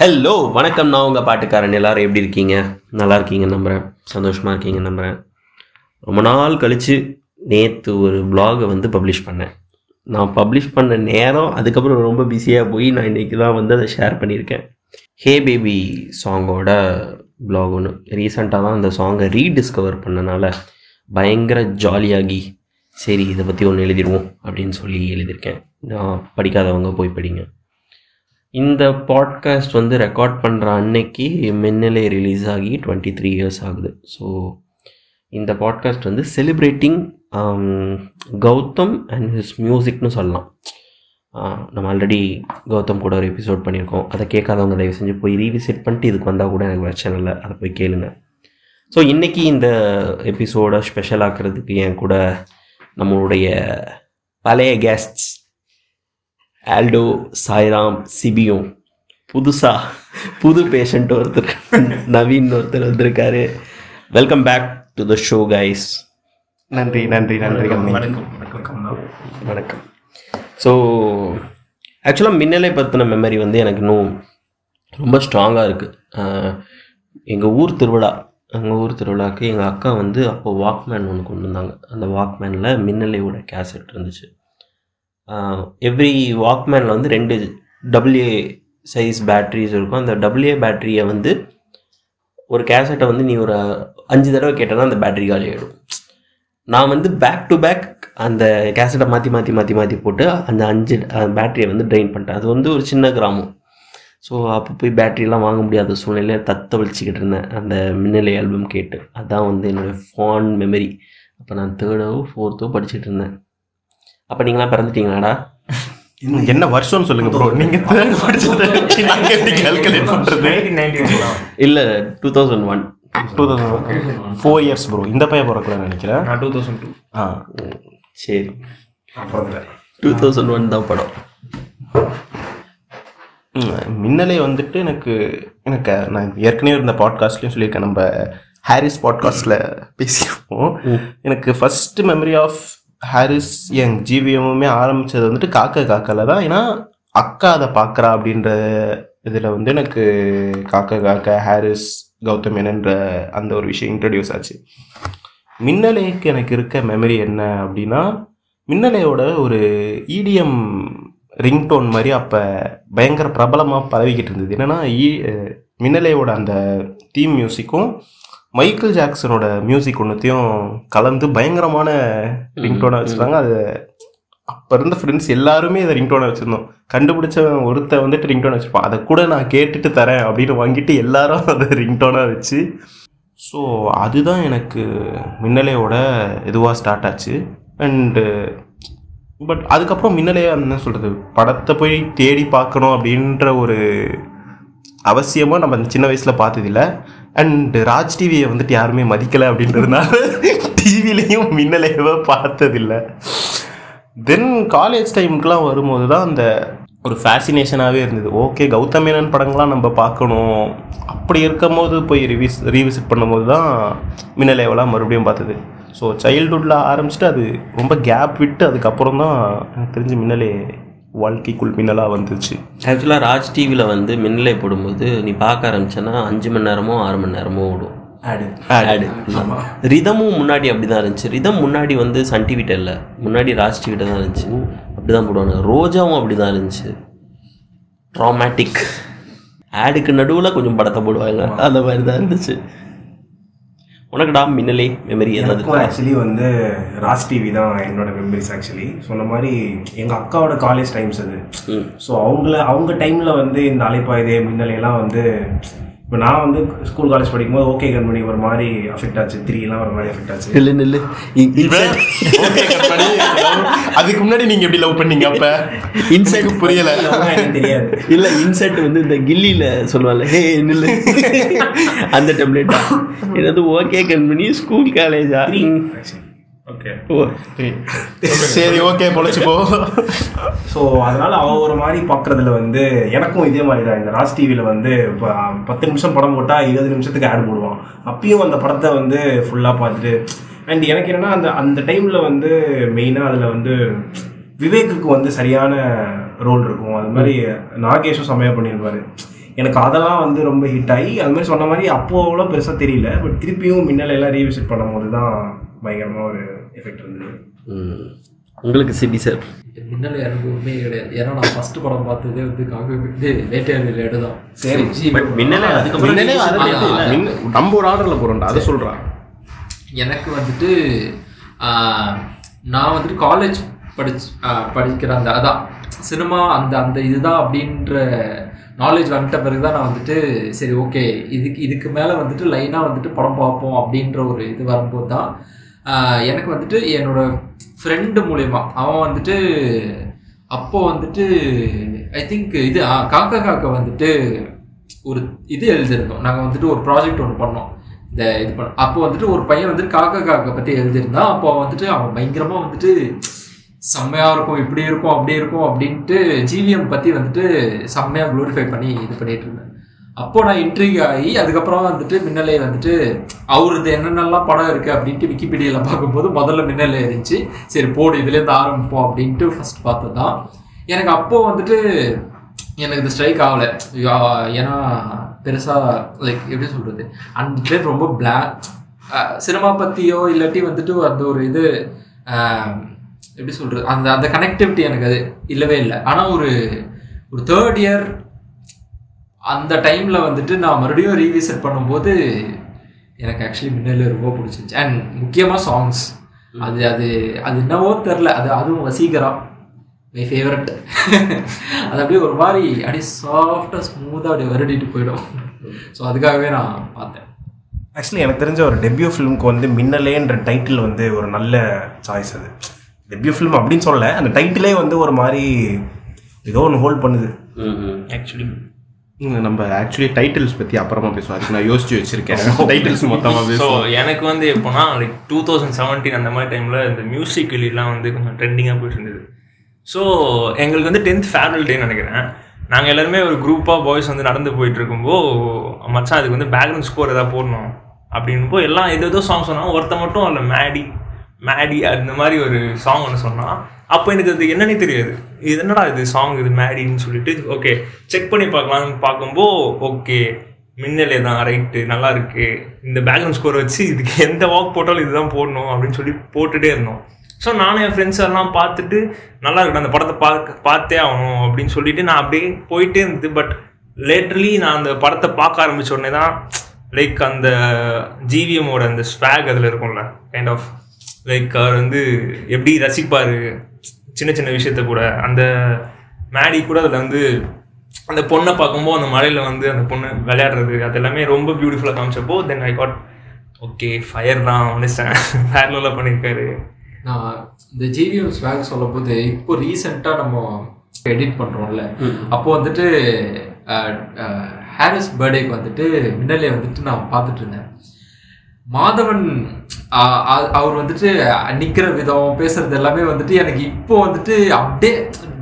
Hello வணக்கம். நான் உங்கள் பாட்டுக்காரன். எல்லோரும் எப்படி இருக்கீங்க? நல்லா இருக்கீங்க நம்புகிறேன் சந்தோஷமாக இருக்கீங்க நம்புகிறேன் ரொம்ப நாள் கழித்து நேற்று ஒரு ப்ளாகை வந்து பப்ளிஷ் பண்ணேன். நான் பப்ளிஷ் பண்ண நேரம் அதுக்கப்புறம் ரொம்ப பிஸியாக போய் நான் இன்றைக்கி தான் வந்து அதை ஷேர் பண்ணியிருக்கேன். ஹே பேபி சாங்கோட vlog ஒன்று ரீசெண்டாக தான் அந்த சாங்கை ரீடிஸ்கவர் பண்ணனால பயங்கர ஜாலியாகி சரி இதை பற்றி ஒன்று எழுதிடுவோம் அப்படின்னு சொல்லி எழுதியிருக்கேன். நான் படிக்காதவங்க போய் படிங்க. இந்த பாட்காஸ்ட் வந்து ரெக்கார்ட் பண்ணுற அன்னைக்கு மின்னலே ரிலீஸ் ஆகி டுவெண்ட்டி த்ரீ இயர்ஸ் ஆகுது. ஸோ இந்த பாட்காஸ்ட் வந்து celebrating um, Gautham and his மியூசிக்னு சொல்லலாம். நம்ம ஆல்ரெடி கௌதம் கூட ஒரு எபிசோட் பண்ணியிருக்கோம். அதை கேட்காதவங்க தயவு செஞ்சு போய் ரீவிசிட் பண்ணிட்டு இதுக்கு வந்தால் கூட எனக்கு பிரச்சனை இல்லை. அதை போய் கேளுங்க. ஸோ இன்றைக்கி இந்த எபிசோடை ஸ்பெஷல் ஆக்கிறதுக்கு என் கூட நம்மளுடைய பழைய கெஸ்ட்ஸ் ஆல்டோ சாய்ராம் சிபியும் புதுசாக புது பேஷண்ட் ஒருத்தர் நவீன் ஒருத்தர் வந்திருக்காரு. Welcome back to the show guys நன்றி நன்றி நன்றி. வணக்கம். வணக்கம் வணக்கம். ஸோ ஆக்சுவலாக மின்னலை பற்றின மெமரி வந்து எனக்கு இன்னும் ரொம்ப ஸ்ட்ராங்காக இருக்குது எங்கள் ஊர் திருவிழா எங்கள் ஊர் திருவிழாக்கு எங்கள் அக்கா வந்து அப்போ வாக்மேன் ஒன்று கொண்டு வந்தாங்க. அந்த வாக்மேனில் மின்னலையோட கேசட் இருந்துச்சு. எவ்ரி வாக்மேனில் வந்து ரெண்டு டபுள்யூஏ சைஸ் பேட்ரிஸ் இருக்கும். அந்த டபுள்யூ பேட்டரியை வந்து ஒரு கேசட்டை வந்து நீ ஒரு அஞ்சு தடவை கேட்டனா அந்த பேட்டரி காலி ஆகிடும் நான் வந்து பேக் டு பேக் அந்த கேசட்டை மாற்றி மாற்றி மாற்றி மாற்றி போட்டு அந்த அஞ்சு பேட்டரியை வந்து ட்ரெயின் பண்ணிட்டேன். அது வந்து ஒரு சின்ன கிராமம். ஸோ அப்போ போய் பேட்டரியெல்லாம் வாங்க முடியாத சூழ்நிலையில் தத்த வலிச்சுக்கிட்டு இருந்தேன். அந்த மின்னலை ஆல்பம் கேட்டு. அதான் வந்து என்னோடய ஃபான் மெமரி அப்போ நான் தேர்டோ ஃபோர்த்தோ படிச்சுட்டு இருந்தேன். அப்போ நீங்களாம் பிறந்துட்டீங்களாடா? என்ன வருஷம்னு சொல்லுங்க ப்ரோ நீங்க தேர்ட் படிச்சதை இல்லை two thousand one two thousand four years bro இந்த பையன் பிறக்கல நினைக்கிறேன். நான் டூ தௌசண்ட் டூ ஆ. சரி. டூ தௌசண்ட் ஒன் தான் படம். மின்னலே வந்துட்டு எனக்கு எனக்கு நான் ஏற்கனவே இருந்த பாட்காஸ்ட்லேயும் சொல்லியிருக்கேன். நம்ம ஹாரிஸ் பாட்காஸ்ட்டில் பேசியிருப்போம். எனக்கு ஃபர்ஸ்ட் மெமரி ஆஃப் ஹாரிஸ் எங் ஜிவிஎம்முமே ஆரம்பிச்சது வந்துட்டு காக்க காக்கல தான். ஏன்னா அக்கா அதை பார்க்குறா அப்படின்ற இதில் வந்து எனக்கு காக்க காக்க ஹாரிஸ் கௌதம் என்னன்ற அந்த ஒரு விஷயம் இன்ட்ரடியூஸ் ஆச்சு. மின்னலைக்கு எனக்கு இருக்க மெமரி என்ன அப்படின்னா மின்னலையோட ஒரு இடிஎம் ரிங்டோன் மாதிரி அப்போ பயங்கர பிரபலமாக பரவிக்கிட்டு இருந்தது. என்னென்னா மின்னலையோட அந்த தீம் மியூசிக்கும் மைக்கேல் ஜாக்சனோட மியூசிக் ஒன்றுத்தையும் கலந்து பயங்கரமான ரிங்டோனாக வச்சுருந்தாங்க. அது அப்போ இருந்த ஃப்ரெண்ட்ஸ் எல்லாருமே இதை ரிங்டோனை வச்சுருந்தோம். கண்டுபிடிச்சவன் ஒருத்தன் வந்துட்டு ரிங்டோன் வச்சுருப்பான். அதை கூட நான் கேட்டுட்டு தரேன் அப்படின்னு வாங்கிட்டு எல்லாரும் அதை ரிங்டோனாக வச்சு. ஸோ அதுதான் எனக்கு மின்னலையோட இதுவாக ஸ்டார்ட் ஆச்சு. அண்டு பட் அதுக்கப்புறம் மின்னலையா என்ன சொல்கிறது படத்தை போய் தேடி பார்க்கணும் அப்படின்ற ஒரு அவசியமாக நம்ம அந்த சின்ன வயசில் பார்த்ததில்ல. அண்டு ராஜ் டிவியை வந்துட்டு யாருமே மதிக்கலை அப்படின்றதுனால டிவிலையும் மின்னலையவை பார்த்ததில்லை. தென் காலேஜ் டைமுக்கெலாம் வரும்போது தான் அந்த ஒரு ஃபேசினேஷனாகவே இருந்தது. ஓகே கௌதம் மேனன் படங்கள்லாம் நம்ம பார்க்கணும். அப்படி இருக்கும்போது போய் ரிவிஸ் ரீவிசிட் பண்ணும்போது தான் மின்னலேவெல்லாம் மறுபடியும் பார்த்தது. ஸோ சைல்டுஹுட்டில் ஆரம்பிச்சுட்டு அது ரொம்ப கேப் விட்டு அதுக்கப்புறம் தான் எனக்கு தெரிஞ்சு மின்னலே வாழ்க்கைக்குள் மின்னலாக வந்துச்சு. ஆக்சுவலாக ராஜ் டிவியில் வந்து மின்னலை போடும்போது நீ பார்க்க ஆரம்பிச்சேன்னா அஞ்சு மணி நேரமோ ஆறு மணி நேரமோ ஓடும். ஆடு ரிதமும் முன்னாடி அப்படி தான் இருந்துச்சு. ரிதம் முன்னாடி வந்து சன் டிவிட்ட இல்லை. முன்னாடி ராஜ் டிவிட்ட தான் இருந்துச்சு. அப்படி தான் போடுவாங்க. ரோஜாவும் அப்படி தான் இருந்துச்சு. ட்ராமேட்டிக் ஆடுக்கு நடுவில் கொஞ்சம் படத்தை போடுவாங்க. அந்த மாதிரி தான் இருந்துச்சு. உனக்குடா மின்னலே மெமரி எனக்கும் ஆக்சுவலி வந்து ராஜ் டிவி தான் என்னோட மெமரிஸ் ஆக்சுவலி சொன்ன மாதிரி எங்க அக்காவோட காலேஜ் டைம்ஸ் அது. ஸோ அவங்கள அவங்க டைம்ல வந்து இந்த அலைப்பாயுதே மின்னலையெல்லாம் வந்து இப்போ நான் வந்து ஸ்கூல் காலேஜ் படிக்கும்போது ஓகே கண்மணி ஒரு மாதிரி அஃபெக்ட் ஆச்சு. த்ரீ எல்லாம் ஒரு மாதிரி அஃபெக்ட் ஆச்சு. நில்லு நில்லு. இன்சைட் அதுக்கு முன்னாடி நீங்கள் எப்படி லவ் பண்ணீங்க அப்போ? இன்சைட் புரியலை. தெரியாது. இல்ல இன்செர்ட் வந்து இந்த கில்லியில சொல்லுவாங்கல்ல ஹே நில்லு. அந்த டெம்ப்ளேட்டா என்னது ஓகே கம்பெனி ஸ்கூல் காலேஜா சரி ஓகே பொழைச்சு போ. ஸோ அதனால அவன் ஒரு மாதிரி பார்க்கறதுல வந்து எனக்கும் இதே மாதிரி தான். இந்த ராஜ் டிவியில் வந்து இப்போ பத்து நிமிஷம் படம் போட்டால் இருபது நிமிஷத்துக்கு ஆட் போடுவான். அப்பயும் அந்த படத்தை வந்து ஃபுல்லாக பார்த்துட்டு அண்ட் எனக்கு என்னன்னா அந்த அந்த டைமில் வந்து மெயினாக அதில் வந்து விவேக்குக்கு வந்து சரியான ரோல் இருக்கும். அது மாதிரி நாகேஷும் செம்மையாக பண்ணியிருப்பாரு. எனக்கு அதெல்லாம் வந்து ரொம்ப ஹிட் ஆகி அது மாதிரி சொன்ன மாதிரி அப்போ அவ்வளோ பெருசாக தெரியல பட் திருப்பியும் மின்னல் எல்லாம் ரீவிசிட் பண்ணும்போது தான் பயங்கரமாக ஒரு எஃபெக்ட் இருந்தது. ம். உங்களுக்கு சிபி சார்? மின்னல் எனக்கு உண்மையே கிடையாது. ஏன்னா நான் ஃபர்ஸ்ட் படம் பார்த்ததே வந்து இது வேட்டையாடி விளையாடு தான். சரி. மின்னலே அதுக்கப்புறம் நம்ம ஒரு ஆர்டர்ல போறோம்டா அதை சொல்றான் எனக்கு வந்துட்டு நான் வந்துட்டு காலேஜ் படிச்சு படிக்கிற அந்த அதான் சினிமா அந்த அந்த இதுதான் அப்படின்ற நாலேஜ் வந்துட்ட பிறகு தான் நான் வந்துட்டு சரி ஓகே இதுக்கு இதுக்கு மேலே வந்துட்டு லைனாக வந்துட்டு படம் பார்ப்போம் அப்படின்ற ஒரு இது வரும்போது தான் எனக்கு வந்துட்டு என்னோட ஃப்ரெண்டு மூலயமா. அவன் வந்துட்டு அப்போ வந்துட்டு ஐ திங்க் இது ஆ, காக்கா காக்கா வந்துட்டு ஒரு இது எழுதியிருந்தோம். நாங்கள் வந்துட்டு ஒரு ப்ராஜெக்ட் ஒன்று பண்ணோம். இந்த இது பண்ண அப்போ வந்துட்டு ஒரு பையன் வந்துட்டு காக்கா காக்கா பற்றி எழுதியிருந்தான் அப்போ வந்துட்டு அவன் பயங்கரமாக வந்துட்டு செம்மையாக இருக்கும் இப்படி இருக்கும் அப்படி இருக்கும் அப்படின்ட்டு ஜிவிஎம் பற்றி வந்துட்டு செம்மையாக க்ளோரிஃபை பண்ணி இது பண்ணிட்டு இருந்தேன். அப்போ நான் இன்ட்ரிக் ஆகி அதுக்கப்புறம் வந்துட்டு மின்னலே வந்துட்டு அவரது என்னென்னலாம் படம் இருக்குது அப்படின்ட்டு விக்கிபீடியாவில் பார்க்கும்போது முதல்ல மின்னலே இருந்துச்சு. சரி போடு இதுலேருந்து ஆரம்பிப்போம் அப்படின்ட்டு ஃபர்ஸ்ட் பார்த்து தான் எனக்கு அப்போ வந்துட்டு எனக்கு இது ஸ்ட்ரைக் ஆகலை. ஏன்னா பெருசாக லைக் எப்படி சொல்கிறது அந்த ரொம்ப பிளாக் சினிமா பற்றியோ இல்லாட்டி வந்துட்டு அந்த ஒரு இது எப்படி சொல்கிறது அந்த அந்த கனெக்டிவிட்டி எனக்கு அது இல்லவே இல்லை. ஆனால் ஒரு ஒரு தேர்ட் இயர் அந்த டைமில் வந்துட்டு நான் மறுபடியும் ரீவிசிட் பண்ணும்போது எனக்கு ஆக்சுவலி முன்னாடி ரொம்ப பிடிச்சிருந்துச்சு. அண்ட் முக்கியமாக சாங்ஸ் அது அது அது என்னவோ தெரில அது அதுவும் வசீகரா. மை ஃபேவரட் அது அப்படியே ஒரு மாதிரி அப்படியே சாஃப்டாக ஸ்மூத்தாக அப்படியே வருடிட்டு போயிடும். ஸோ அதுக்காகவே நான் பார்த்தேன். ஆக்சுவலி எனக்கு தெரிஞ்ச ஒரு டெபியூ ஃபிலிமுக்கு வந்து மின்னலேன்ற டைட்டில் வந்து ஒரு நல்ல சாய்ஸ் அது. டெபியூ ஃபிலிம் அப்படின்னு சொல்ல அந்த டைட்டிலே வந்து ஒரு மாதிரி ஏதோ ஒன்று ஹோல்ட் பண்ணுது. ஆக்சுவலி நம்ம ஆக்சுவலி டைட்டில்ஸ் பத்தி அப்புறமா பேசுவோம். அதுக்கு நான் யோசிச்சு வச்சிருக்கேன். டைட்டில்ஸ் மொத்தமா ஸோ பேசுவோம். எனக்கு வந்து எப்போனா லைக் டூ தௌசண்ட் செவன்டீன் அந்த மாதிரி டைமில் இந்த மியூசிக் எல்லாம் வந்து கொஞ்சம் ட்ரெண்டிங்காக போயிட்டு இருந்தது. ஸோ எங்களுக்கு வந்து டென்த் ஃபேர்வெல் டேன்னு நினைக்கிறேன். நாங்கள் எல்லாருமே ஒரு குரூப்பாக பாய்ஸ் வந்து நடந்து போயிட்டு இருக்கும்போது மச்சான் அதுக்கு வந்து பேக்ரவுண்ட் ஸ்கோர் ஏதாவது போடணும் அப்படின்போ எல்லாம் எது ஏதோ சாங் சொன்னாங்க ஒருத்த மட்டும் அதில் மேடி மேடி அந்த மாதிரி ஒரு சாங் ஒன்று சொன்னான். அப்போ எனக்கு அது என்னன்னே தெரியாது. இது என்னடா இது சாங் இது மேடின்னு சொல்லிட்டு ஓகே செக் பண்ணி பார்க்கலாம்னு பார்க்கும்போ ஓகே மின்னலே தான் ரைட்டு நல்லா இருக்கு. இந்த பேக்ரவுண்ட் ஸ்கோர் வச்சு இதுக்கு எந்த வாக் போட்டாலும் இதுதான் போடணும் அப்படின்னு சொல்லி போட்டுட்டே இருந்தோம். ஸோ நானும் என் ஃப்ரெண்ட்ஸ் எல்லாம் பார்த்துட்டு நல்லா இருக்கு அந்த படத்தை பார்க்க பார்த்தே ஆகணும் அப்படின்னு சொல்லிட்டு நான் அப்படியே போயிட்டே இருந்தது. பட் லேட்டர்லி நான் அந்த படத்தை பார்க்க ஆரம்பிச்ச உடனே தான் லைக் அந்த ஜிவிஎம்மோட அந்த ஸ்வாக் அதில் இருக்கும்ல கைண்ட் ஆஃப் லைக் அவர் வந்து எப்படி ரசிப்பார் சின்ன சின்ன விஷயத்த கூட அந்த மேடி கூட அதில் வந்து அந்த பொண்ணை பார்க்கும்போது அந்த மலையில் வந்து அந்த பொண்ணு விளையாடுறது அது எல்லாமே ரொம்ப பியூட்டிஃபுல்லாக காமிச்சப்போ then I got okay fire தான் மனுஷன் ஃபேர்லெல்லாம் பண்ணியிருக்காரு. நான் இந்த ஜிவிஎம் ஸ்வாக் சொல்லும்போது இப்போ ரீசெண்டாக நம்ம எடிட் பண்ணுறோம்ல அப்போ வந்துட்டு ஹாரிஸ் பர்த்டேக்கு வந்துட்டு முன்னாலே வந்துட்டு நான் பார்த்துட்டு இருந்தேன். மாதவன் அவர் வந்துட்டு நிக்கிற விதம் பேசுறது எல்லாமே வந்துட்டு எனக்கு இப்போ வந்துட்டு அப்படியே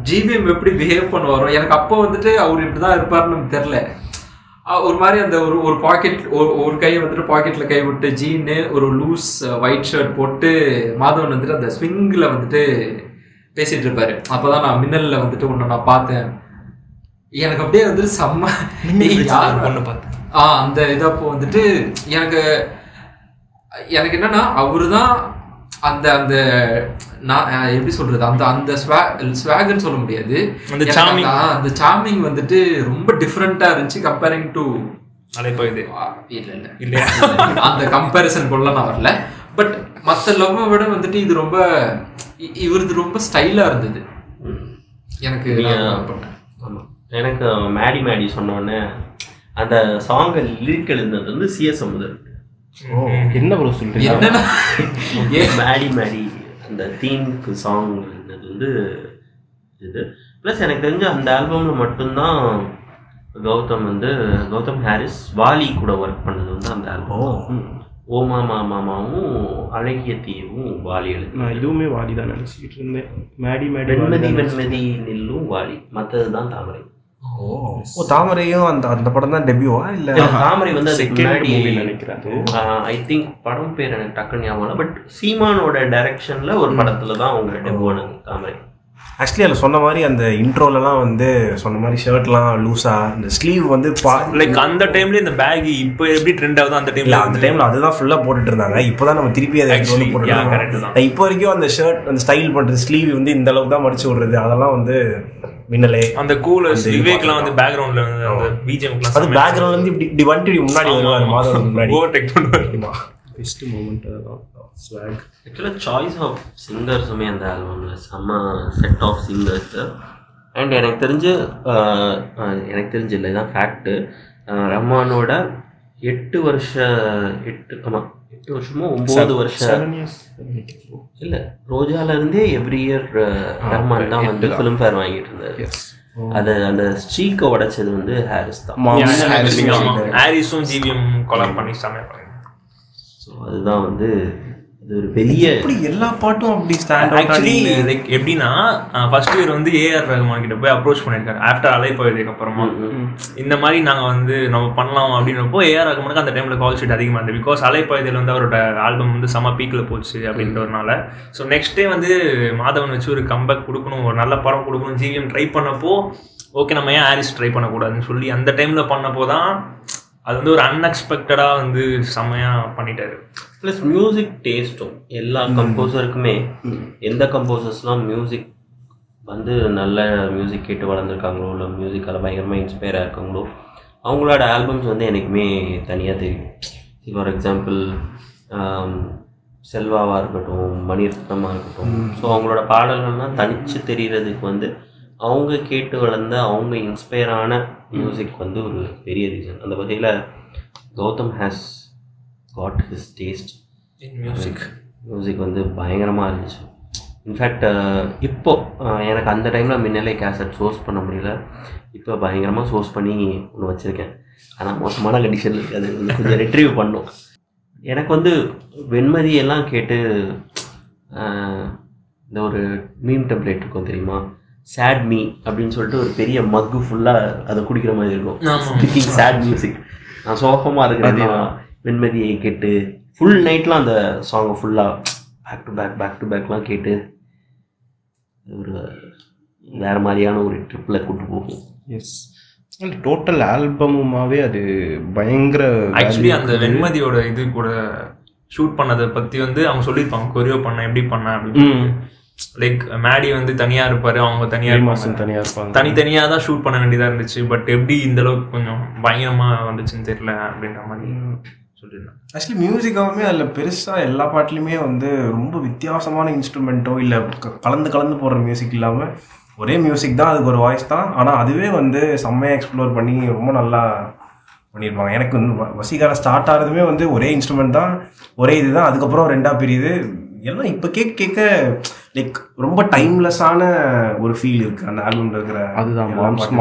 ஜிவிஎம் எப்படி பிஹேவ் பண்ணுவாரோ எனக்கு அப்போ வந்துட்டு அவர் இப்படிதான் இருப்பாருன்னு தெரில ஒரு மாதிரி அந்த ஒரு ஒரு பாக்கெட் ஒரு ஒரு கையை வந்துட்டு பாக்கெட்ல கை விட்டு ஜீனு ஒரு லூஸ் ஒயிட் ஷர்ட் போட்டு மாதவன் வந்துட்டு அந்த ஸ்விங்கில் வந்துட்டு பேசிட்டு இருப்பாரு. அப்பதான் நான் மின்னல்ல வந்துட்டு ஒன்று நான் பார்த்தேன். எனக்கு அப்படியே வந்து செம்ம யார் பொண்ணு பார்த்தேன். ஆ அந்த இதப்போ வந்துட்டு எனக்கு எனக்கு என்னன்னா அவரு தான் அந்த அந்த நான் எப்படி சொல்றது அந்த அந்த ஸ்வாக்னு சொல்ல முடியாது. அந்த சாமிங் வந்துட்டு ரொம்ப டிஃப்ரெண்டா இருந்துச்சு கம்பேரிங் டு அலைப்பா இது. இல்ல இல்ல. இல்லையா? அந்த கம்பேரிசன் கொள்ள நான் வரல. பட் மற்ற லவ்வை விட வந்துட்டு இது ரொம்ப இ- இவரது ரொம்ப ஸ்டைலா இருந்தது. எனக்கு. எனக்கு மேடி மேடி சொன்ன உடனே அந்த சாங்கை லிரிக் எழுந்தது வந்து சிஎஸ் அமுதன் என்ன ப்ரோ சொல்றீங்க? மேடி மேடி அந்த தீமுக்கு சாங் வந்து இது. ப்ளஸ் எனக்கு தெரிஞ்ச அந்த ஆல்பமில் மட்டும்தான் கௌதம் வந்து கௌதம் ஹாரிஸ் வாலி கூட ஒர்க் பண்ணது வந்து அந்த ஆல்பம் ஓமா மாமாவும் அழகிய தீவும் வாலி எழுது நான் இதுவுமே வாலி தான் நினச்சிக்கிட்டு இருந்தேன். மேடி மேடி வெண்மதி வெண்மதி நில்லும் வாலி. மற்றது தான் தாமரை. ஓ. ஓ தாமரையும் அந்த அந்த படம் தான் டெபியூவா இல்ல? தாமரை வந்து அதுக்கு அது. ஐ திங்க் படம் பேர் எனக்கு டக்குன்னு ஞாபகம் பட் சீமானோட டைரக்ஷன்ல ஒரு படத்துல தான் அவங்க டெபு ஆனது தாமரை. ஆக்சுவலி அதில் சொன்ன மாதிரி அந்த இன்ட்ரோலலாம் வந்து சொன்ன மாதிரி ஷர்ட்லாம் லூஸா இந்த ஸ்லீவ் வந்து பா லைக் அந்த டைம்ல இந்த பேக் இப்போ எப்படி ட்ரெண்ட் ஆகுதோ அந்த டைம்ல அந்த டைம்ல அதுதான் ஃபுல்லா போட்டுட்டு இருந்தாங்க. இப்போதான் நம்ம திருப்பி அதை. நான் இப்போ வரைக்கும் அந்த ஷர்ட் அந்த ஸ்டைல் பண்றது ஸ்லீவ் வந்து இந்த அளவுக்கு தான் மடிச்சு விடுறது. அதெல்லாம் வந்து மின்னலே அந்த கூலர்ஸ் விவேக்லாம் வந்து பேக்ரவுண்ட்ல அந்த பிஜிஎம் அது பேக்ரவுண்ட்ல இருந்து இப்படி இப்படி இப்படி முன்னாடி வருவாரு மாதவனுக்கு முன்னாடி. ஓவர்டேக் பண்ணுவார் ஆமா. பெஸ்ட் மூமெண்ட் அதுதான். ஸ்வாக் ஆக்சுவலாக சாய்ஸ் ஆஃப் சிங்கர்ஸுமே அந்த ஆல்பமில் செம்ம செட் ஆஃப் சிங்கர்ஸ் அண்ட் எனக்கு தெரிஞ்சு எனக்கு தெரிஞ்சு இல்லை இதான் ஃபேக்ட்டு ரஹ்மானோட எட்டு வருஷ எட்டு ஆமாம் எட்டு வருஷமோ ஒம்பது வருஷம். இல்லை ரோஜால இருந்தே எவ்ரி இயர் ரஹ்மான் தான் வந்து ஃபிலிம் ஃபேர் வாங்கிட்டு இருந்தாரு. அது அந்த ஸ்ட்ரீக்கை உடைச்சது வந்து ஹாரிஸ் தான். ஹாரிஸும் ஜிவிஎம் கொலாப் பண்ணி செமையா அதுதான் வந்து அது ஒரு பெரிய இப்படி எல்லா பாட்டும் அப்படி ஸ்டாண்ட் ஆக்சுவலி லைக் எப்படின்னா ஃபர்ஸ்ட் இயர் வந்து ஏஆர் ரஹ்மான் கிட்ட போய் அப்ரோச் பண்ணியிருக்காரு. ஆஃப்டர் அலை போயதுக்கு அப்புறமா. இந்த மாதிரி நாங்கள் வந்து நம்ம பண்ணலாம் அப்படின்னப்போ ஏஆர் ரஹ்மானுக்கு அந்த டைமில் கால் ஷீட் அதிகமாக இருந்தது. பிகாஸ் அலை போயதில் வந்து அவரோட ஆல்பம் வந்து செம பீக்கில் போச்சு அப்படின்றதுனால. ஸோ நெக்ஸ்ட் டே வந்து மாதவன் வச்சு ஒரு கம்பேக் கொடுக்கணும் ஒரு நல்ல படம் கொடுக்கணும் ஜிவிஎம் ட்ரை பண்ணப்போ ஓகே நம்ம ஏன் ஹாரிஸ் ட்ரை பண்ணக்கூடாதுன்னு சொல்லி அந்த டைமில் பண்ணப்போ தான் அது வந்து ஒரு அன்எக்ஸ்பெக்டடாக வந்து செம்மையாக பண்ணிட்டாரு. ப்ளஸ் மியூசிக் டேஸ்ட்டும் எல்லா கம்போசருக்குமே எந்த கம்போசர்ஸ்லாம் மியூசிக் வந்து நல்ல மியூசிக் கேட்டு வளர்ந்துருக்காங்களோ இல்லை மியூசிக்கால் பயங்கரமாக இன்ஸ்பயர் ஆயிருக்காங்களோ அவங்களோட ஆல்பம்ஸ் வந்து எனக்குமே தனியாக தெரியும். ஃபார் எக்ஸாம்பிள் செல்வாவாக இருக்கட்டும் மணிரத்னமாக இருக்கட்டும். ஸோ அவங்களோட பாடல்கள்லாம் தனிச்சு தெரிகிறதுக்கு வந்து அவங்க கேட்டு வளர்ந்த அவங்க இன்ஸ்பயரான மியூசிக் வந்து ஒரு பெரிய ரீசன் அந்த வகையில் Gautham has got his taste in music music வந்து பயங்கரமாக இருந்துச்சு. இன்ஃபேக்ட் இப்போ அஹ், எனக்கு அந்த டைமில் முன்னாலே கேசட் சோர்ஸ் பண்ண முடியல. இப்போ பயங்கரமாக சோர்ஸ் பண்ணி ஒன்று வச்சுருக்கேன். ஆனால் மோசமான கண்டிஷனில் இருக்குது அது வந்து கொஞ்சம் ரெட்ரீவ் பண்ணும். எனக்கு வந்து வெண்மதி எல்லாம் கேட்டு அஹ், இந்த ஒரு மீம் டெம்ப்ளேட் இருக்கும் தெரியுமா? சேட் மீ அப்படின்னு சொல்லிட்டு ஒரு பெரிய மக்கு ஃபுல்லாக அதை குடிக்கிற மாதிரி இருக்கும். ஸ்பீக்கிங் சேட் மியூசிக் நான் சோகமாக இருக்கிறேன். வெண்மதியை கேட்டு ஃபுல் நைட்லாம் அந்த சாங்கை ஃபுல்லாக back to back back to பேக்லாம் கேட்டு ஒரு வேற மாதிரியான ஒரு ட்ரிப்பில் கூட்டு போகும். எஸ் அண்ட் டோட்டல் ஆல்பமுமாவே அது பயங்கர ஆக்சுவலி அந்த. வெண்மதியோட இது கூட ஷூட் பண்ணதை பத்தி வந்து அவங்க சொல்லியிருப்பாங்க கொரியோ பண்ண எப்படி பண்ண அப்படின்னு. லைக் மேடி வந்து தனியா இருப்பாரு அவங்க தனியா மாசம் இருப்பாங்க. தனியா இருப்பாங்க. தனித்தனியா தான் ஷூட் பண்ண வேண்டியதா இருந்துச்சு பட் எப்படி இந்த அளவுக்கு கொஞ்சம் பயங்கரமா வந்துச்சுன்னு தெரியல அப்படின்ற மாதிரி. சொல்லியிருந்தேன் ஆக்சுவலி மியூசிக்காகவுமே அதில் பெருசாக எல்லா பாட்டுலையுமே வந்து ரொம்ப வித்தியாசமான இன்ஸ்ட்ருமெண்ட்டோ இல்லை கலந்து கலந்து போடுற மியூசிக் இல்லாமல் ஒரே மியூசிக் தான் அதுக்கு ஒரு வாய்ஸ் தான். ஆனால் அதுவே வந்து செம்மையாக எக்ஸ்ப்ளோர் பண்ணி ரொம்ப நல்லா பண்ணியிருப்பாங்க. எனக்கு வந்து வசீகரா ஸ்டார்ட் ஆகிறதுமே வந்து ஒரே இன்ஸ்ட்ருமெண்ட் தான் ஒரே இதுதான் அதுக்கப்புறம் ரெண்டாக பிரியுது. எல்லாம் இப்போ கேட்க கேட்க லைக் ரொம்ப டைம்லெஸ்ஸான ஒரு ஃபீல் இருக்குது அந்த ஆல்பம்ல இருக்கிற அதுதான்.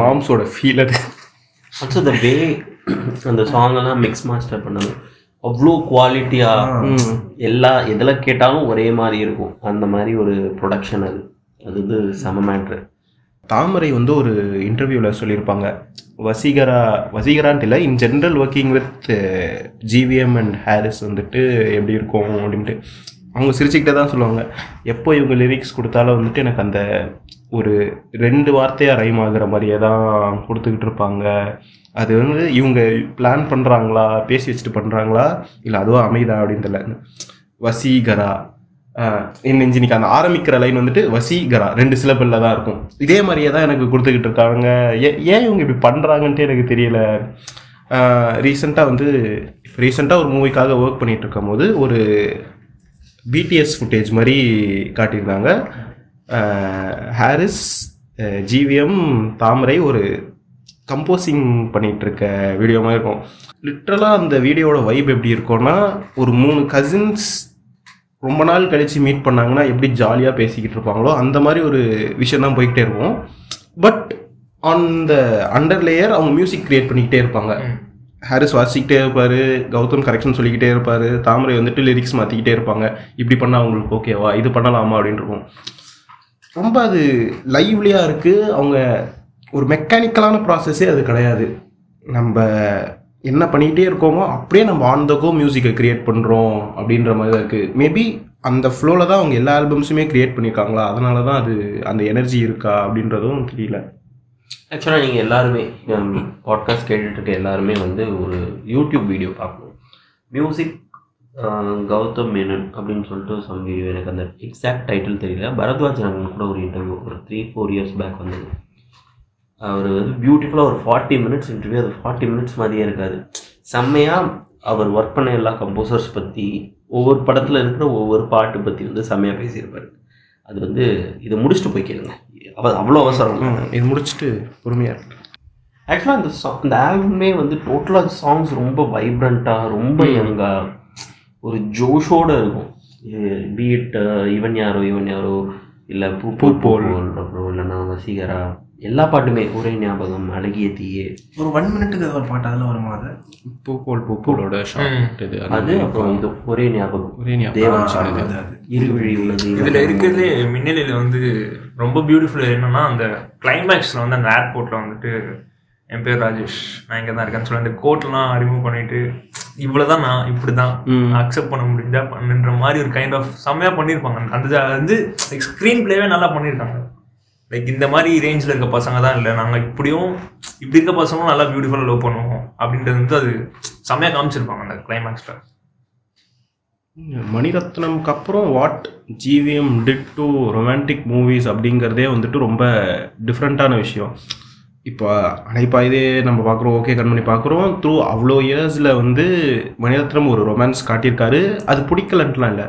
மாம்ஸோட ஃபீல் அது. ஆல்சோ த வே அந்த சாங் எல்லாம் மிக்ஸ் மாஸ்டர் பண்ணது அவ்வளோ குவாலிட்டியாக எல்லா எதில் கேட்டாலும் ஒரே மாதிரி இருக்கும். அந்த மாதிரி ஒரு ப்ரொடக்ஷன் அது. அது வந்து செம மேட்ரு தாமரை வந்து ஒரு இன்டர்வியூவில் சொல்லியிருப்பாங்க. வசீகரா வசீகரான்ட்டு இல்லை in general working with GVM and Harris வந்துட்டு எப்படி இருக்கும் அப்படின்ட்டு. அவங்க சிரிச்சுக்கிட்டே தான் சொல்லுவாங்க. எப்போ இவங்க லிரிக்ஸ் கொடுத்தாலும் வந்துட்டு எனக்கு அந்த ஒரு ரெண்டு வார்த்தையாக ரைம் ஆகுற மாதிரியே தான் கொடுத்துக்கிட்டு இருப்பாங்க. அது வந்து இவங்க பிளான் பண்ணுறாங்களா பேசி வச்சுட்டு பண்ணுறாங்களா இல்லை அதுவும் அமைதா அப்படின்னு தெரியல. வசீகரா இன்னைக்கு என் அந்த ஆரம்பிக்கிற லைன் வந்துட்டு வசீகரா ரெண்டு சிலபிளில் தான் இருக்கும். இதே மாதிரியே தான் எனக்கு கொடுத்துக்கிட்டு இருக்காங்க. ஏன் ஏன் இவங்க இப்படி பண்ணுறாங்கன்ட்டு எனக்கு தெரியல. ரீசெண்டாக வந்து இப்போ ரீசெண்டாக ஒரு மூவிக்காக ஒர்க் பண்ணிகிட்டு இருக்கும் போது ஒரு பிடிஎஸ் ஃபுட்டேஜ் மாதிரி காட்டியிருந்தாங்க. ஹாரிஸ் ஜிவிஎம் தாமரை ஒரு கம்போசிங் பண்ணிட்டு இருக்க வீடியோ மாதிரி இருக்கும். லிட்ரலாக அந்த வீடியோட வைப் எப்படி இருக்கும்னா ஒரு மூணு கசின்ஸ் ரொம்ப நாள் கழிச்சு மீட் பண்ணாங்கன்னா எப்படி ஜாலியாக பேசிக்கிட்டு இருப்பாங்களோ அந்த மாதிரி ஒரு விஷயம் தான் போய்கிட்டே இருக்கும். But on the under layer அவங்க மியூசிக் கிரியேட் பண்ணிக்கிட்டே இருப்பாங்க. ஹாரிஸ் வாசிக்கிட்டே இருப்பார் கௌதம் கரெக்ஷன் சொல்லிக்கிட்டே இருப்பார் தாமரை வந்துட்டு லிரிக்ஸ் மாற்றிக்கிட்டே இருப்பாங்க. இப்படி பண்ணால் அவங்களுக்கு ஓகேவா இது பண்ணலாமா அப்படின்னு இருக்கும். ரொம்ப அது லைவ்லியாக இருக்குது அவங்க ஒரு மெக்கானிக்கலான ப்ராசஸே அது கிடையாது. நம்ம என்ன பண்ணிக்கிட்டே இருக்கோமோ அப்படியே நம்ம ஆன் த கோ மியூசிக்கை க்ரியேட் பண்ணுறோம் அப்படின்ற மாதிரி தான் இருக்குது மேபி அந்த ஃப்ளோவில் தான் அவங்க எல்லா ஆல்பம்ஸுமே க்ரியேட் பண்ணியிருக்காங்களா அதனால தான் அது அந்த எனர்ஜி இருக்கா அப்படின்றதும் தெரியல. ஆக்சுவலாக நீங்கள் எல்லாருமே பாட்காஸ்ட் கேட்டுட்டு இருக்க எல்லாருமே வந்து ஒரு யூடியூப் வீடியோ பார்க்கணும். மியூசிக் கௌதம் மேனன் அப்படின்னு சொல்லிட்டு சம் வீடியோ எனக்கு அந்த எக்ஸாக்ட் டைட்டில் தெரியல. பரத்வாஜ் கூட ஒரு இன்டர்வியூ ஒரு த்ரீ ஃபோர் இயர்ஸ் பேக் வந்தது. அவர் வந்து பியூட்டிஃபுல்லாக ஒரு ஃபார்ட்டி மினிட்ஸ் இன்டர்வியூ அது ஃபார்ட்டி மினிட்ஸ் மாதிரியே இருக்காது. செம்மையாக அவர் ஒர்க் பண்ண எல்லா கம்போசர்ஸ் பற்றி ஒவ்வொரு படத்தில் இருக்கிற ஒவ்வொரு பாட்டு பற்றி வந்து செம்மையாக பேசியிருப்பார். அது வந்து இதை முடிச்சுட்டு போய் கேளுங்க. அவ அவ்வளோ அவசரம் இது முடிச்சுட்டு பொறுமையாக இருக்கு ஆக்சுவலாக அந்த song இந்த ஆல்பமே வந்து டோட்டலாக சாங்ஸ் ரொம்ப வைப்ரண்ட்டாக ரொம்ப யங்காக ஒரு ஜோஷோட இருக்கும். பீட் இவன் யாரோ இவன் யாரோ இல்லை பூ பூ போல் அப்புறம் இல்லைன்னா வசீகரா எல்லா பாட்டுமே ஒரே ஞாபகம் அழகிய தீயே. ஒரு ஒன் மினிட்டுக்கு ஒரு பாட்டு அதில் வருமா அது? பூப்போலோட ஷார்ட் இது அது அப்புறம் இது ஒரே ஞாபகம். ஒரே ஞாபகம். இருவிழி உள்ளது. இதுல இருக்கிறதுலே மின்னலில வந்து ரொம்ப பியூட்டிஃபுல் என்னன்னா அந்த கிளைமேக்ஸ்ல வந்து அந்த ஏர்போர்ட்ல வந்துட்டு என் பேர் ராஜேஷ் நான் இங்க தான் இருக்கேன்னு சொல்லி அந்த கோட்லாம் ரிமூவ் பண்ணிட்டு இவ்வளவுதான் நான் இப்படிதான் அக்செப்ட் பண்ண முடிஞ்சா பண்ணுன்ற மாதிரி ஒரு கைண்ட் ஆஃப் செம்மையா பண்ணியிருப்பாங்க அந்த வந்து ஸ்க்ரீன் பிளேவே நல்லா பண்ணியிருக்காங்க லைக் இந்த மாதிரி ரேஞ்சில் இருக்க பசங்க தான் இல்லை. நாங்கள் இப்படியும் இப்படி இருக்க பசங்களும் நல்லா பியூட்டிஃபுல்லாக லவ் பண்ணுவோம். அப்படின்றது வந்து அது செம்மையா காமிச்சிருப்பாங்க அந்த கிளைமேக்ஸில் மணிரத்னம்க்கு அப்புறம் what GVM did to romantic movies அப்படிங்கிறதே வந்துட்டு ரொம்ப டிஃப்ரெண்ட்டான விஷயம். இப்போ அனைப்பா இதே நம்ம பார்க்குறோம் ஓகே கண்மணி பார்க்குறோம். த்ரூ அவ்வளோ இயர்ஸில் வந்து மணிரத்னம் ஒரு ரொமான்ஸ் காட்டியிருக்காரு. அது பிடிக்கலன்ட்டுலாம் இல்லை.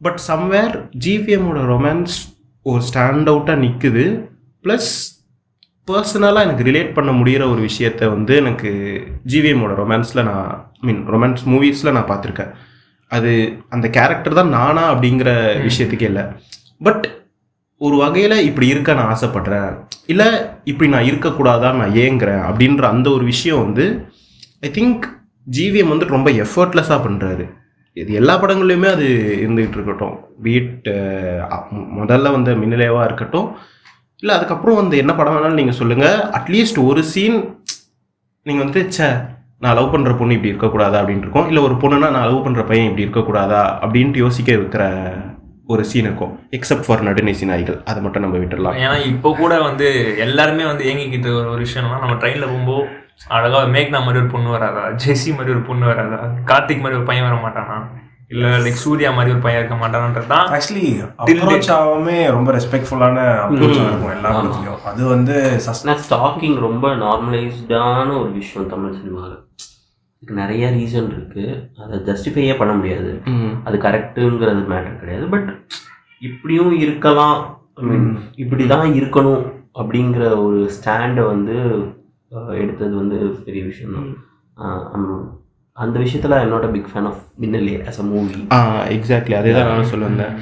பட் சம்வேர் ஜிவிஎம்மோட ரொமான்ஸ் ஒரு ஸ்டாண்ட் அவுட்டாக நிற்குது ப்ளஸ் பர்சனலாக எனக்கு ரிலேட் பண்ண முடிகிற ஒரு விஷயத்த வந்து எனக்கு ஜிவிஎம்மோட ரொமான்ஸில் நான் மீன் ரொமான்ஸ் மூவிஸில் நான் பார்த்துருக்கேன். அது அந்த கேரக்டர் தான் நானா அப்படிங்கிற விஷயத்துக்கே இல்லை. பட் ஒரு வகையில் இப்படி இருக்க நான் ஆசைப்படுறேன். இல்லை இப்படி நான் இருக்கக்கூடாதான் நான் ஏங்குறேன் அப்படின்ற அந்த ஒரு விஷயம் வந்து ஐ திங்க் ஜிவிஎம் வந்து ரொம்ப எஃபர்ட்லெஸ்ஸாக பண்ணுறாரு இது எல்லா படங்கள்லையுமே அது இருந்துகிட்டு இருக்கட்டும். பீட் முதல்ல வந்த மின்னலேவாக இருக்கட்டும். இல்லை அதுக்கப்புறம் வந்து என்ன படம் வேணாலும் நீங்கள் சொல்லுங்கள் அட்லீஸ்ட் ஒரு சீன் நீங்கள் வந்து ச்சே நான் லவ் பண்ணுற பொண்ணு இப்படி இருக்கக்கூடாதா அப்படின்னு இருக்கும். இல்லை ஒரு பொண்ணுனா நான் லவ் பண்ணுற பையன் இப்படி இருக்கக்கூடாதா அப்படின்ட்டு யோசிக்க வைக்கிற ஒரு சீன் இருக்கும். எக்ஸப்ட் ஃபார் நடுநிசி நாய்கள் அதை மட்டும் நம்ம விட்டுடலாம். ஏன்னா இப்போ கூட வந்து எல்லாருமே வந்து ஏங்கிக்கிட்டு ஒரு விஷயம்னா நம்ம ட்ரெயினில் போகும்போது அழகா மேக்னா மாதிரி ஒரு பொண்ணு வராதா? ஜெஸி மாதிரி ஒரு பொண்ணு வராதா? கார்த்திக் மாதிரி ஒரு பையன் வர மாட்டானா? இல்ல லைக் சூர்யா மாதிரி ஒரு பையன் இருக்க மாட்டானான்றது தான் ஆக்சுவலி அப்ரோச் ஆகாமே ரொம்ப ரெஸ்பெக்ட்ஃபுல்லான அப்ரோச் இருக்கும் எல்லா படத்துலையும். அது வந்து ஸ்டாக்கிங் ரொம்ப நார்மலைஸ்டான ஒரு விஷயம் தமிழ் சினிமாவில் இதுக்கு நிறைய ரீசன் இருக்கு. அதை ஜஸ்டிஃபையே பண்ண முடியாது. அது கரெக்டுங்கிறது மேட்டர் கிடையாது. பட் இப்படியும் இருக்கலாம். I mean, இப்படி தான் இருக்கணும் அப்படிங்கிற ஒரு ஸ்டாண்டை வந்து எடுத்தது வந்து பெரிய விஷயம் தான். அந்த விஷயத்தில் I not a big fan of Minnale as a movie exactly அதே தான் நானும் சொல்ல வந்தேன்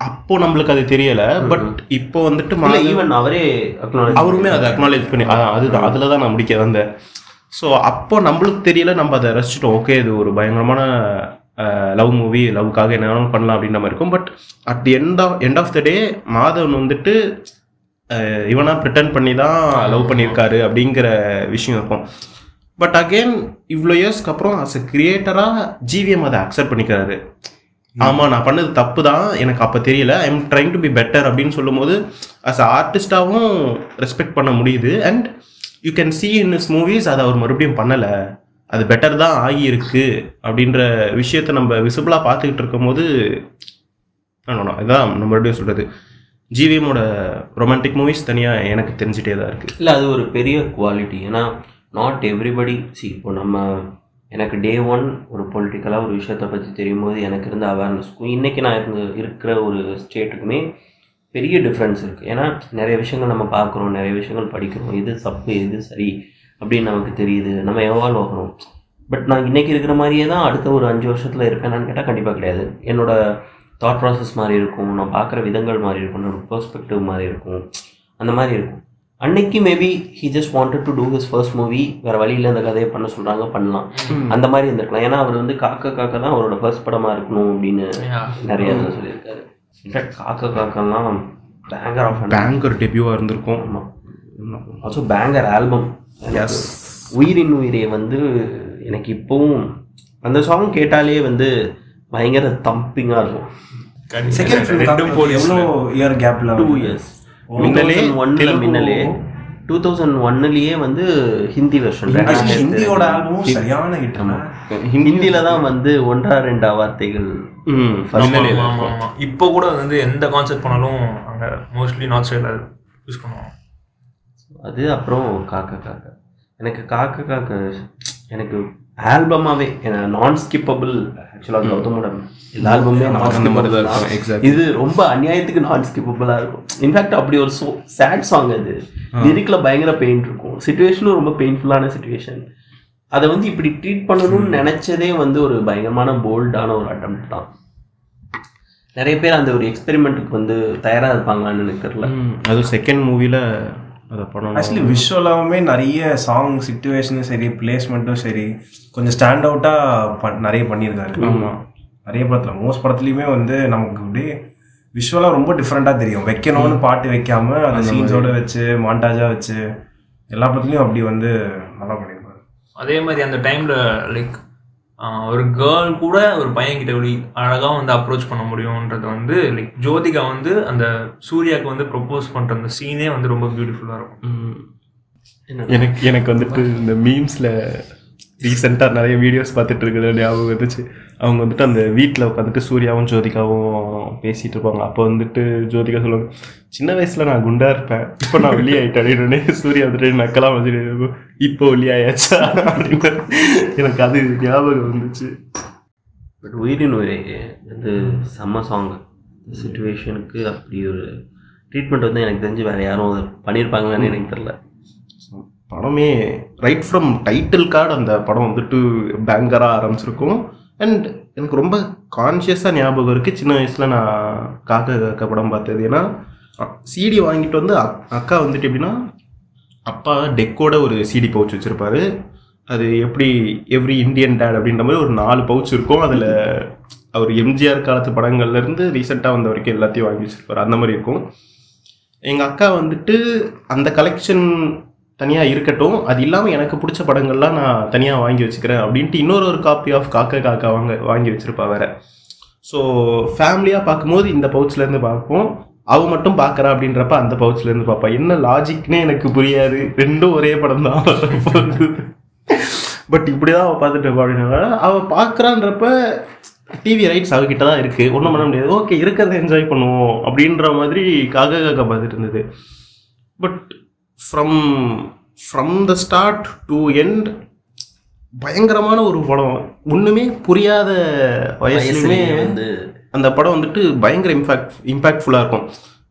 அப்போ நம்மளுக்கு அது தெரியல பட் இப்போ வந்துட்டு ஈவன் அவரே அவருமே அதை அக்னாலேஜ் பண்ணி அதுதான் அதில் தான் நான் முடிக்க வந்தேன். ஸோ அப்போ நம்மளுக்கு தெரியல நம்ம அதை ரசிச்சிட்டோம். ஓகே இது ஒரு பயங்கரமான லவ் மூவி லவ்க்காக என்ன வேணாலும் பண்ணலாம் அப்படின்ற மாதிரி இருக்கும். But at the end of end of the day Madhavan வந்துட்டு இவனா ப்ரிட்டன் பண்ணி தான் லவ் பண்ணியிருக்காரு அப்படிங்கிற விஷயம் இருக்கும். பட் அகெயின் இவ்வளோ இயர்ஸ்க்கு அப்புறம் அஸ் அ கிரியேட்டராக ஜிவிஎம் அதை அக்செப்ட் பண்ணிக்கிறாரு. ஆமாம் நான் பண்ணது தப்பு தான் எனக்கு அப்போ தெரியல. I am trying to be better அப்படின்னு சொல்லும்போது அஸ் அ ஆர்டிஸ்டாகவும் ரெஸ்பெக்ட் பண்ண முடியுது. And you can see in his movies அதை அவர் மறுபடியும் பண்ணலை. அது பெட்டர் தான் ஆகியிருக்கு அப்படின்ற விஷயத்தை நம்ம விசிபிளாக பார்த்துக்கிட்டு இருக்கும்போது இதான் நம்ம மறுபடியும் சொல்கிறது ஜிவிஎம்மோட ரொமான்டிக் மூவிஸ் தனியாக எனக்கு தெரிஞ்சிட்டே தான் இருக்குது இல்லை அது ஒரு பெரிய குவாலிட்டி ஏன்னா நாட் எவ்ரிபடி சி இப்போ நம்ம எனக்கு டே ஒன் ஒரு பொலிட்டிக்கலாக ஒரு விஷயத்தை பற்றி தெரியும் போது எனக்கு இருந்த அவேர்னஸ்க்கும் இன்றைக்கி நான் இருந்த இருக்கிற ஒரு ஸ்டேட்டுக்குமே பெரிய டிஃப்ரென்ஸ் இருக்குது ஏன்னா நிறைய விஷயங்கள் நம்ம பார்க்குறோம் நிறைய விஷயங்கள் படிக்கிறோம். இது தப்பு இது சரி அப்படின்னு நமக்கு தெரியுது. நம்ம எவால்வ் ஆகிறோம் பட் நான் இன்றைக்கி இருக்கிற மாதிரியே தான் அடுத்த ஒரு அஞ்சு வருஷத்தில் இருப்பேனான்னு கேட்டால் கண்டிப்பாக கிடையாது. என்னோடய தாட் ப்ராசஸ் மாதிரி இருக்கும் நான் பார்க்குற விதங்கள் மாதிரி இருக்கும் என்னோட பெர்ஸ்பெக்டிவ் மாதிரி இருக்கும். அந்த மாதிரி இருக்கும். அன்னைக்கு maybe he just wanted to do his first movie வேற வழியில் இந்த கதையை பண்ண சொல்றாங்க பண்ணலாம். அந்த மாதிரி இருந்திருக்கலாம். ஏன்னா அவர் வந்து காக்க காக்க தான் அவரோட ஃபர்ஸ்ட் படமா இருக்கணும் அப்படின்னு. நிறைய சொல்லியிருக்காரு. இன்ஃபேக்ட் காக்க காக்கெல்லாம் பேங்கர் ஆஃப் பேங்கர் டெபியூவாக இருந்திருக்கும். ஆமா. ஆல்சோ பேங்கர் ஆல்பம் எஸ் உயிரின் உயிரே வந்து எனக்கு இப்போவும் அந்த சாங் கேட்டாலே வந்து பயங்கர தம்பிங்காக இருக்கும். செகண்ட் ஃபிலிம் எவ்வளோ இயர் கேப்ல டூ இயர்ஸ் மின்னலே ஒன்ல மின்னலே டூ தௌசண்ட் ஒன்னுலயே வந்து ஹிந்தி வெர்ஷன் ஹிந்தியோட ஆல்பமும் சரியான ஹிட் ஹிந்தியில தான். வந்து ஒன்றா ரெண்டா வார்த்தைகள். இப்போ கூட வந்து எந்த கான்செப்ட் பண்ணாலும் அங்க மோஸ்ட்லி நார்த் சைடில் யூஸ் பண்ணுவோம் அது அப்புறம் காக்க காக்க. எனக்கு காக்க காக்க எனக்கு ஆல்பமாவே நான் ஸ்கிப்பபிள் ஆக்சுவலாக கௌதமோட எல்லா ஆல்பமே அந்த மாதிரி தான் இருக்கும் எக்ஸாக்ட் இது ரொம்ப அநியாயத்துக்கு நான் ஸ்கிப்பபிளா இருக்கும் இன்ஃபேக்ட் அப்படி ஒரு சோ சேட் சாங் அது. லிரிக்ல பயங்கர பெயின் இருக்கும். சுச்சுவேஷனும் ரொம்ப பெயின்ஃபுல்லான சுச்சுவேஷன் அதை வந்து இப்படி ட்ரீட் பண்ணணும்னு நினைச்சதே வந்து ஒரு பயங்கரமான போல்டான ஒரு அட்டம் தான். நிறைய பேர் அந்த ஒரு எக்ஸ்பெரிமெண்ட்டுக்கு வந்து தயாரா இருப்பாங்களான்னு எனக்கு தெரியல. அதுவும் செகண்ட் மூவியில் அதை ஆக்சுவலி விஷுவலாகவுமே நிறைய சாங் சுச்சுவேஷனும் சரி பிளேஸ்மெண்ட்டும் சரி கொஞ்சம் ஸ்டாண்ட் அவுட்டாக நிறைய பண்ணியிருக்காரு. ஆமாம் நிறைய படத்தில் மோஸ்ட் படத்துலையுமே வந்து நமக்கு அப்படியே விஷுவலாக ரொம்ப டிஃப்ரெண்ட்டாக தெரியும். வைக்கணும்னு பாட்டு வைக்காம அந்த சீன்ஸோட வச்சு மாண்டாஜாக வச்சு எல்லா படத்துலையும் அப்படி வந்து நல்லா பண்ணியிருப்பாரு. அதே மாதிரி அந்த டைம்ல லைக் ஒரு கேர்ள் கூட ஒரு பையன் கிட்ட இப்படி அழகா வந்து அப்ரோச் பண்ண முடியும்ன்றது வந்து லைக் ஜோதிகா வந்து அந்த சூர்யாவுக்கு வந்து ப்ரொபோஸ் பண்ற அந்த சீனே வந்து ரொம்ப பியூட்டிஃபுல்லா இருக்கும். எனக்கு எனக்கு வந்துட்டு இந்த மீம்ஸில் ரீசெண்டாக நிறைய வீடியோஸ் பார்த்துட்டு இருக்கிற ஞாபகம் வந்துச்சு. அவங்க வந்துட்டு அந்த வீட்டில் உட்காந்துட்டு சூர்யாவும் ஜோதிகாவும் பேசிட்டு இருப்பாங்க. அப்போ வந்துட்டு ஜோதிகா சொல்லுவாங்க சின்ன வயசுல நான் குண்டா இருப்பேன். இப்போ நான் வெளியாயிட்டேன் சூர்யா வந்துட்டு நக்கெல்லாம் வச்சுட்டு இப்போ வெளியாயாச்சா அப்படின்னு எனக்கு அது ஞாபகம் வந்துச்சு. பட் உயிரின் உயிரே வந்து செம்ம சாங் சுச்சுவேஷனுக்கு அப்படி ஒரு ட்ரீட்மெண்ட் வந்து எனக்கு தெரிஞ்சு வேற யாரும் பண்ணியிருப்பாங்கன்னு எனக்கு தெரியல. படமே ரைட் ஃப்ரம் டைட்டில் கார்டு அந்த படம் வந்துட்டு பேங்கராக ஆரம்பிச்சிருக்கும். அண்ட் எனக்கு ரொம்ப கான்ஷியஸாக ஞாபகம் இருக்குது சின்ன வயசில் நான் காக்கா காக்கா படம் பார்த்தது. ஏன்னா சிடி வாங்கிட்டு வந்து அக்கா வந்துட்டு எப்படின்னா அப்பா டெக்கோட ஒரு சிடி பவுச் வச்சுருப்பாரு. அது எப்படி எவ்ரி இந்தியன் டேட் அப்படின்ற மாதிரி ஒரு நாலு பவுச் இருக்கும். அதில் அவர் எம்ஜிஆர் காலத்து படங்கள்லேருந்து ரீசெண்டாக வந்த வரைக்கும் எல்லாத்தையும் வாங்கி வச்சுருப்பார். அந்த மாதிரி இருக்கும். எங்கள் அக்கா வந்துட்டு அந்த கலெக்ஷன் தனியாக இருக்கட்டும். அது இல்லாமல் எனக்கு பிடிச்ச படங்கள்லாம் நான் தனியாக வாங்கி வச்சுக்கிறேன் அப்படின்ட்டு இன்னொரு ஒரு காப்பி ஆஃப் காக்கா காக்கா வாங்க வாங்கி வச்சிருப்பா வேற. ஸோ ஃபேமிலியாக பார்க்கும்போது இந்த பவுச்லேருந்து பார்ப்போம். அவ மட்டும் பார்க்குறா அப்படின்றப்ப அந்த பவுச்லேருந்து பார்ப்பா. என்ன லாஜிக்னே எனக்கு புரியாது. ரெண்டும் ஒரே படம் தான். பட் இப்படி தான் அவள் பார்த்துட்டு இருப்பா அப்படின்னா அவள் பார்க்குறான்றப்ப டிவி ரைட்ஸ் அவகிட்ட தான் இருக்குது ஒன்றும் பண்ண முடியாது. ஓகே இருக்கிறத என்ஜாய் பண்ணுவோம் அப்படின்ற மாதிரி காக்கா காக்கா பார்த்துட்டு இருந்தது. But from from the start to end பயங்கரமான ஒரு படம். ஒன்றுமே புரியாத வயசுலையுமே வயசுலயே வந்து அந்த படம் வந்துட்டு பயங்கர இம்பாக்ட் இம்பாக்ட்ஃபுல்லாக இருக்கும்.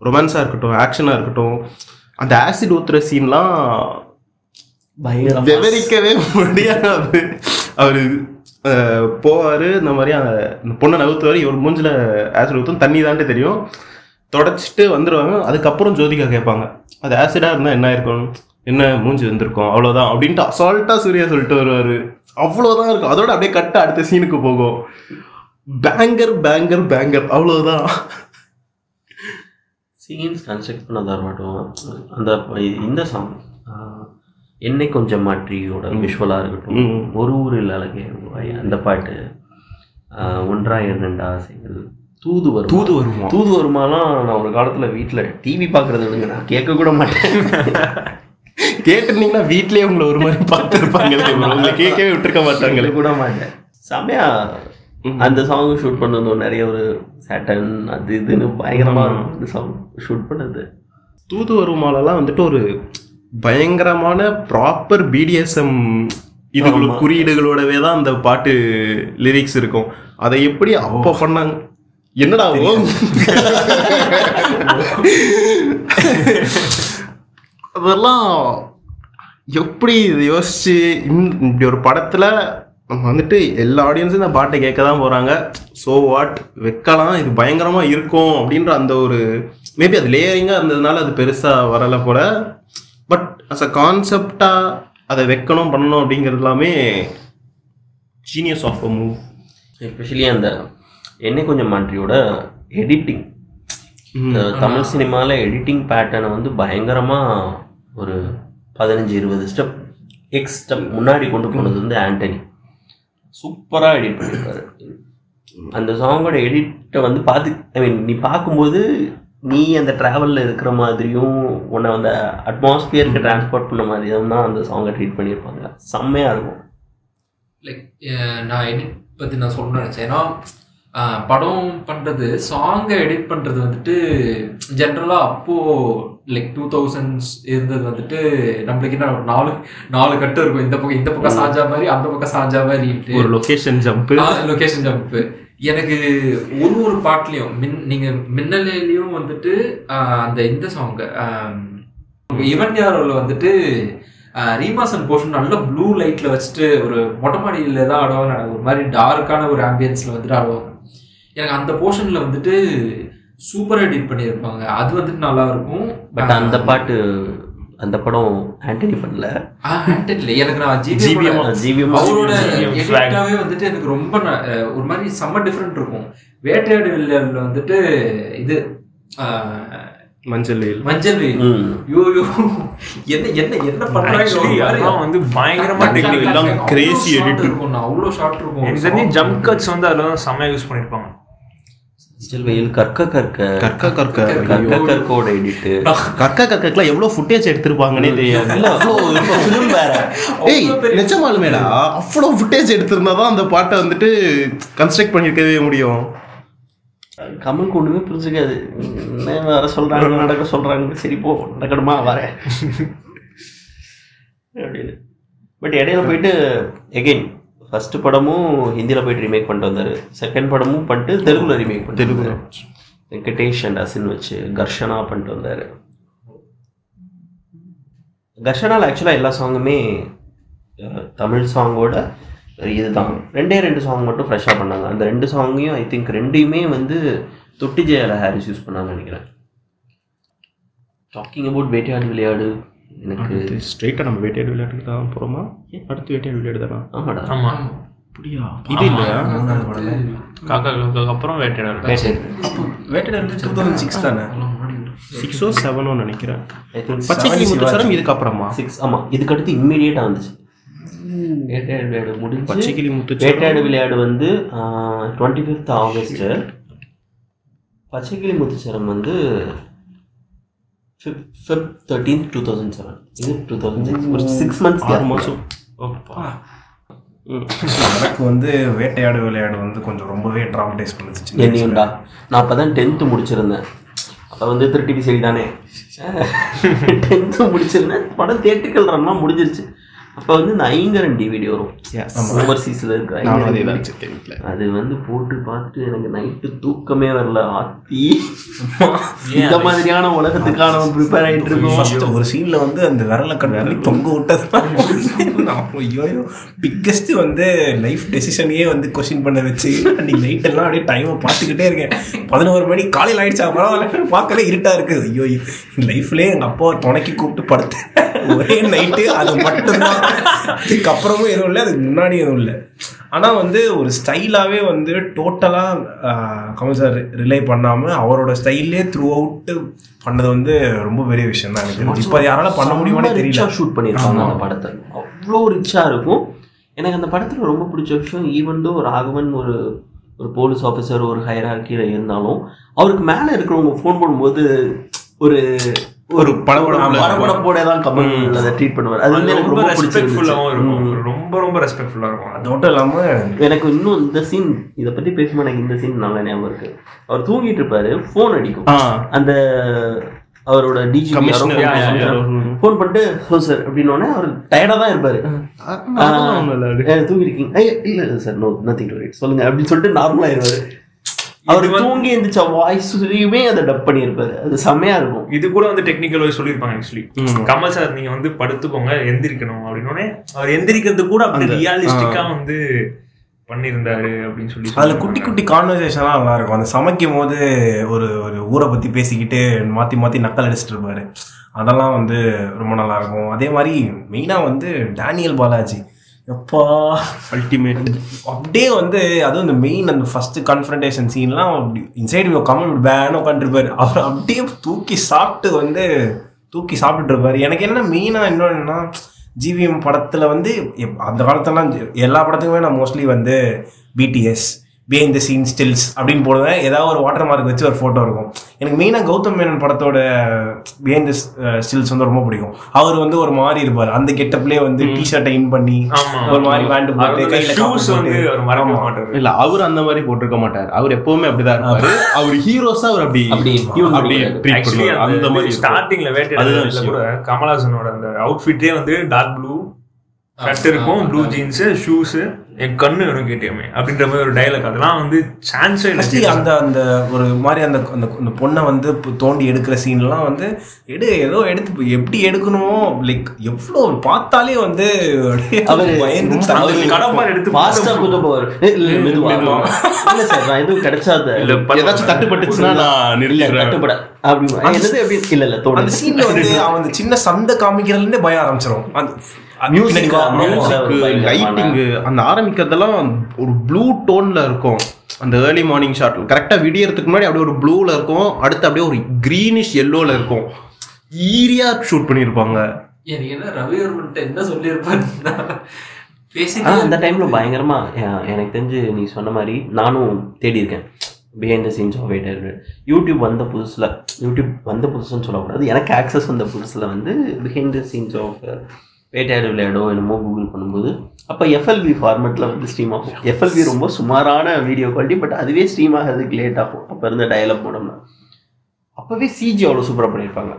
ரொமான்ஸாக இருக்கட்டும் ஆக்ஷனாக இருக்கட்டும் அந்த ஆசிட் ஊத்துற சீன்லாம் விவரிக்கவே முடியாது. அவர் போவார் இந்த மாதிரி அந்த பொண்ணை நகர்த்துவார் இவர் மூஞ்சில் ஆசிட் ஊற்றும் தண்ணி தான்ட்டு தெரியும். தொடச்சிட்டு வந்துடுவாங்க அதுக்கப்புறம் ஜோதிகா கேட்பாங்க. அது ஆசிடாக இருந்தால் என்ன இருக்கும்? என்ன மூஞ்சி வந்திருக்கும்? அவ்வளோதான் அப்படின்ட்டு அசால்ட்டாக சூர்யா சொல்லிட்டு வருவார். அவ்வளோதான் இருக்கும். அதோட அப்படியே கட்ட அடுத்த சீனுக்கு போகும். பேங்கர் பேங்கர் பேங்கர் அவ்வளோதான் சீன்ஸ் கன்ஸ்ட்ரக்ட் பண்ணதா இருக்கட்டும் அந்த இந்த சாங் என்னை கொஞ்சம் மாற்றியோட விஷுவலாக இருக்கட்டும். ஒரு ஊரில் அழகே அந்த பாட்டு ஒன்றா இரண்டு ஆசைகள். தூது வரும்? தூது வருமா? தூது வருமாலாம் நான் ஒரு காலத்தில் வீட்டில் டிவி பார்க்குறதுங்க நான் கேட்க கூட மாட்டேன். கேட்டிருந்தீங்கன்னா வீட்லயே உங்களை ஒரு மாதிரி பார்த்துருப்பாங்களே உங்களை கேட்கவே விட்டுருக்க மாட்டாங்களே. கூட மாட்டேன். செமையா அந்த சாங் ஷூட் பண்ணதும் நிறைய ஒரு சேட்டன் அது இதுன்னு பயங்கரமா இருக்கும். அந்த சாங் ஷூட் பண்ணது. தூது வருமாலெல்லாம் வந்துட்டு ஒரு பயங்கரமான ப்ராப்பர் பிடிஎஸ்எம் இதுகளோட குறியீடுகளோடவே தான் அந்த பாட்டு லிரிக்ஸ் இருக்கும். அதை எப்படி அப்போ பண்ணாங்க? என்னடா அதெல்லாம் எப்படி இது யோசிச்சு இப்படி ஒரு படத்துல நம்ம வந்துட்டு எல்லா ஆடியன்ஸும் இந்த பாட்டை கேட்க தான் போறாங்க. ஸோ வாட் வைக்கலாம். இது பயங்கரமா இருக்கும் அப்படின்ற அந்த ஒரு மேபி அது லேயரிங்கா இருந்ததுனால அது பெருசா வரல போல. பட் அஸ் அ கான்செப்டா அதை வைக்கணும் பண்ணணும் அப்படிங்கிறது எல்லாமே genius of a move especially அந்த என்னை கொஞ்சம் மாற்றியோட எடிட்டிங் தமிழ் சினிமாவில் எடிட்டிங் பேட்டர்னை வந்து பயங்கரமாக ஒரு பதினஞ்சு இருபது ஸ்டெப் எக்ஸ் ஸ்டெப் முன்னாடி கொண்டு போனது வந்து ஆண்டனி. சூப்பராக எடிட் பண்ணியிருக்காரு அந்த சாங்கோட எடிட்டை வந்து பார்த்து ஐ மீன் நீ பார்க்கும்போது நீ அந்த ட்ராவலில் இருக்கிற மாதிரியும் உன்னை அந்த அட்மாஸ்பியருக்கு டிரான்ஸ்போர்ட் பண்ண மாதிரியும் தான் அந்த சாங்கை ட்ரீட் பண்ணியிருப்பாங்க செம்மையாக இருக்கும். லைக் நான் எடிட் பற்றி நான் சொல்ல நினச்சேன். ஏன்னா படம் பண்ணுறது சாங்கை எடிட் பண்ணுறது வந்துட்டு ஜென்ரலாக அப்போது லைக் டூ தௌசண்ட்ஸ் இருந்தது வந்துட்டு நம்மளுக்கு என்ன நாலு நாலு கட்டு இருக்கும். இந்த பக்கம் இந்த பக்கம் சாஞ்சா மாதிரி அந்த பக்கம் சாஞ்சா மாதிரிட்டு ஒரு லொகேஷன் ஜம்ப் லொகேஷன் ஜம்ப் எனக்கு ஒரு ஒரு பாட்டுலயும் மின் நீங்க மின்னலையிலயும் வந்துட்டு அந்த இந்த சாங் இவன் யாரோல வந்துட்டு ரீமாசன் போர்ஷன் நல்ல ப்ளூ லைட்ல வச்சுட்டு ஒரு மொட்டை மாடியில தான் ஆடுவாங்க ஒரு மாதிரி டார்க்கான ஒரு ஆம்பியன்ஸ்ல வந்துட்டு ஆடுவாங்க. எனக்கு அந்த போர்ஷன்ல வந்துட்டு சூப்பர் எடிட் பண்ணியிருப்பாங்க. அது வந்துட்டு நல்லா இருக்கும் பட் அந்த பாட்டு அந்த படம் ஆண்டனி பண்ணல. இல்ல. எனக்கு நான் GVM ஜிவிஎம் ஜிவிஎம் அவரோட. எடிட்டாவே வந்துட்டு எனக்கு ரொம்ப ஒரு மாதிரி செம்ம டிஃப்ரெண்ட் இருக்கும். வேட்டையாடு வில்லியர்ல வந்துட்டு இது மஞ்சள் வெயில். மஞ்சள் வெயில். யோ யோ என்ன என்ன என்ன பண்றாங்க? வந்து பயங்கரமா டெக்னிக்கல் எல்லாம் shot edit. இருக்கும். நான் அவ்வளோ ஷார்ட் இருக்கும். ஜம்ப் கட்ஸ் வந்து அதில் தான் செம்மையாக யூஸ் பண்ணியிருப்பாங்க மஞ்சள் வெயில் கற்க கற்க கற்க. கற்க கற்க கற்கோட எடிட்டு கற்க கற்கலாம் எவ்வளவு ஃபுட்டேஜ் எடுத்திருப்பாங்கன்னே தெரியாது. ஃபிலிம் வேற. ஏய் நிஜமாலுமேடா அவ்வளோ ஃபுட்டேஜ் எடுத்திருந்தா தான் அந்த பாட்டை வந்துட்டு கன்ஸ்ட்ரக்ட் பண்ணியிருக்கவே முடியும். கமலுக்கு ஒண்ணுமே புரிஞ்சுக்காது. என்ன வர சொல்றாங்க நடக்க சொல்றாங்க சரி போ நடக்கணுமா வரேன் அப்படின்னு. பட் இடையில போயிட்டு எகைன் ஃபர்ஸ்ட் படமும் ஹிந்தியில் போயிட்டு ரீமேக் பண்ணிட்டு வந்தாரு. செகண்ட் படமும் பண்ணிட்டு தெலுங்குல ரீமேக் பண்ணிட்டு தெலுங்கு. வெங்கடேஷ் அண்ட் அசின் வச்சு கர்ஷனா பண்ணிட்டு வந்தாரு. கர்ஷனால ஆக்சுவலாக எல்லா சாங்குமே தமிழ் சாங்கோட இதுதான். ரெண்டே ரெண்டு சாங் மட்டும் ஃப்ரெஷ்ஷாக பண்ணாங்க. அந்த ரெண்டு சாங்கையும் ஐ திங்க் ரெண்டையுமே வந்து தொட்டி ஜெயால ஹாரிஸ் யூஸ் பண்ணாங்கன்னு நினைக்கிறேன். டாக்கிங் அபவுட் வேட்டையாடு விளையாடு எனக்கு ஸ்ட்ரெயிட்டாக நம்ம வேட்டையாடு விளையாட்டுக்கு தான் போகிறோமா அடுத்து வேட்டையாடு விளையாடு தானா ஆமாடா. ஆமா. அப்படியா? இது இல்லையா? மூணாவது படம்ல காக்கா காக்காக்கு அப்புறம் Vettaiyaadu. Vettaiyaadu Vettaiyaadu two thousand six தானே? சிக்ஸோ செவனோ நினைக்கிறேன். ஐ திங்க் பச்சை கிளி முத்துச்சரம் இதுக்கு அப்புறமா சிக்ஸ் ஆமாம் இதுக்கு அடுத்து இம்மிடியேட்டாக வந்துச்சு. வேட்டையாடு விளையாடு முடிஞ்சு பச்சை கிளி முத்துச்சரம் வேட்டையாடு விளையாடு வந்து twenty fifth August. Pachaikili Muthucharam வந்து Feb thirteen two thousand seven இது டூ தௌசண்ட் சிக்ஸ் ஒரு சிக்ஸ் மந்த்ஸ் ஆறு மாதம் எனக்கு வந்து வேட்டையாடு விளையாடு வந்து கொஞ்சம் ரொம்பவே ட்ராமடைஸ் பண்ணுச்சு என்னையும்டா நான் அப்போ தான் டென்த்து முடிச்சிருந்தேன். அப்போ வந்து திருட்டி சைடு தானே? டென்த்து முடிச்சிருந்தேன். படம் தேட்டிக்கல் ரன்லாம் முடிஞ்சிருச்சு. அப்போ வந்து இந்த ஐங்கரன் டிவிடி வரும். ஓவர்சீஸில் இருக்கிற அதே வந்து போட்டு பார்த்துட்டு எனக்கு நைட்டு தூக்கமே வரல. ஆத்தி. இந்த மாதிரியான உலகத்துக்கான ப்ரிப்பேர் ஆயிட்டு இருக்கோம். ஒரு சீன்ல வந்து அந்த விரலை கட் பண்ணி தொங்க விட்டது ஐயோ பிக்கஸ்ட் வந்து லைஃப் டெசிஷனையே வந்து கொஸ்டின் பண்ண வச்சு அன்னைக்கு நைட் எல்லாம் அப்படியே டைமை பார்த்துக்கிட்டே இருக்கேன். பதினோரு மணி காலையில் ஆயிடுச்சா. பரவாயில்ல பார்க்கவே இருட்டா இருக்குது ஐயோ லைஃப்லயே எங்க அப்பா துணைக்கி கூப்பிட்டு படுத்தேன் ஒரே நைட்டு அது மட்டும்தான். இதுக்கப்புறமும் எதுவும் இல்லை அதுக்கு முன்னாடி எதுவும் இல்லை. ஆனா வந்து ஒரு ஸ்டைலாவே வந்து டோட்டலா கமல் சார் ரிலே பண்ணாம அவரோட ஸ்டைல்லே த்ரூ அவுட் பண்ணது வந்து ரொம்ப பெரிய விஷயம் தான் எனக்கு. இப்ப யாரால பண்ண முடியுமானே தெரியல. ஷூட் பண்ணியிருப்பாங்க அந்த படத்தை அவ்வளோ ரிச்சா இருக்கும். எனக்கு அந்த படத்துல ரொம்ப பிடிச்ச விஷயம் ஈவன் தோ ராகவன் ஒரு ஒரு போலீஸ் ஆஃபீஸர் ஒரு ஹைரார்கியில் இருந்தாலும் அவருக்கு மேலே இருக்கிறவங்க ஃபோன் பண்ணும்போது ஒரு ஒரு படபடப்போட தான் கமல் அதை ட்ரீட் பண்ணுவார். அது வந்து எனக்கு ரொம்ப ரொம்ப ரெஸ்பெக்ட்ஃபுல்லாகவும் இருக்கும். ரொம்ப ரொம்ப ரெஸ்பெக்ட்ஃபுல்லாக இருக்கும். அது மட்டும் இல்லாம எனக்கு இன்னும் இந்த சீன் இதை பத்தி பேசும்போது எனக்கு இந்த சீன் நல்லா ஞாபகம் இருக்கு. அவர் தூங்கிட்டு இருப்பாரு ஃபோன் அடிக்கும். அந்த அவரோட டிஜி. ஃபோன் பண்ணிட்டு ஹலோ சார் அப்படின்னோடனே அவர் டயர்டாக தான் இருப்பாரு. அதெல்லாம் ஒண்ணும் இல்ல. "ஏ, தூங்கிருக்கீங்க. ஐய, இல்ல இல்ல சார் நோ நத்திங் சொல்லுங்க அப்படின்னு சொல்லிட்டு நார்மலா ஆயிடுவாரு. அவர் தூங்கி எந்திரிச்ச வாய்ஸ்லயுமே அதை டப் பண்ணியிருப்பாரு. அது செம்மையா இருக்கும். இது கூட வந்து டெக்னிக்கல் வைஸ் சொல்லியிருப்பாங்க ஆக்சுவலி கமல் சார் நீங்க வந்து படுத்துக்கோங்க எந்திரிக்கணும் அப்படின்னோடனே அவர் எந்திரிக்கிறது கூட அப்படி ரியாலிஸ்டிக்கா வந்து பண்ணியிருந்தாரு அப்படின்னு சொல்லி அதுல குட்டி குட்டி கான்வர்சேஷன்லாம் நல்லா இருக்கும். அந்த சமைக்கும் போது ஒரு ஒரு ஊரை பத்தி பேசிக்கிட்டு மாத்தி மாத்தி நக்கல் அடிச்சிட்டு இருப்பாரு. அதெல்லாம் வந்து ரொம்ப நல்லா இருக்கும். அதே மாதிரி மெயினா வந்து டேனியல் பாலாஜி. எப்பா. அல்டிமேட் அப்படியே வந்து அதுவும் இந்த மெயின் அந்த ஃபர்ஸ்ட் கன்ஃபரன்டேஷன் சீன்லாம் அப்படி இன்சைட் கமல் பேன் உட்காந்துருப்பாரு அவர் அப்படியே தூக்கி சாப்பிட்டு வந்து தூக்கி சாப்பிட்டுட்டு இருப்பாரு எனக்கு என்ன மெயினா இன்னொன்னா ஜிவிஎம் படத்துல வந்து எப்- அந்த காலத்துலலாம் எல்லா படத்துக்குமே நான் மோஸ்ட்லி வந்து BTS behind the scene stills அப்படின்னு போடுவேன் ஏதாவது ஒரு வாட்டர் மார்க் வச்சு ஒரு ஃபோட்டோ இருக்கும். எனக்கு மெயினாக கௌதம் மேனன் படத்தோட பிஹைண்ட் த ஸ்டில்ஸ் வந்து ரொம்ப பிடிக்கும். அவர் வந்து ஒரு மாதிரி இருப்பார். அந்த கெட்டப்லேயே வந்து டிஷர்ட்டை இன் பண்ணி. ஒரு மாதிரி பேண்ட் போட்டு கையில ஷூஸ் வந்து இல்ல அவர் அந்த மாதிரி போட்டிருக்க மாட்டார். அவர் எப்பவுமே அப்படிதான் இருப்பாரு. அவர் ஹீரோஸா அவர் அப்படி அப்படி. அந்த மாதிரி. ஸ்டார்டிங்ல விஷயம். கூட கமல்ஹாசனோட அந்த அவுட்ஃபிட்டே வந்து டார்க் ப்ளூ ஷர்ட் இருக்கும் ப்ளூ ஜீன்ஸ் ஷூஸ் என் கண்ணு வேணும் கேட்டியமே அப்படின்ற மாதிரி ஒரு டைலாக் அதெல்லாம் வந்து சான்ஸே இல்லை அந்த அந்த ஒரு மாதிரி அந்த அந்த அந்த பொண்ணை வந்து தோண்டி எடுக்கிற சீன்லாம் வந்து எடு ஏதோ எடுத்து எப்படி எடுக்கணுமோ லைக் எவ்வளோ பார்த்தாலே வந்து எடுத்து ஃபாஸ்டா குத்த போவார். இல்ல சார் நான் எதுவும் கிடைச்சாத. ஏதாச்சும் தட்டுப்பட்டுச்சுன்னா நான் இல்ல நிறுத்திடுறேன் கட்டுப்பட அப்படி இல்ல இல்ல அந்த தோணுது சீன்ல வந்து அவன் அந்த சின்ன சந்தை காமிக்கிறதுல இருந்தே பயம் ஆரம்பிச்சிடும் அந்த Music, பின்னாடி வா, ஆமா. music. பயங்கரமான- லைட்டிங் அந்த ஆரம்பிக்கிறதெல்லாம் ஒரு ப்ளூ டோன்ல இருக்கும். அந்த ஏர்லி மார்னிங் ஷாட் கரெக்டா விடியறதுக்கு முன்னாடி அப்படியே ஒரு ப்ளூல இருக்கும். அடுத்து அப்படியே ஒரு கிரீனிஷ் எல்லோல இருக்கும். ஈரியா ஷூட் பண்ணியிருப்பாங்க எனக்கு என்ன ரவிவர்மன்ட்ட என்ன சொல்லியிருப்பாருன்னா அந்த டைம்ல பயங்கரமா எனக்கு தெரிஞ்சு நீ சொன்ன மாதிரி நானும் தேடி இருக்கேன். பிஹைண்ட் த சீன்ஸ் ஆஃப் வெயிட்டர் யூடியூப் வந்த புதுசுல யூடியூப் வந்த புதுசுன்னு சொல்லக்கூடாது. எனக்கு ஆக்சஸ் வந்த புதுசுல வந்து behind the scenes of Vettaiyaadu விளையாடோ என்னமோ கூகுள் பண்ணும்போது அப்போ எஃப்எல்வி ஃபார்மெட்டில் வந்து ஸ்ட்ரீம் ஆகும். எஃப்எல்வி ரொம்ப சுமாரான வீடியோ குவாலிட்டி பட் அதுவே ஸ்ட்ரீம் ஆகிறதுக்கு லேட் ஆகும். அப்போ இருந்த டயலாக் மூடம்னா அப்போவே சிஜி அவ்வளோ சூப்பராக பண்ணியிருப்பாங்க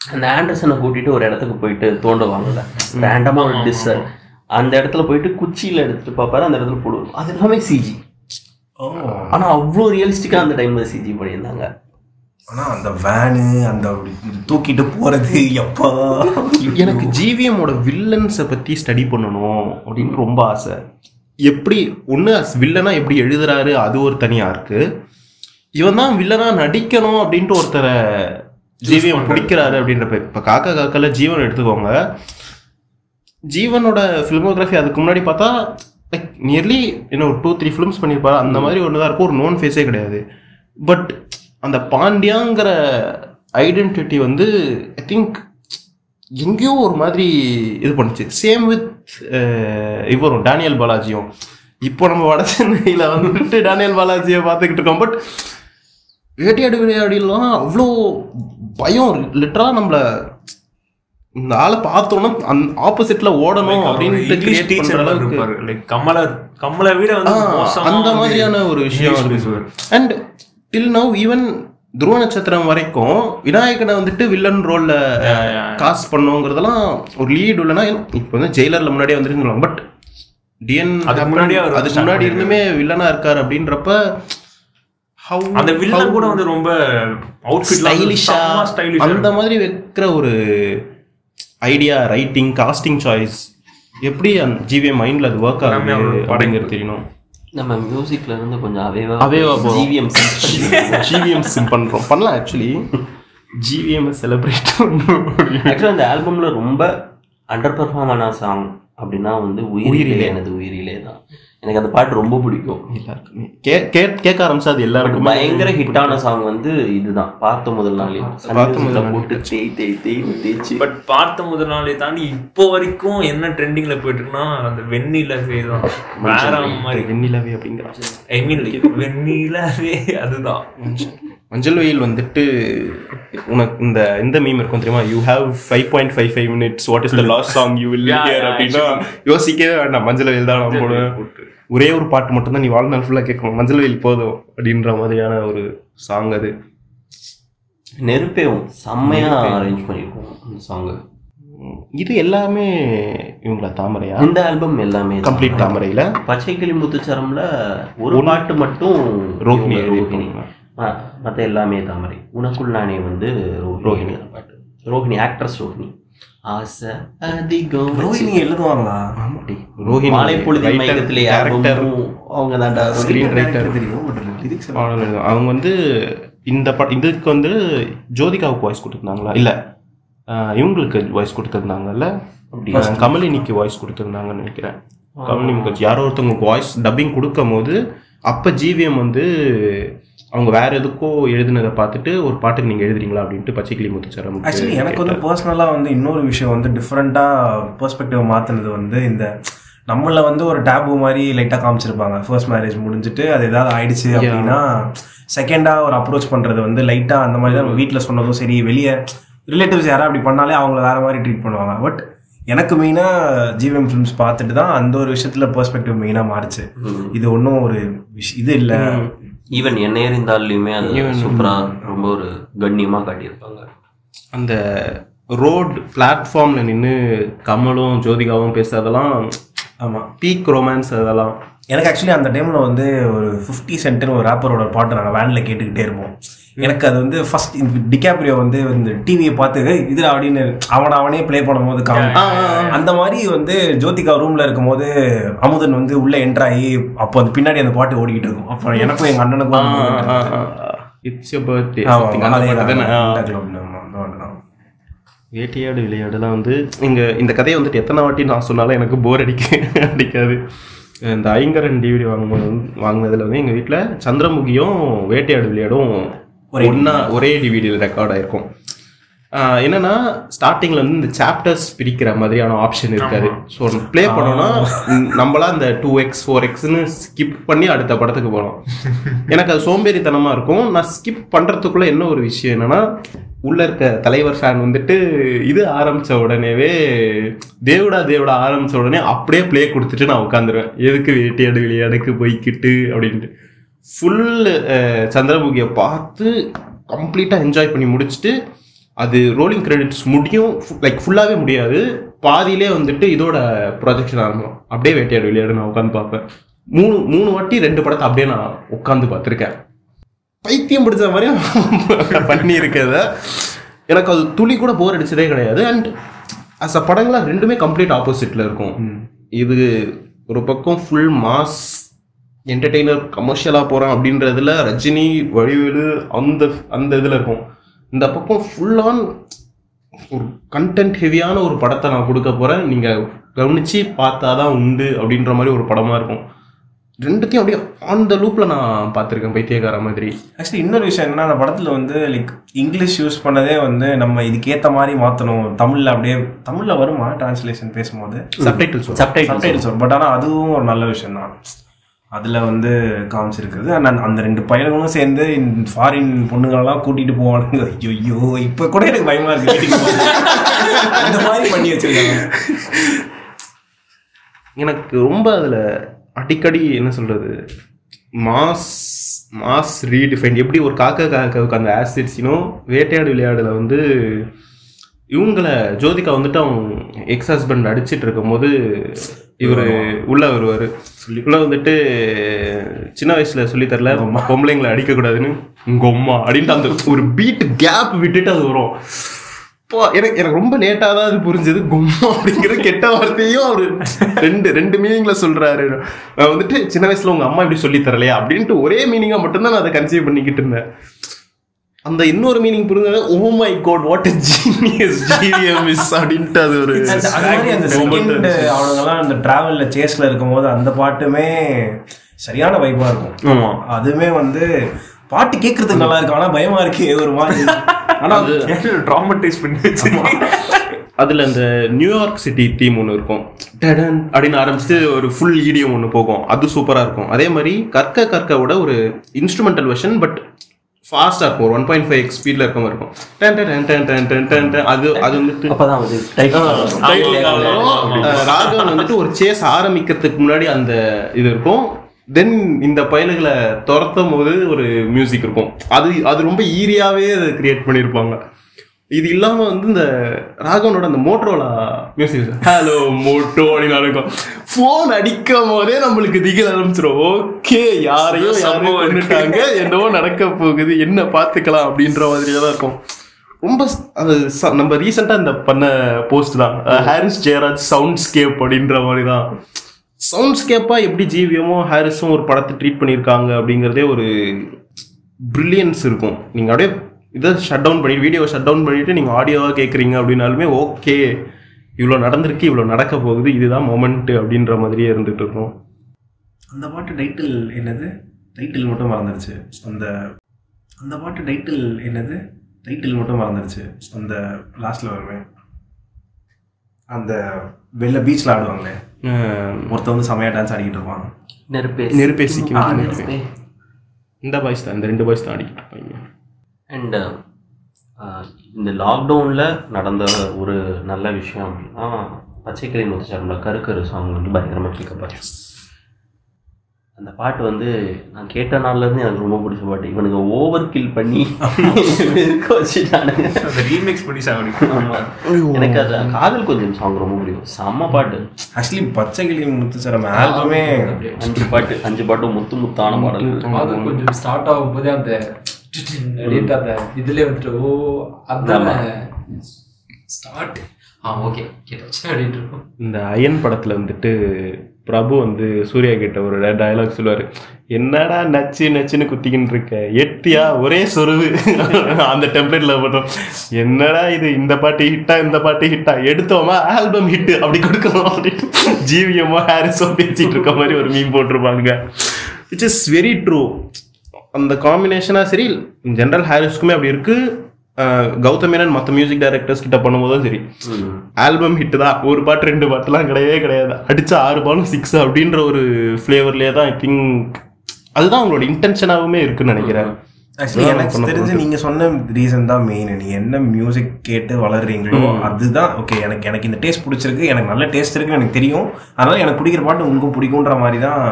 அந்த ஆண்டர்சனை கூட்டிட்டு ஒரு இடத்துக்கு போயிட்டு தோண்டுவாங்கல்ல ரேண்டமாக ஒரு டிஸ்ஸர் அந்த இடத்துல போயிட்டு குச்சியில் எடுத்துட்டு பார்ப்பாரு அந்த இடத்துல போடுவோம் அது எல்லாமே சிஜி. ஆனால் அவ்வளோ ரியலிஸ்டிக்காக அந்த டைமில் சிஜி பண்ணியிருந்தாங்க. ஆனா அந்த வேனு அந்த தூக்கிட்டு போறது எப்பா? எனக்கு ஜிவிஎம்மோட வில்லன்ஸை பத்தி ஸ்டடி பண்ணணும் அப்படின்னு ரொம்ப ஆசை. எப்படி ஒன்று வில்லனா எப்படி எழுதுறாரு அது ஒரு தனியா இருக்கு இவன் தான் வில்லனா நடிக்கணும் அப்படின்ட்டு ஒருத்தரை ஜிவிஎம் பிடிக்கிறாரு அப்படின்ற பேர் இப்போ காக்கா காக்கல ஜீவன் எடுத்துக்கோங்க. ஜீவனோட ஃபிலிமோகிராஃபி அதுக்கு முன்னாடி பார்த்தா லைக் நியர்லி என்ன ஒரு டூ த்ரீ ஃபிலிம்ஸ் பண்ணியிருப்பாரு அந்த மாதிரி ஒன்று தான் இருக்கும். ஒரு நோன் ஃபேஸே கிடையாது. பட் அந்த பாண்டியாங்கிற ஐடென்டிட்டி வந்து ஐ திங்க் எங்கேயோ ஒரு மாதிரி இது பண்ணுச்சு. சேம் வித் இவரும் டேனியல் பாலாஜியும் இப்போ நம்ம வட சென்னையில் வந்துட்டு டேனியல் பாலாஜியை பார்த்துக்கிட்டு இருக்கோம். பட் வேட்டையாடு விளையாடிலாம் அவ்வளோ பயம் லிட்டரலாக நம்மள இந்த ஆளை பார்த்தோன்னா அந்த ஆப்போசிட்ல ஓடணும் பண்ற டீச்சர் அளவுக்கு. லைக் கமல கமலை விட வந்து அந்த மாதிரியான ஒரு விஷயம். அண்ட் டில் நவ் ஈவன் துருவ நட்சத்திரம் வரைக்கும் விநாயகனை வந்துட்டு வில்லன் ரோல்ல காஸ்ட் பண்ணுங்கிறதெல்லாம் ஒரு லீட் இல்லைன்னா இப்போ வந்து ஜெயிலர்ல முன்னாடியே வந்துட்டு பட் டிஎன் அதுக்கு முன்னாடியே அதுக்கு முன்னாடி இருந்துமே வில்லனா இருக்காரு அப்படின்றப்ப அந்த வில்லன் கூட வந்து ரொம்ப ஸ்டைலிஷா அந்த மாதிரி வைக்கிற ஒரு ஐடியா ரைட்டிங் காஸ்டிங் சாய்ஸ் எப்படி அந்த ஜிவிஎம் மைண்ட்ல அது ஒர்க் ஆகுது அப்படிங்கிறது தெரியணும் நம்ம மியூசிக்ல இருந்து கொஞ்சம் அவேவா அவேவா. ஜிவிஎம் ஜிவிஎம் சிம் பண்றோம். பண்ணலாம் ஆக்சுவலி ஜிவிஎம் செலிப்ரேட் ஆக்சுவலாக அந்த ஆல்பம்ல ரொம்ப அண்டர் பெர்ஃபார்ம் ஆன சாங் அப்படின்னா வந்து உயிரிலே. எனது உயிரிலே. எனக்கு அந்த பாட்டு ரொம்ப பிடிக்கும். எல்லாருக்குமே. கே- கே- கேட்க ஆரம்பிச்சா அது எல்லாருக்கும் பயங்கர ஹிட்டான சாங் வந்து இதுதான். பார்த்த முதல் நாளே. பார்த்த முதல் நாளே. போட்டு தேய் தேய் தேய் தேய்ச்சி. பட் பார்த்த முதல் நாளே தாண்டி இப்போ வரைக்கும் என்ன ட்ரெண்டிங்ல போயிட்டு இருக்குன்னா அந்த வெண்ணிலவே தான். வேற மாதிரி. வெண்ணிலவே அப்படிங்கிறான் ஐ மீன் வெண்ணிலவே அதுதான். மஞ்சள் வெயில் வந்துட்டு உனக்கு இந்த இந்த மீம் இருக்கும் தெரியுமா? You have five point five five minutes what is the last song you will hear அப்படின்னா யோசிக்கவே வேண்டாம். மஞ்சள் வெயில் தான் நான் போடுவேன். ஒரே ஒரு பாட்டு மட்டும் தான் நீ வாழ்நாள் ஃபுல்லாக கேட்கணும். மஞ்சள் வெயில் போதும் அப்படின்ற மாதிரியான ஒரு சாங் அது. நெருப்பேவும் செம்மையா அரேஞ்ச் பண்ணியிருக்கோம் அந்த சாங் உம், இது எல்லாமே இவங்கள தாமரையா? இந்த ஆல்பம் எல்லாமே. கம்ப்ளீட் தாமரையில? பச்சை கிளி முத்துச்சரம்ல ஒரு பாட்டு மட்டும் ரோஹிணி ரோஹிணி. மற்ற எல்லாமே தாமரை. உனக்குள் நானே வந்து ரோஹிணி. பாட்டு. ரோஹிணி ஆக்ட்ரஸ் ரோஹிணி. ஆசை அதிகம் ரோஹிணி எழுதுவாங்களா? ஆமாடி. ரோஹிணி மாலை பொழுது மயக்கத்திலே அவங்க. தெரியும் லிரிக்ஸ் வந்து இந்த பட இதுக்கு வந்து ஜோதிகாவுக்கு வாய்ஸ் கொடுத்துருந்தாங்களா? இல்ல ஆஹ் இவங்களுக்கு வாய்ஸ் கொடுத்துருந்தாங்கல்ல? அப்படி கமலினிக்கு வாய்ஸ் கொடுத்துருந்தாங்கன்னு நினைக்கிறேன். கமலினி முகர்ஜி யாரோ ஒருத்தவங்களுக்கு வாய்ஸ் டப்பிங் கொடுக்கும் போது அப்ப ஜிவிஎம் வந்து அவங்க வேற எதுக்கோ எழுதுனதை பார்த்துட்டு ஒரு பாட்டுக்கு நீங்க எழுதுறீங்களா அப்படின்ட்டு பச்சைக்கிளி முத்துச்சரம் ஆக்சுவலி எனக்கு வந்து பர்சனலாக வந்து இன்னொரு விஷயம் வந்து டிஃப்ரெண்ட்டாக பெர்ஸ்பெக்டிவ் மாற்றினது வந்து இந்த நம்மள வந்து ஒரு டேபு மாதிரி லைட்டாக காமிச்சிருப்பாங்க. ஃபர்ஸ்ட் மேரேஜ் முடிஞ்சிட்டு அது ஏதாவது ஆயிடுச்சு அப்படின்னா செகண்டாக ஒரு அப்ரோச் பண்ணுறது வந்து லைட்டாக அந்த மாதிரி தான் வீட்டில் சொன்னதும் சரி வெளியே ரிலேட்டிவ்ஸ் யாராவது அப்படி பண்ணாலே அவங்கள வேற மாதிரி ட்ரீட் பண்ணுவாங்க. பட் எனக்கு மெயினாக ஜிவிஎம் ஃபிலிம்ஸ் பார்த்துட்டு தான் அந்த ஒரு விஷயத்தில் பெர்ஸ்பெக்டிவ் மெயினாக மாறுச்சு. இது ஒன்றும் ஒரு விஷ் இது இல்லை. ஈவன் என்ன இருந்தாலுமே அது சூப்பரா ரொம்ப ஒரு கண்ணியமா காட்டியிருப்பாங்க. அந்த ரோட் பிளாட்ஃபார்ம்ல நின்று கமலும் ஜோதிகாவும் பேசுறதெல்லாம் ஆமாம் பீக் ரொமான்ஸ் அதெல்லாம். எனக்கு ஆக்சுவலி அந்த டைம்ல வந்து ஒரு ஃபிஃப்டி சென்ட்னு ஒரு ரேப்பரோட பாட்டு நாங்கள் வேன்ல கேட்டுக்கிட்டே இருப்போம். எனக்கு அது வந்து ஃபர்ஸ்ட் டிகாப்ரியோ வந்து இந்த டிவியை பார்த்து "ஏய், இதுடா அப்படின்னு அவனை அவனே ப்ளே பண்ணும்போது அந்த மாதிரி வந்து ஜோதிகா ரூம்ல இருக்கும்போது அமுதன் வந்து உள்ள என்ட்ரு ஆகி அப்போ அந்த பின்னாடி அந்த பாட்டு ஓடிக்கிட்டு இருக்கும். அப்போ எனக்கும் எங்க அண்ணனுக்கும் இட்ஸ் பர்த்டே. வேட்டையாடு விளையாடுலாம் வந்து இங்க இந்த கதையை வந்துட்டு எத்தனை வாட்டி நான் சொன்னாலும் எனக்கு போர் அடிக்க அடிக்காது. இந்த ஐங்கரன் டிவிடி வாங்கும்போது வாங்கினதுல வந்து எங்க வீட்ல சந்திரமுகியும் வேட்டையாடு விளையாடும் ஒன்னா ஒரே டிவிடியில் ரெக்கார்ட் ஆயிருக்கும். என்னன்னா ஸ்டார்டிங்ல வந்து இந்த சாப்டர்ஸ் பிரிக்கிற மாதிரியான ஆப்ஷன் இருக்காது. ஸோ ப்ளே பண்ணோம்னா நம்மளா இந்த டூ எக்ஸ் ஃபோர் எக்ஸ்னு ஸ்கிப் பண்ணி அடுத்த படத்துக்கு போனோம் எனக்கு அது சோம்பேறித்தனமா இருக்கும். நான் ஸ்கிப் பண்றதுக்குள்ள என்ன ஒரு விஷயம் என்னன்னா உள்ள இருக்க தலைவர் ஃபேன் வந்துட்டு இது ஆரம்பிச்ச உடனேவே தேவடா தேவடா ஆரம்பிச்ச உடனே அப்படியே ப்ளே கொடுத்துட்டு நான் உட்காந்துருவேன். எதுக்கு வேட்டையாடு விளையாடுக்கு போய்க்கிட்டு? அப்படின்ட்டு. ஃபுல் சந்திரமுகியை பார்த்து கம்ப்ளீட்டாக என்ஜாய் பண்ணி முடிச்சுட்டு அது ரோலிங் கிரெடிட்ஸ் முடியும் லைக் ஃபுல்லாகவே முடியாது. பாதியிலே வந்துட்டு இதோட ப்ரொஜெக்ஷன் ஆரம்பம். அப்படியே வேட்டையாடு விளையாடு நான் உட்காந்து பார்ப்பேன். மூணு மூணு வாட்டி ரெண்டு படத்தை அப்படியே நான் உட்காந்து பார்த்துருக்கேன். பைத்தியம் பிடிச்ச மாதிரி பண்ணியிருக்கத எனக்கு அது துளி கூட போர் அடிச்சதே கிடையாது. அண்ட் அஸ் அ படங்களா ரெண்டுமே கம்ப்ளீட் ஆப்போசிட்ல இருக்கும். இது ஒரு பக்கம் ஃபுல் மாஸ் என்டர்டெய்னர் கமர்ஷியலாக போகிறான் அப்படின்றதுல ரஜினி வடிவேலு அந்த அந்த இதில் இருக்கும். இந்த பக்கம் ஃபுல் ஆன் ஒரு கண்டென்ட் ஹெவியான ஒரு படத்தை நான் கொடுக்க போகிறேன் நீங்கள் கவனிச்சு பார்த்தாதான் உண்டு அப்படின்ற மாதிரி ஒரு படமாக இருக்கும். ரெண்டுத்தையும் அப்படியே ஆன் த லூப்பில் நான் பார்த்துருக்கேன் பைத்தியக்கார மாதிரி. ஆக்சுவலி இன்னொரு விஷயம் என்னன்னா அந்த படத்துல வந்து லைக் இங்கிலீஷ் யூஸ் பண்ணதே வந்து நம்ம இதுக்கு ஏத்த மாதிரி மாத்தணும். தமிழ்ல அப்படியே தமிழ்ல வருமா டிரான்ஸ்லேஷன் பேசும்போது? சப்டைட்டில்ஸ் சப்டைட்டில் சப்டைல்ஸ் வரும். பட் ஆனா அதுவும் ஒரு நல்ல விஷயம் தான் அதில் வந்து காமிச்சிருக்கிறது. அந்த அந்த ரெண்டு பையன்களும் சேர்ந்து ஃபாரின் பொண்ணுங்களெல்லாம் கூட்டிகிட்டு போவானுங்க. ஐயோ இப்போ கூட எனக்கு பயமாக இருக்கு வீட்டுக்கு இந்த மாதிரி பண்ணி வச்சிருக்காங்க. எனக்கு ரொம்ப அதில் அடிக்கடி என்ன சொல்கிறது மாஸ் மாஸ் ரீடிஃபைன் எப்படி ஒரு காக்கா காக்காவுக்கு அந்த ஆசிட்ஸினோ வேட்டையாடு விளையாடுல வந்து இவங்கள ஜோதிகா வந்துட்டு அவங்க எக்ஸ் ஹஸ்பண்ட் அடிச்சிட்டு இருக்கும்போது இவர் உள்ள வருவார். உள்ள வந்துட்டு சின்ன வயசுல சொல்லி தரல. பொம்பளைங்களை அடிக்கக்கூடாதுன்னு உங்க அம்மா அப்படின்ட்டு அந்த ஒரு பீட் கேப் விட்டுட்டு அது வரும். எனக்கு எனக்கு ரொம்ப லேட்டாக தான் அது புரிஞ்சது. கும்மா அப்படிங்கிற கெட்ட வார்த்தையும் அவர் ரெண்டு ரெண்டு மீனிங்ல சொல்றாரு. நான் வந்துட்டு சின்ன வயசுல உங்க அம்மா இப்படி சொல்லி தரலையா அப்படின்ட்டு ஒரே மீனிங்கா மட்டும்தான் நான் அதை கன்சீவ் பண்ணிக்கிட்டு இருந்தேன். அந்த இன்னொரு மீனிங் புரிஞ்சது oh my God what genius ஜீனியம் is அப்படின்ட்டு அது ஒரு அந்த- அது மாதிரி அந்த செகண்ட் அவனுங்கெல்லாம் அந்த டிராவல்ல சேஸ்ல இருக்கும்போது அந்த பாட்டுமே சரியான வைப்பா இருக்கும். ஆமா. அதுவுமே வந்து பாட்டு கேட்கறதுக்கு நல்லா இருக்கு ஆனா பயமா இருக்கு ஒரு மாதிரி. ஆனா ட்ராமடைஸ் பண்ணி அதுல இந்த நியூயார்க் சிட்டி தீம் ஒன்று இருக்கும். டடன் அப்படின்னு ஆரம்பிச்சுட்டு ஒரு ஃபுல் ஈடியம் ஒன்று போகும். அது சூப்பரா இருக்கும். அதே மாதிரி கற்க கற்கவோட ஒரு இன்ஸ்ட்ருமெண்டல் வெர்ஷன் பட் ஃபாஸ்ட்டாக இருக்கும். ஒரு ஒன் பாயிண்ட் ஃபைவ் ஸ்பீடில் இருக்க இருக்கும் ten ten ten ten ten ten ten அது அது வந்துட்டு ராகவன் வந்துட்டு ஒரு சேஸ் ஆரம்பிக்கிறதுக்கு முன்னாடி அந்த இது இருக்கும். தென் இந்த பயலுகளை துரத்தும் போது ஒரு மியூசிக் இருக்கும். அது அது ரொம்ப ஈரியாவே அதை கிரியேட் பண்ணியிருப்பாங்க இது இல்லாம வந்து இந்த ராகவனோட அந்த மோட்டரோலா மியூசிக் ஹலோ மோட்டோ அப்படின்னு இருக்கும். ஃபோன் அடிக்கும் போதே நம்மளுக்கு திகில் ஆரம்பிச்சிடும் ஓகே யாரையும் யாரையும் கொண்டுட்டாங்க என்னவோ நடக்க போகுது. என்ன பார்த்துக்கலாம் அப்படின்ற மாதிரியே தான் இருக்கும். ரொம்ப அது நம்ம ரீசெண்டாக இந்த பண்ண போஸ்ட் தான். ஹாரிஸ் ஜெயராஜ் சவுண்ட் ஸ்கேப் அப்படின்ற மாதிரி தான். சவுண்ட் ஸ்கேப்பாக எப்படி ஜிவிஎமோ ஹாரிஸும் ஒரு படத்தை ட்ரீட் பண்ணியிருக்காங்க அப்படிங்கிறதே ஒரு ப்ரில்லியன்ஸ் இருக்கும். நீங்கள் அப்படியே இதை ஷட் டவுன் பண்ணி வீடியோ ஷட் டவுன் பண்ணிவிட்டு நீங்கள் ஆடியோவாக கேட்குறீங்க அப்படின்னாலுமே ஓகே இவ்வளோ நடந்திருக்கு இவ்வளோ நடக்க போகுது இதுதான் மொமெண்ட்டு அப்படின்ற மாதிரியே இருந்துட்டு இருக்கும். அந்த பாட்டு டைட்டில் என்னது? டைட்டில் மட்டும் மறந்துடுச்சு அந்த அந்த பாட்டு டைட்டில் என்னது? டைட்டில் மட்டும் மறந்துடுச்சு அந்த லாஸ்ட்ல வருமே அந்த வெளில பீச்ல ஆடுவாங்களே? அஹ் ஒருத்தன் வந்து செமையா டான்ஸ் ஆடிக்கிட்டு இருப்பான். நெருப்பே. நெருப்பேசிக்கு. இந்த பாய்ஸ் தான் இந்த ரெண்டு பாய்ஸ் தான் ஆடிக்கிட்டு இருப்பாங்க. அண்ட் இந்த லாக்டவுனில் நடந்த ஒரு நல்ல விஷயம் அப்படின்னா பச்சைக்கிளி முத்துச்சாரம்ல கருக்கரு சாங் வந்து பயங்கரமாக கேட்கப்பட்டு அந்த பாட்டு வந்து நான் கேட்ட நாள்ல இருந்து எனக்கு ரொம்ப பிடிச்ச பாட்டு. இவனுங்க ஓவர் கில் பண்ணி இருக்க வச்சுட்டானுங்க. அந்த ரீமிக்ஸ் பண்ணி. எனக்கு அது காதல் கொஞ்சம் சாங் ரொம்ப பிடிக்கும். செம்ம பாட்டு. ஆக்சுவலி பச்சை கிளி முத்துச்சரம் ஆல்பமே அஞ்சு பாட்டு அஞ்சு பாட்டு முத்து முத்தான பாடல்கள். அது கொஞ்சம் ஸ்டார்ட் ஆகும் போதே அந்த அப்படின்ட்டு அந்த இதுல வந்துட்டு ஓ அதான்? ஸ்டார்ட் ஆ ஓகே கேட்டாச்சு அப்படின்ட்டு இந்த அயன் படத்துல வந்துட்டு பிரபு வந்து சூர்யா கிட்ட ஒரு டயலாக் சொல்லுவாரு. என்னடா நச்சு நச்சுன்னு குத்திக்கிட்டு இருக்க? எட்டியா? ஒரே சொருவு. அந்த டெம்ப்ளேட்ல போட்டோம். என்னடா இது? இந்த பாட்டு ஹிட்டா இந்த பாட்டு ஹிட்டா எடுத்தோமா? ஆல்பம் ஹிட் அப்படி கொடுக்கணும். அப்படின்னு ஜிவிஎம்மோ ஹாரிஸோ பேசிட்டு இருக்க மாதிரி ஒரு மீன் போட்டிருப்பாங்க விச் இஸ் வெரி ட்ரூ அந்த காம்பினேஷனாக சரி ஜென்ரல் ஹாரிஸ்க்குமே அப்படி இருக்கு. அஹ் கௌதம் மேனன் மற்ற மியூசிக் டைரக்டர்ஸ் கிட்ட பண்ணும்போதும் சரி. ஆல்பம் ஹிட் தான். ஒரு பாட்டு ரெண்டு பாட்டுலாம் கிடையவே கிடையாது. அடிச்ச ஆறு பாலும் சிக்ஸ் அப்படின்ற ஒரு ஃப்ளேவர்லேயே தான் ஐ திங்க் அதுதான் அவங்களோட இன்டென்ஷனாகவுமே இருக்குன்னு நினைக்கிறேன். ஆக்சுவலி எனக்கு தெரிஞ்சு நீங்க சொன்ன ரீசன் தான் மெயின் நீங்க என்ன மியூசிக் கேட்டு வளர்றீங்களோ அதுதான் ஓகே எனக்கு எனக்கு இந்த டேஸ்ட் பிடிச்சிருக்கு எனக்கு நல்ல டேஸ்ட் இருக்குன்னு எனக்கு தெரியும். அதனால எனக்கு பிடிக்கிற பாட்டு உங்களுக்கும் பிடிக்குன்ற மாதிரி தான்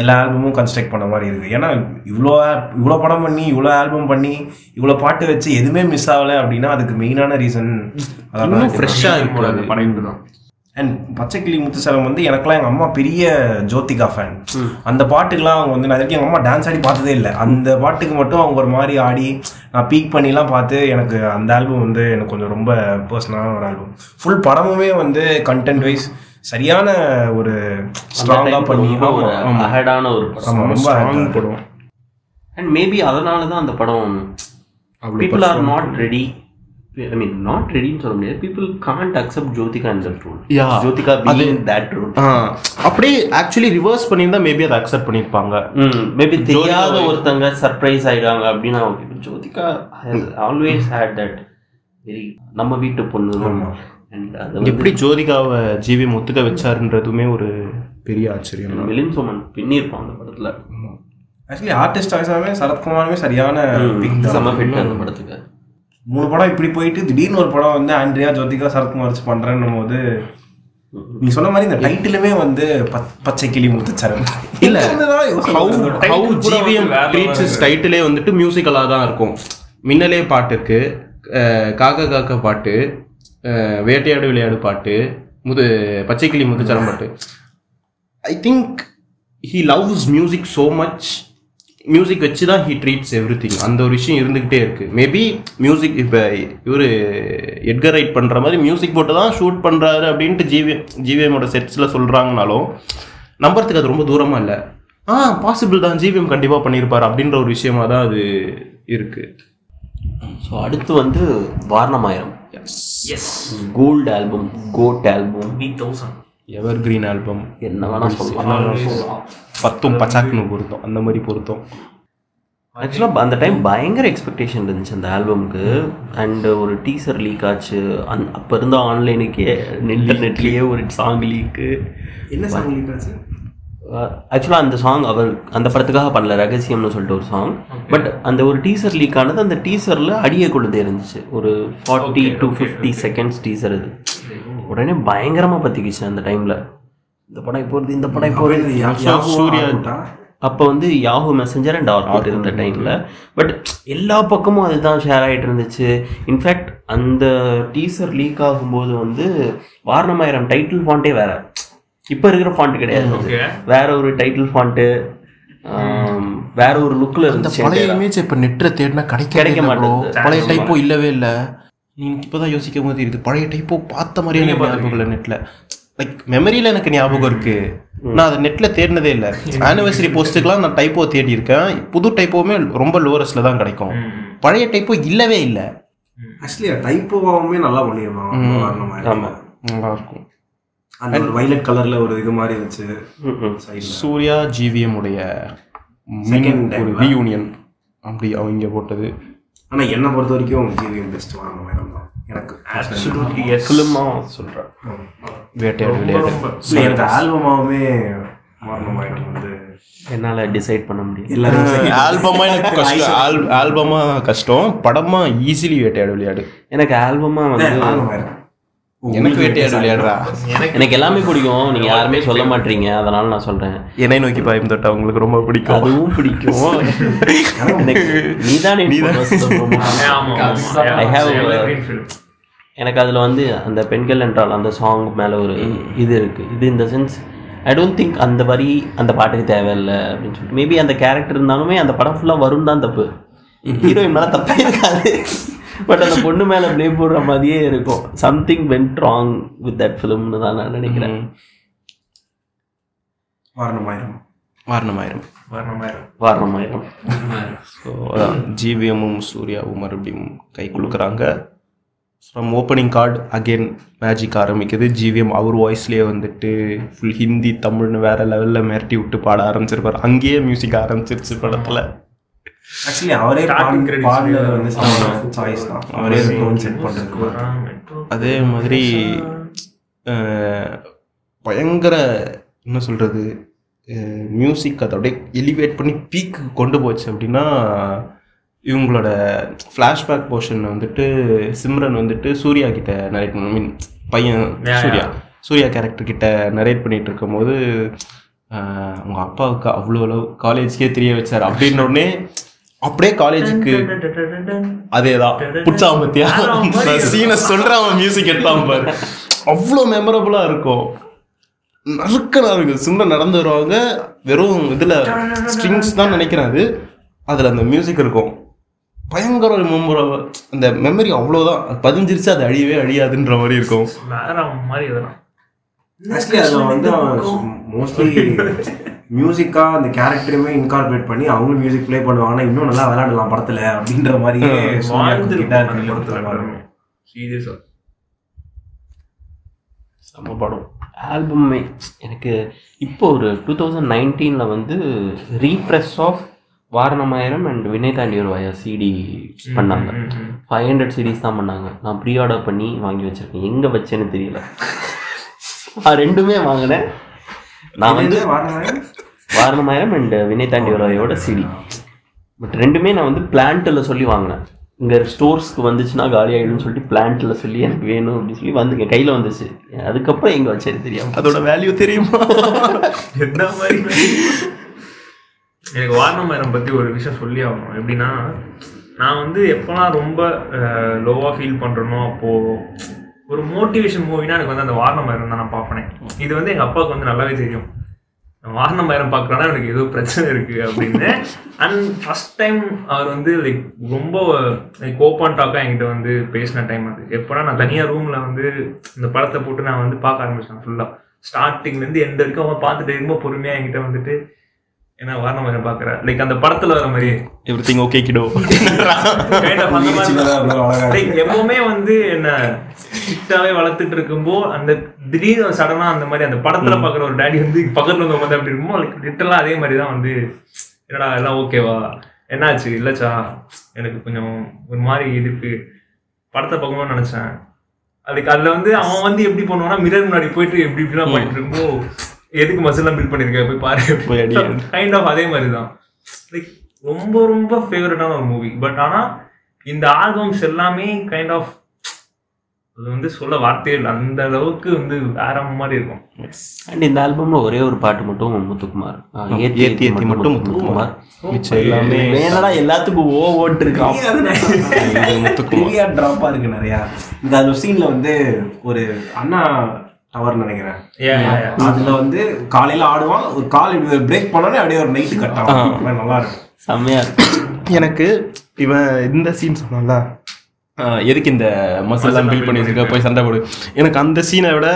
எல்லா ஆல்பமும் கன்ஸ்ட்ரக்ட் பண்ண மாதிரி இருக்கு. ஏன்னா இவ்வளோ இவ்வளோ படம் பண்ணி இவ்வளோ ஆல்பம் பண்ணி இவ்வளோ பாட்டு வச்சு எதுவுமே மிஸ் ஆகலை அப்படின்னா அதுக்கு மெயினான ரீசன் இன்னும் ஃப்ரெஷ்ஷாக இருக்கு அது. படைப்பு தான். அண்ட் பச்சைக்கிளி முத்துசலம் வந்து எனக்கெல்லாம் எங்கள் அம்மா பெரிய ஜோதிகா ஃபேன் அந்த பாட்டுக்கெல்லாம் அவங்க வந்து நான் வரைக்கும் எங்கள் அம்மா டான்ஸ் ஆடி பார்த்ததே இல்லை. அந்த பாட்டுக்கு மட்டும் அவங்க ஒரு மாதிரி ஆடி நான் பீக் பண்ணிலாம் பார்த்து எனக்கு அந்த ஆல்பம் வந்து எனக்கு கொஞ்சம் ரொம்ப பர்சனலான ஒரு ஆல்பம் ஃபுல் படமுமே வந்து கண்டென்ட் வைஸ் சரியான ஒரு ஸ்ட்ராங்காக பண்ணி ஒரு. அஹடான ஒரு படம். ரொம்ப ஸ்ட்ராங் படம். அண்ட் மேபி அதனால தான் அந்த படம் people are not ready I mean not ரெடின்னு சொல்ல முடியாது. People can't accept Jyothika in that role Yeah. Jyothika being that role அப்படியே ஆக்சுவலி ரிவர்ஸ் பண்ணியிருந்தா மேபி அதை அக்செப்ட் பண்ணியிருப்பாங்க. மேபி தெரியாத ஒருத்தங்க சர்ப்ரைஸ் ஆயிடுவாங்க அப்படின்னா okay Jyothika always had that very நம்ம வீட்டு பொண்ணு. எப்படி ஜோதிகாவை ஜிவி ஒத்துக்க வச்சாருன்றதுமே ஒரு பெரிய ஆச்சரியம். மிலின் சோமன் பின்னிருப்பான் அந்த படத்துல. ஆக்சுவலி ஆர்டிஸ்ட் ஆகிசாமே சரத்குமாருமே சரியான அந்த படத்துக்கு. மூணு படம் இப்படி போயிட்டு திடீர்னு ஒரு படம் வந்து ஆண்ட்ரியா ஜோதிகா சரத்குமார் வச்சு பண்றேன்னும் போது நீ சொன்ன மாதிரி இந்த டைட்டிலுமே வந்து பச்- பச்சை கிளி முத்துச்சரம் இல்ல. ஹவு ஜிவிஎம் இஸ் டைட்டிலே வந்துட்டு மியூசிக்கலாக தான் இருக்கும். மின்னலே பாட்டுக்கு அஹ், காக்க காக்க பாட்டு. வேட்டையாடு விளையாடு பாட்டு முது பச்சைக்கிளி முத்துச்சரம் பாட்டு. I think he loves music so much music வச்சு தான் ஹீ ட்ரீட்ஸ் எவ்ரி திங் அந்த ஒரு விஷயம் இருந்துக்கிட்டே இருக்கு. மேபி மியூசிக் இப்போ இவர் எட்கர் ரைட் பண்ணுற மாதிரி மியூசிக் போட்டு தான் ஷூட் பண்ணுறாரு அப்படின்ட்டு ஜிவிஎம் ஜிவிஎமோட செட்ஸில் சொல்கிறாங்கனாலும் நம்புறதுக்கு அது ரொம்ப தூரமாக இல்லை. ஆ பாசிபிள் தான். ஜிவிஎம் கண்டிப்பாக பண்ணியிருப்பார் அப்படின்ற ஒரு விஷயமா தான் அது இருக்கு. ஸோ அடுத்து வந்து Vaaranam Aayiram. Yes gold album goat album B thousand எவர் கிரீன் ஆல்பம் என்ன வேணா சொல்லலாம். பத்தும் பச்சாக்குன்னு பொருத்தம் அந்த மாதிரி பொருத்தம் ஆக்சுவலாக அந்த டைம் பயங்கர எக்ஸ்பெக்டேஷன் இருந்துச்சு அந்த ஆல்பமுக்கு அண்ட் ஒரு டீசர் லீக் ஆச்சு. அந் அப்போ இருந்த ஆன்லைனுக்கே இன்டர்நெட்லேயே ஒரு சாங் லீக்கு என்ன சாங் இருக்காச்சு ஆக்சுவலாக அந்த சாங் அவர் அந்த படத்துக்காக பண்ணல ரகசியம்னு சொல்லிட்டு ஒரு சாங் பட் அந்த ஒரு டீசர் லீக் ஆனது அந்த டீசரில் அடியே கொண்டு இருந்துச்சு. ஒரு forty to fifty seconds teaser இது உடனே பயங்கரமாக பற்றிக்கிச்சு அந்த டைமில் இந்த படம் இப்போ வருது இந்த படம் இப்போ வருது. சூர்யா அப்போ வந்து யாஹூ மெசஞ்சர் அண்ட் ஆர்குட் இருந்த டைமில் பட் எல்லா பக்கமும் அதுதான் ஷேர் ஆகிட்டு இருந்துச்சு. இன்ஃபேக்ட் அந்த டீசர் லீக் ஆகும்போது வந்து வாரணமாயிரம் டைட்டில் ஃபாண்ட்டே வேற. இப்போ இருக்கிற ஃபாண்ட் கிடையாது. வேற ஒரு டைட்டில் ஃபாண்ட்டு வேற ஒரு லுக்ல அந்த இருந்துச்சு பழைய. இமேஜ் இப்ப நெட்ல தேடினா கிடைக்க கிடைக்க மாட்டேங்குது மாட்டேங்குது. பழைய டைப்போ இல்லவே இல்ல. நீங்க இப்பதான் யோசிக்கும் போது இருக்குது பழைய டைப்போ பார்த்த மாதிரியே எனக்கு ஞாபகம் இல்லை நெட்ல லைக் மெமரியில எனக்கு ஞாபகம் இருக்கு. நான் அதை நெட்ல தேடினதே இல்லை. ஆனிவர்சரி போஸ்ட்டுக்கெல்லாம் நான் டைப்போ தேடி இருக்கேன் புது டைப்போவுமே ரொம்ப லோரஸ்ட்ல தான் கிடைக்கும். பழைய டைப்போ இல்லவே இல்லை. ஆக்சுவலி டைப்போவாவுமே நல்லா. ஆமா. நல்லா இருக்கும். அந்த ஒரு வைலட் கலர்ல ஒரு இது மாதிரி. சைடுல சூர்யா ஜிவிஎம் உடைய. ரீயூனியன் அப்படி அவங்க போட்டது. ஆனா என்ன பொறுத்த வரைக்கும் ஜிவிஎம் பெஸ்ட் வர்ண மாதிரி தான். எனக்கு சொல்றேன். வேட்டையாடு விளையாடு. எனக்கு மாதிரி வந்து என்னால டிசைட் பண்ண முடியும் எல்லாரும் ஆல்பமா எனக்கு கஷ்டம். ஆல்பமா கஷ்டம். படமா ஈஸிலி வேட்டையாடு விளையாடு. எனக்கு ஆல்பமா வந்து. எனக்கு வேட்டையாடு விளையாடுறா. எனக்கு எல்லாமே பிடிக்கும். நீங்க யாருமே சொல்ல மாட்டீங்க. அதனால நான் சொல்றேன். என்னை நோக்கி பாயும் தொட்டா உங்களுக்கு ரொம்ப பிடிக்கும். அதுவும் பிடிக்கும். நீதான் எனக்கு அதில் வந்து அந்த பெண்கள் என்றால் அந்த சாங் மேலே ஒரு இது இருக்குது இது இந்த சென்ஸ் ஐ டோன்ட் திங்க் அந்த வரி அந்த பாட்டுக்கு தேவையில்லை அப்படின்னு சொல்லிட்டு. மேபி அந்த கேரக்டர் இருந்தாலுமே அந்த படம் ஃபுல்லாக வரும் தான் தப்பு. ஹீரோயின் மேலே தப்பே இருக்காது. பட் அந்த பொண்ணு மேலே ப்ளே போடுற மாதிரியே இருக்கும். Something went wrong with that ஃபிலிம்னு தான் நான் நினைக்கிறேன். வர்ணமாயிரம். வாரணமாயிரம். வாரணமாயிரம். ஸோ ஜிவிஎம்மும் சூர்யாவும் மறுபடியும் கை குலுக்குறாங்க. From opening card again magic ஆரம்பிக்குது. ஜிவிஎம் அவர் வாய்ஸ்லேயே வந்துட்டு ஃபுல் ஹிந்தி தமிழ்னு வேற லெவலில் மிரட்டி விட்டு பாட ஆரம்பிச்சிருப்பார். அங்கேயே மியூசிக் ஆரம்பிச்சிருச்சு படத்தில். ஆக்சுவலி அவரே Starting பாடு- credits பாடுனது வந்து சாய்ஸ் தான். அவரே டோன் செட் பண்றது அதே மாதிரி பயங்கர என்ன சொல்கிறது மியூசிக் அதை அப்படியே எலிவேட் பண்ணி பீக்கு கொண்டு போச்சு அப்படின்னா இவங்களோட ஃப்ளாஷ்பேக் போர்ஷன் வந்துட்டு சிம்ரன் வந்துட்டு சூர்யா கிட்ட நரேட் பண்ண மீன் பையன் சூர்யா சூர்யா கேரக்டர் கிட்ட நரேட் பண்ணிட்டு இருக்கும்போது அஹ், அவங்க அப்பாவுக்கு அவ்வளோ அளவு காலேஜ்க்கே தெரிய வச்சார் அப்படின்ன உடனே அப்படியே காலேஜுக்கு அதேதான். புடிச்சாம பத்தியா சீனை சொல்ற அவன் மியூசிக் எடுத்தான் பாரு. அவ்வளோ மெமரபுளா இருக்கும். நறுக்கனா இருக்கு சிம்ரன் நடந்து வருவாங்க. வெறும் இதுல ஸ்ட்ரிங்ஸ் தான் நினைக்கிறேன் அது. அதுல அந்த மியூசிக் இருக்கும். பயங்கர மெமர அந்த மெமரி அவ்வளோதான் பதிஞ்சிருச்சு அது அழியவே அழியாதுன்ற மாதிரி இருக்கும். வேற மாதிரி இதெல்லாம் ஆக்சுவலி அதில் வந்து மோஸ்ட்லி மியூசிக்கா அந்த கேரக்டருமே இன்கார்பரேட் பண்ணி அவங்களும் மியூசிக் ப்ளே பண்ணுவாங்கன்னா இன்னும் நல்லா விளையாடலாம் படத்துல அப்படின்ற மாதிரியே வாழ்ந்து கிட்டார் கையில் கொடுத்துருப்பாங்க சீரியஸா செம்ம படம். ஆல்பமே எனக்கு இப்போ ஒரு டூ தௌசண்ட் நைன்டீனில் வந்து repress of Vaaranam Aayiram and Vinay தாண்டி ஒரு வயா சிடி பண்ணாங்க. ஃபைவ் ஹண்ட்ரட் சிடிஸ் தான் பண்ணாங்க. நான் ப்ரீ ஆர்டர் பண்ணி வாங்கி வச்சிருக்கேன். எங்கே வச்சேன்னு தெரியல. ரெண்டுமே வாங்கினேன். நான் வந்து வாரணமாயிரம் அண்ட் வினய் தாண்டி ஒரு வயோட சிடி பட் ரெண்டுமே நான் வந்து பிளான்ட்டில் சொல்லி வாங்கினேன். இங்கே ஸ்டோர்ஸ்க்கு வந்துச்சுன்னா காலி ஆகிடும்னு சொல்லிட்டு பிளான்ட்டில் சொல்லி எனக்கு வேணும் அப்படின்னு சொல்லி வந்து என் கையில் வந்துச்சு. அதுக்கப்புறம் எங்கே வச்சேன்னு தெரியாம அதோட வேல்யூ தெரியுமா? எந்த மாதிரி? எனக்கு வாரணமாயிரம் பற்றி ஒரு விஷயம் சொல்லி ஆகணும். எப்படின்னா நான் வந்து எப்போலாம் ரொம்ப லோவாக ஃபீல் பண்ணுறனோ அப்போது ஒரு மோட்டிவேஷன் மூவினா எனக்கு வந்து அந்த வாரணமாயிரம் தான் நான் பார்ப்பேன். இது வந்து எங்கள் அப்பாவுக்கு வந்து நல்லாவே தெரியும். வாரணமாயிரம் பார்க்குறேன்னா எனக்கு ஏதோ பிரச்சனை இருக்குது அப்படின்னு. அண்ட் ஃபர்ஸ்ட் டைம் அவர் வந்து லைக் ரொம்ப லைக் ஓப்பன் டாக்காக என்கிட்ட வந்து பேசின டைம் அது. எப்போனா நான் தனியாக ரூமில் வந்து இந்த படத்தை போட்டு நான் வந்து பார்க்க ஆரம்பிச்சேன் ஃபுல்லாக ஸ்டார்டிங்லேருந்து எந்த வரைக்கும் அவன் பார்த்துட்டு ரொம்ப பொறுமையாக என்கிட்ட வந்துட்டு என்ன வாரணமாயிரம் பார்க்குற. லைக் அந்த படத்தில் வர மாதிரியே எவ்ரி திங் ஓகே கிடோ மாதிரி எப்பவுமே வந்து என்ன ஸ்ட்ரிக்டாவே வளர்த்துட்டு இருக்கும்போ அந்த திடீர்னு சடனா அந்த மாதிரி அந்த படத்துல பாக்குற ஒரு டாடி வந்து பக்கத்துல வந்து உட்காந்து அப்படி இருக்குமோ லிட்டலா அதே மாதிரி தான் வந்து என்னடா எல்லாம் ஓகேவா என்னாச்சு? இல்லச்சா எனக்கு கொஞ்சம் ஒரு மாதிரி இருக்கு. படத்தை பார்க்கணும்னு நினைச்சேன். அதுக்கு அதுல வந்து அவன் வந்து எப்படி பண்ணுவான்னா மிரர் முன்னாடி போயிட்டு எப்படி இப்படிலாம் பண்ணிட்டு இருக்கும்போ எதுக்கு மசில்லாம் பில்ட் பண்ணிருக்க? போய். பாரு. கைண்ட் ஆஃப் அதே மாதிரி தான் லைக் ரொம்ப ரொம்ப ஃபேவரட்டான ஒரு மூவி பட் ஆனா இந்த ஆல்பம்ஸ் எல்லாமே கைண்ட் ஆஃப் அது வந்து சொல்ல வார்த்தையே இல்லை. அந்த அளவுக்கு வந்து வேற மாதிரி இருக்கும். அண்ட் இந்த ஆல்பம்ல ஒரே ஒரு பாட்டு மட்டும் முத்துக்குமார். ஏத்தி ஏத்தி மட்டும் முத்துக்குமார். மிச்சம் எல்லாமே வேணடா எல்லாத்துக்கும் ஓ ஓட்டு இருக்கான் முத்துக்குமார். பெரிய ட்ராப்பா இருக்கு நிறையா. இந்த அந்த சீன்ல வந்து ஒரு அண்ணா டவர் நினைக்கிறேன். அதுல வந்து காலையில ஆடுவான் ஒரு கால் இப்படி பிரேக் பண்ணோன்னே அப்படியே ஒரு நைட்டு கட் ஆகும். நல்லா இருக்கும். செம்மையா இருக்கு எனக்கு இவன் இந்த சீன் சொன்னான்ல? எதுக்கு இந்த மசில்லாம் பில்ட் பண்ணி வச்சிருக்க? போய் சண்டை போடு. எனக்கு அந்த சீனை விட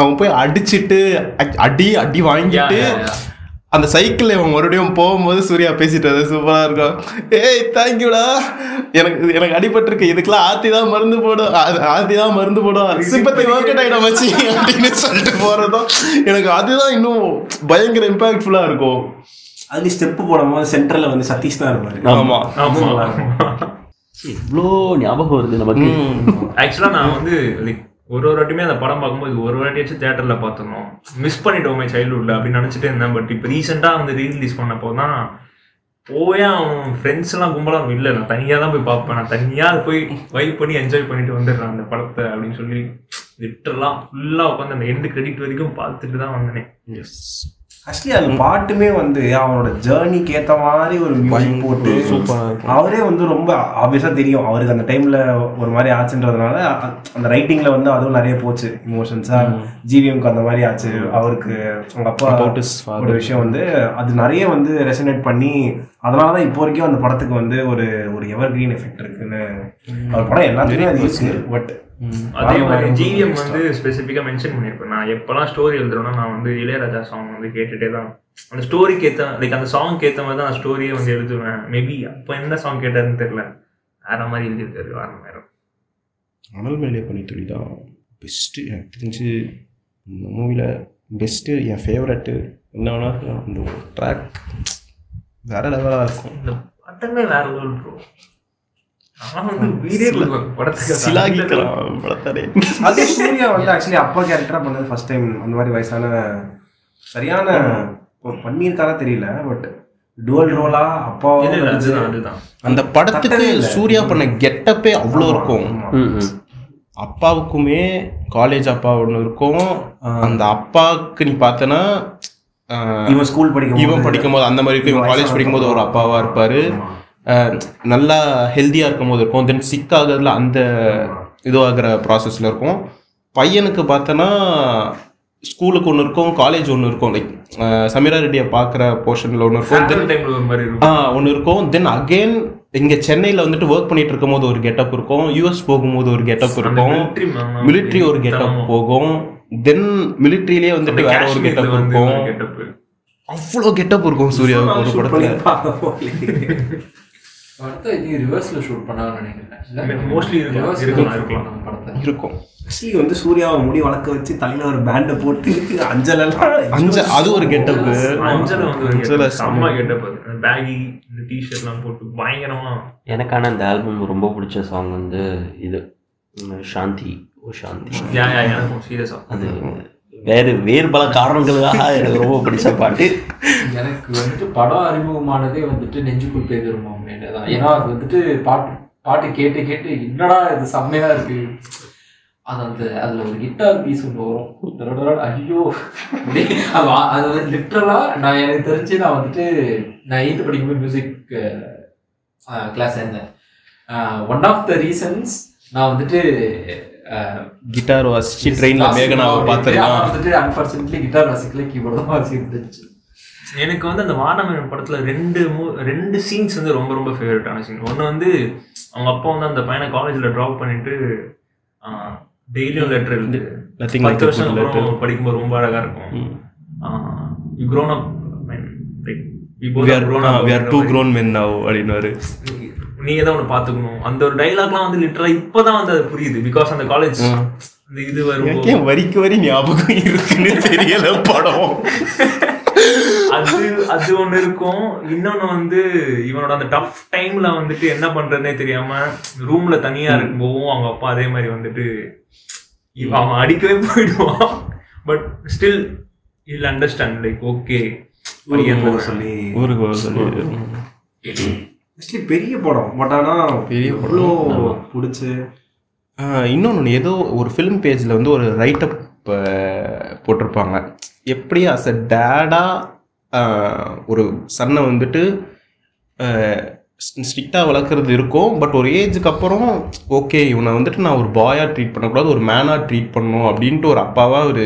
அவன் போய் அடிச்சிட்டு அடி அடி வாங்கிட்டு. அந்த சைக்கிள் இவன் மறுபடியும் போகும்போது சூர்யா பேசிட்டு அது சூப்பரா இருக்கும். ஏய் தேங்க்யூடா எனக்கு எனக்கு அடிபட்டிருக்கு. இதுக்கெல்லாம் ஆத்தி தான் மருந்து போடும் ஆத்தி தான் மருந்து போடும் சிம்பத்தை ஒர்க் ஆகிட வச்சு அப்படின்னு சொல்லிட்டு போறதும் எனக்கு அதுதான் இன்னும் பயங்கர இம்பாக்ட்ஃபுல்லா இருக்கும். அதுல ஸ்டெப் போடும்போது சென்டர்ல வந்து சதீஷ் தான் இருப்பாரு. ஆமா. அதுவும் நல்லா இருக்கும். இவ்வளோ ஞாபகம் வருது நமக்கு. ஆக்சுவலாக நான் வந்து லைக் ஒரு ஒரு வாட்டியுமே அந்த படம் பார்க்கும்போது ஒரு வாட்டியாச்சும் தேட்டரில் பார்த்துருந்தோம் மிஸ் பண்ணிட்டோமே சைல்ட்ஹுட்ல அப்படின்னு நினச்சிட்டே இருந்தேன். பட் இப்போ ரீசெண்டாக வந்து ரீரிலீஸ் பண்ணப்போ தான் போய் அவன் ஃப்ரெண்ட்ஸ் எல்லாம் கும்பலாக இல்லை நான் தனியாக தான் போய் பார்ப்பேன். நான் தனியாக போய் வைப் பண்ணி என்ஜாய் பண்ணிட்டு வந்துடுறேன் அந்த படத்தை அப்படின்னு சொல்லி லிட்டர்லாம் ஃபுல்லாக உட்காந்து அந்த எண்டு கிரெடிட் வரைக்கும் பார்த்துட்டு தான் வந்தேனே. ஆக்சுவலி அந்த பாட்டுமே வந்து அவனோட ஜேர்னிக்கு ஏத்த மாதிரி ஒரு மியூசிக் போட்டு. அவரே வந்து ரொம்ப ஆப்வியஸா தெரியும். அவருக்கு அந்த டைம்ல ஒரு மாதிரி ஆச்சுன்றதுனால அந்த ரைட்டிங்ல வந்து அதுவும் நிறைய போச்சு. இமோஷன்ஸா ஜிவிஎம்க்கு அந்த மாதிரி ஆச்சு. அவருக்கு அவங்க அப்பா. ஒரு விஷயம் வந்து அது நிறைய வந்து ரெசனேட் பண்ணி அதனால தான் இப்போ வரைக்கும் அந்த படத்துக்கு வந்து ஒரு ஒரு எவர் கிரீன் எஃபெக்ட் இருக்குன்னு அவர் படம் எல்லாத்துலயும் அது இருக்கு. பட் அதே மாதிரி ஜிவிஎம் வந்து ஸ்பெசிஃபிக்காக மென்ஷன் பண்ணியிருப்பேன். நான் எப்போல்லாம் ஸ்டோரி எழுதுறேன்னா நான் வந்து இளையராஜா சாங் வந்து கேட்டுட்டே தான் அந்த ஸ்டோரிக்கு ஏற்ற லைக் அந்த சாங் ஏற்ற மாதிரி தான் நான் ஸ்டோரியே வந்து எழுதுவேன். மேபி அப்போ என்ன சாங் கேட்டாருன்னு தெரியல. வேற மாதிரி எழுதியிருக்காரு வேற மாதிரி அனல் மேலே பண்ணி துளி தான் பெஸ்ட்டு எனக்கு தெரிஞ்சு இந்த மூவியில் பெஸ்ட்டு என் ஃபேவரட்டு என்ன வேணா இருக்கலாம். அந்த ட்ராக் வேற லெவலாக இருக்கும். இந்த படமே வேற லெவல் ப்ரோ அது சூர்யா வந்து ஆக்சுவலி அப்பா கேரக்டரா பண்ணது ஃபர்ஸ்ட் டைம் அந்த மாதிரி வயசான சரியான ஒரு பண்ணியிருக்காரா தெரியல பட் டுவல் ரோலா அப்பா அந்த படத்துக்கு. சூர்யா பண்ண கெட்டப்பே அவ்வளோ இருக்கும். அப்பாவுக்குமே காலேஜ் அப்பா ஒன்று இருக்கும். அந்த அப்பாவுக்கு நீ பார்த்தனா இவன் ஸ்கூல் படிக்கும் இவன் படிக்கும்போது அந்த மாதிரி இருக்கும். இவன் காலேஜ் படிக்கும்போது ஒரு அப்பாவா இருப்பாரு. நல்லா ஹெல்த்தியா இருக்கும்போது இருக்கும். தென் சிக் ஆகுறதுல அந்த இதுவாகிற ப்ராசஸ்ல இருக்கும். பையனுக்கு பார்த்தனா ஸ்கூலுக்கு ஒன்று இருக்கும் காலேஜ் ஒன்று இருக்கும். லைக் சமீரா ரெட்டியை பார்க்குற போர்ஷனில் ஒன்று இருக்கும். தென் ஆ இருக்கும். ஒன்று இருக்கும். தென் அகெயின் இங்கே சென்னையில் வந்துட்டு ஒர்க் பண்ணிட்டு இருக்கும்போது ஒரு கெட்டப் இருக்கும். யூஎஸ் போகும்போது ஒரு கெட்டப் இருக்கும். மிலிட்ரி ஒரு கெட்டப். போகும். தென் மிலிட்ரியிலே வந்துட்டு வேற ஒரு கெட்டப் இருக்கும். அவ்வளோ கெட்டப் இருக்கும் சூர்யாவுக்கு ஒரு படத்துல. இது ரிவர்ஸ்ல ஷூட் பண்ணாங்கன்னு நினைக்கிறேன்? Mostly இருக்கலாம், படத்தை. இருக்கும். ஆக்சுவலி வந்து சூர்யாவை முடி வளர்க்க வச்சு தலையில ஒரு பேண்டை போட்டு அஞ்சல் எல்லாம் அஞ்ச அது ஒரு கெட்டப் அஞ்சல வந்து அஞ்சல. செம்ம கெட்டப் பேகி இந்த டிஷர்ட் எல்லாம் போட்டு பயங்கரமா. எனக்கான இந்த ஆல்பம் ரொம்ப பிடிச்ச சாங் வந்து இது சாந்தி ஓ சாந்தி. அது வேறு வேறு பல காரணங்களுக்காக எனக்கு ரொம்ப பிடிச்ச பாட்டு. எனக்கு வந்துட்டு படம் அறிமுகமானதே வந்துட்டு நெஞ்சுக்குள் பேதிருமா தான். ஏன்னா அது வந்துட்டு பாட்டு பாட்டு கேட்டு கேட்டு என்னடா இது செம்மையா இருக்கு. அது அந்த அதுல ஒரு கிட்டார் பீஸ் ஒன்று வரும். ஐயோ. அது வந்து லிட்ரலாக நான் எனக்கு தெரிஞ்சு நான் வந்துட்டு நான் எயித்து படிக்கும்போது மியூசிக் கிளாஸ் சேர்ந்தேன். ஒன் ஆஃப் த ரீசன்ஸ் நான் வந்துட்டு கிட்டார் வாசிச்சு ட்ரெயின்ல மேகனாவை ஆனா பார்த்துருக்கான் வந்துட்டு அன்பார்ச்சுனேட்லி கிட்டார் வாசிக்கல கீபோர்டு தான் வாசிக்கிட்டு இருந்துச்சு எனக்கு வந்து அந்த வானமன் படத்துல ரெண்டு மூ- ரெண்டு சீன்ஸ் வந்து ரொம்ப ரொம்ப ஃபேவரட்டான சீன் ஒன்று வந்து அவங்க அப்பா வந்து அந்த பையனை காலேஜில் ட்ராப் பண்ணிட்டு டெய்லியும் லெட்டர் like பத்து வருஷம். அப்புறம் படிக்கும்போது ரொம்ப அழகா இருக்கும். You grown up like we are two grown men now அப்படின்னாரு நீ ஏதோ ஒன்று பார்த்துக்கணும் அந்த ஒரு டைலாக்லாம் வந்து லிட்டரா இப்போதான் வந்து அது புரியுது. பிகாஸ் அந்த காலேஜ் அந்த இது வரும் வரிக்கு வரி ஞாபகம் இருக்குன்னு தெரியல படம். அது அது ஒண்ணு இருக்கும். இன்னொன்னு வந்து இவனோட அந்த டஃப் டைம்ல வந்துட்டு என்ன பண்றதுனே தெரியாம ரூம்ல தனியா இருக்கும்போதும் அவங்க அப்பா அதே மாதிரி வந்துட்டு அவன் அடிக்கவே போயிடுவான். But still I'll understand like okay சொல்லி. ஊருக்கு சொல்லி. ஆக்சுவலி பெரிய படம். பட் ஆனா பெரிய எவ்வளோ பிடிச்சி. இன்னொன்று ஏதோ ஒரு ஃபிலிம் பேஜில் வந்து ஒரு ரைட்டப் போட்டிருப்பாங்க. எப்படி அஸ் அ டேடாக ஒரு சன்னை வந்துட்டு ஸ்ட்ரிக்டாக வளர்க்குறது இருக்கும் பட் ஒரு ஏஜுக்கு அப்புறம் ஓகே இவனை வந்துட்டு நான் ஒரு பாயாக ட்ரீட் பண்ணக்கூடாது ஒரு மேனாக ட்ரீட் பண்ணணும் அப்படின்ட்டு ஒரு அப்பாவாக ஒரு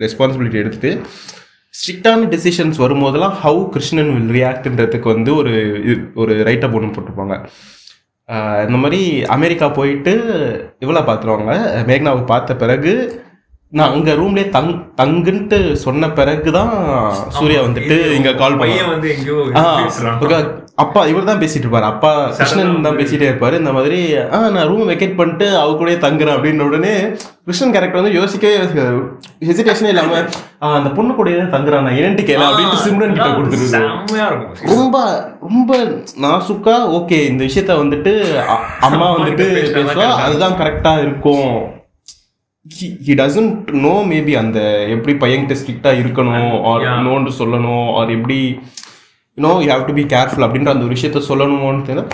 ரெஸ்பான்சிபிலிட்டி எடுத்துட்டு ஸ்ட்ரிக்டான டெசிஷன்ஸ் வரும்போதெல்லாம் ஹவு கிருஷ்ணன் வில் ரியாக்ட்ன்றதுக்கு வந்து ஒரு இது- ஒரு ரைட்டப் ஒன்று போட்டிருப்பாங்க. இந்த மாதிரி அமெரிக்கா போயிட்டு இவ்வளோ பார்த்துருவாங்க. மேக்னாவை பார்த்த பிறகு நான் அங்கே ரூம்லேயே தங் தங்குன்ட்டு சொன்ன பிறகு தான் சூர்யா வந்துட்டு இங்கே கால் பண்ண வந்து அப்பா இவர் தான் பேசிட்டு இருப்பாரு. அப்பா கிருஷ்ணன் தான் பேசிட்டே இருப்பாரு. இந்த மாதிரி ஆ நான் ரூம் வெக்கேட் பண்ணிட்டு அவ கூடயே தங்குறேன் அப்படின்ற உடனே கிருஷ்ணன் கேரக்டர் வந்து யோசிக்கவே ஹெசிடேஷனே இல்லாம "ஆ, அந்த பொண்ணு கூடயே தான் தங்குறான் நான் ஏன்ட்டு கேள அப்படின்ட்டு சிம்ரன் கிட்ட இருக்கும். ரொம்ப ரொம்ப நாசுக்கா ஓகே இந்த விஷயத்த வந்துட்டு அம்மா வந்துட்டு பேசுவா அதுதான் கரெக்டா இருக்கும். ஹி டசன்ட் நோ மேபி அந்த எப்படி பையன்கிட்ட ஸ்ட்ரிக்டா இருக்கணும் ஆர். நோன்னு சொல்லணும் ஆர் எப்படி no you have to be careful அப்படின்ற அந்த ஒரு விஷயத்த சொல்லணுமோன்னு தெரியல.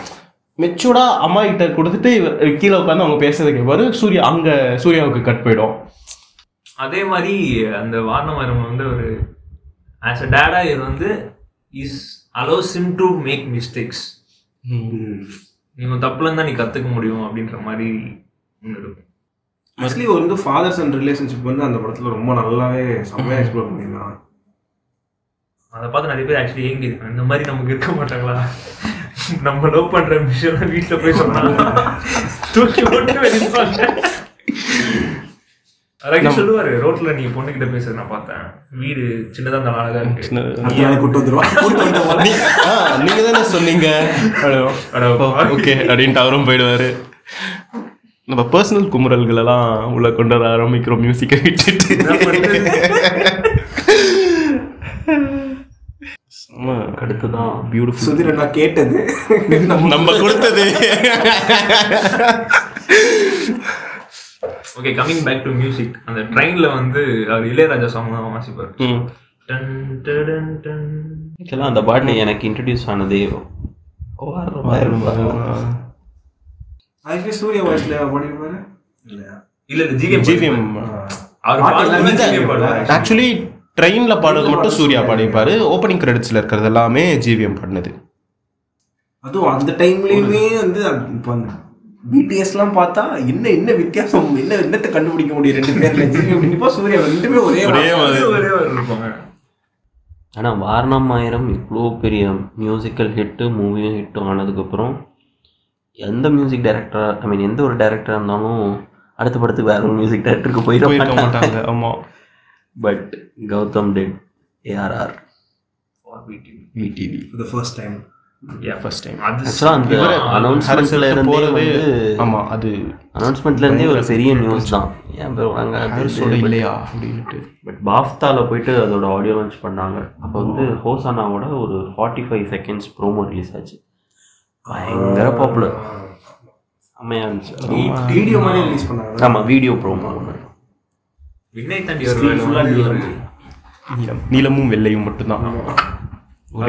மெச்சூர்டா அம்மா கிட்ட கொடுத்துட்டு இவ- கீழே உட்காந்து அவங்க பேசுறதை கேட்பாரு சூர்யா அங்க சூர்யாவுக்கு கட் போயிடும். அதே மாதிரி அந்த வாரணமரம் வந்து ஒரு ஆஸ் அ டேடா இவர் வந்து is allows him to make mistakes நீ உன் தப்புல இருந்தா நீ கத்துக்க முடியும் அப்படின்ற மாதிரி ஒண்ணு இருக்கும். ஆக்சுவலி வந்து ஃபாதர்ஸ் அண்ட் ரிலேஷன்ஷிப் வந்து அந்த படத்துல ரொம்ப நல்லாவே செம்மையா எக்ஸ்ப்ளோர் பண்ணிருக்கான் அதை பார்த்து நிறைய பேர் ஆக்சுவலி ஏங்கி இருக்காங்க இந்த மாதிரி நமக்கு இருக்க மாட்டாங்களா? நம்ம லவ் பண்ற விஷயம் வீட்டுல போய் சொன்னா தூக்கி போட்டு வெளிப்பாங்க அழகா சொல்லுவாரு ரோட்ல நீ பொண்ணுகிட்ட பேசுறது நான் பார்த்தேன். வீடு சின்னதா இருந்தாலும் அழகா இருக்கு. கூட்டு வந்துருவான் நீங்க தானே சொன்னீங்க. ஓகே அப்படின்ட்டு அவரும் போயிடுவாரு. நம்ம பர்சனல் குமுறல்கள் எல்லாம் உள்ள கொண்டு வர ஆரம்பிக்கிறோம். மியூசிக்கை விட்டுட்டு. அடுத்துதான் பியூட்டிஃபுல் சுதிர நான் கேட்டது. நம்ம கொடுத்தது. Okay coming back to music அந்த ட்ரெயின்ல வந்து அவர் இளையராஜா சாங் தான் வாசிப்பார். ஆக்சுவலாக அந்த பாட்டு எனக்கு இன்ட்ரடியூஸ் ஆனதே ஆக்சுவலி சூர்யா வாய்ஸ்ல பாடிருப்பாரு இல்லையா இல்ல இல்ல ஜிவிஎம் ஜிவிஎம் ஆக்சுவலி ட்ரெயின்ல பாடுறது மட்டும் சூர்யா பாடிப்பாரு ஓப்பனிங் கிரெடிட்ஸ்ல இருக்கிறது எல்லாமே ஜிவிஎம் பண்ணது அதுவும் அந்த டைம்லயுமே வந்து பிடிஎஸ்லாம் பார்த்தா என்ன என்ன வித்தியாசம் என்ன என்னத்தை கண்டுபிடிக்க முடியும் ரெண்டு பேர்ல? ஜிவி அப்படின்னப்போ சூர்யா ரெண்டுமே ஒரே ஒரே இருப்பாங்க. ஆனால் வாரணம் ஆயிரம் இவ்வளோ பெரிய மியூசிக்கல் ஹிட்டு மூவியும் ஹிட்டும் ஆனதுக்கப்புறம் எந்த மியூசிக் டைரக்டராக ஐ மீன் எந்த ஒரு டைரக்டராக இருந்தாலும் அடுத்த படத்துக்கு வேற ஒரு மியூசிக் டைரக்டருக்கு போயிட மாட்டாங்க. மாட்டாங்க. ஆமா. But Gautham did ARR VTV For the first time. First time அது ஆக்சுவலாக அந்த அனௌன்ஸ்மெண்ட்ல இருந்தே வந்து ஆமா அது அனௌன்ஸ்மெண்ட்ல இருந்தே ஒரு பெரிய நியூஸ் தான். ஏன் பேர் வாங்க இல்லையா அப்படின்ட்டு பட் பாஃப்தால போயிட்டு அதோட ஆடியோ லான்ச் பண்ணாங்க. அப்போ வந்து ஹோசானாவோட ஒரு forty five seconds promo release ஆச்சு. பயங்கர பாப்புலர் செம்மையா இருந்துச்சு. வீடியோ மாதிரி ரிலீஸ் பண்ணாங்க. ஆமாம் வீடியோ ப்ரோமோ ஒன்று விண்ணை தாண்டி நீலம். நீலம் நீலமும் வெள்ளையும் மட்டும்தான்.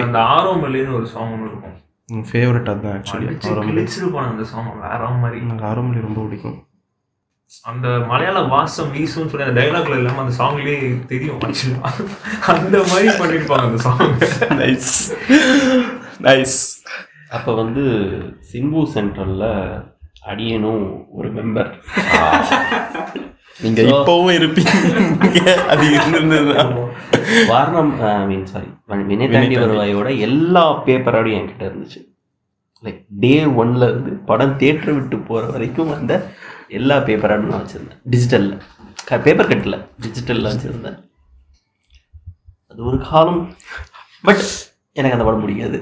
அந்த ஆரோம் மல்லின்னு ஒரு சாங் ஒன்று இருக்கும். ஃபேவரட் அதுதான் ஆக்சுவலி அடிச்சு கிழிச்சிருப்பாங்க அந்த சாங் வேற மாதிரி. எனக்கு ஆரம்பி ரொம்ப பிடிக்கும். அந்த மலையாள வாசம் வீசும்னு சொல்லி அந்த டைலாக்ல இல்லாம அந்த சாங்லயே தெரியும். அந்த மாதிரி பண்ணிருப்பாங்க அந்த சாங் நைஸ் நைஸ் அப்போ வந்து சிம்பு சென்ட்ரலில் அடியனும் ஒரு மெம்பர் நீங்க இப்பவும் இருப்பீங்க. அது இருந்திருந்ததுதான் வாரணம் ஐ மீன் சாரி வினை தாண்டி வருவாயோட எல்லா பேப்பரோடையும் என்கிட்ட இருந்துச்சு. லைக் டே ஒன்ல இருந்து படம் தேட்டர் விட்டு போகிற வரைக்கும் வந்த எல்லா பேப்பரோடும் நான் வச்சுருந்தேன். டிஜிட்டலில் பேப்பர் கட்டில் டிஜிட்டலில் வச்சுருந்தேன். அது ஒரு காலம். பட் எனக்கு அந்த படம் பிடிக்காது.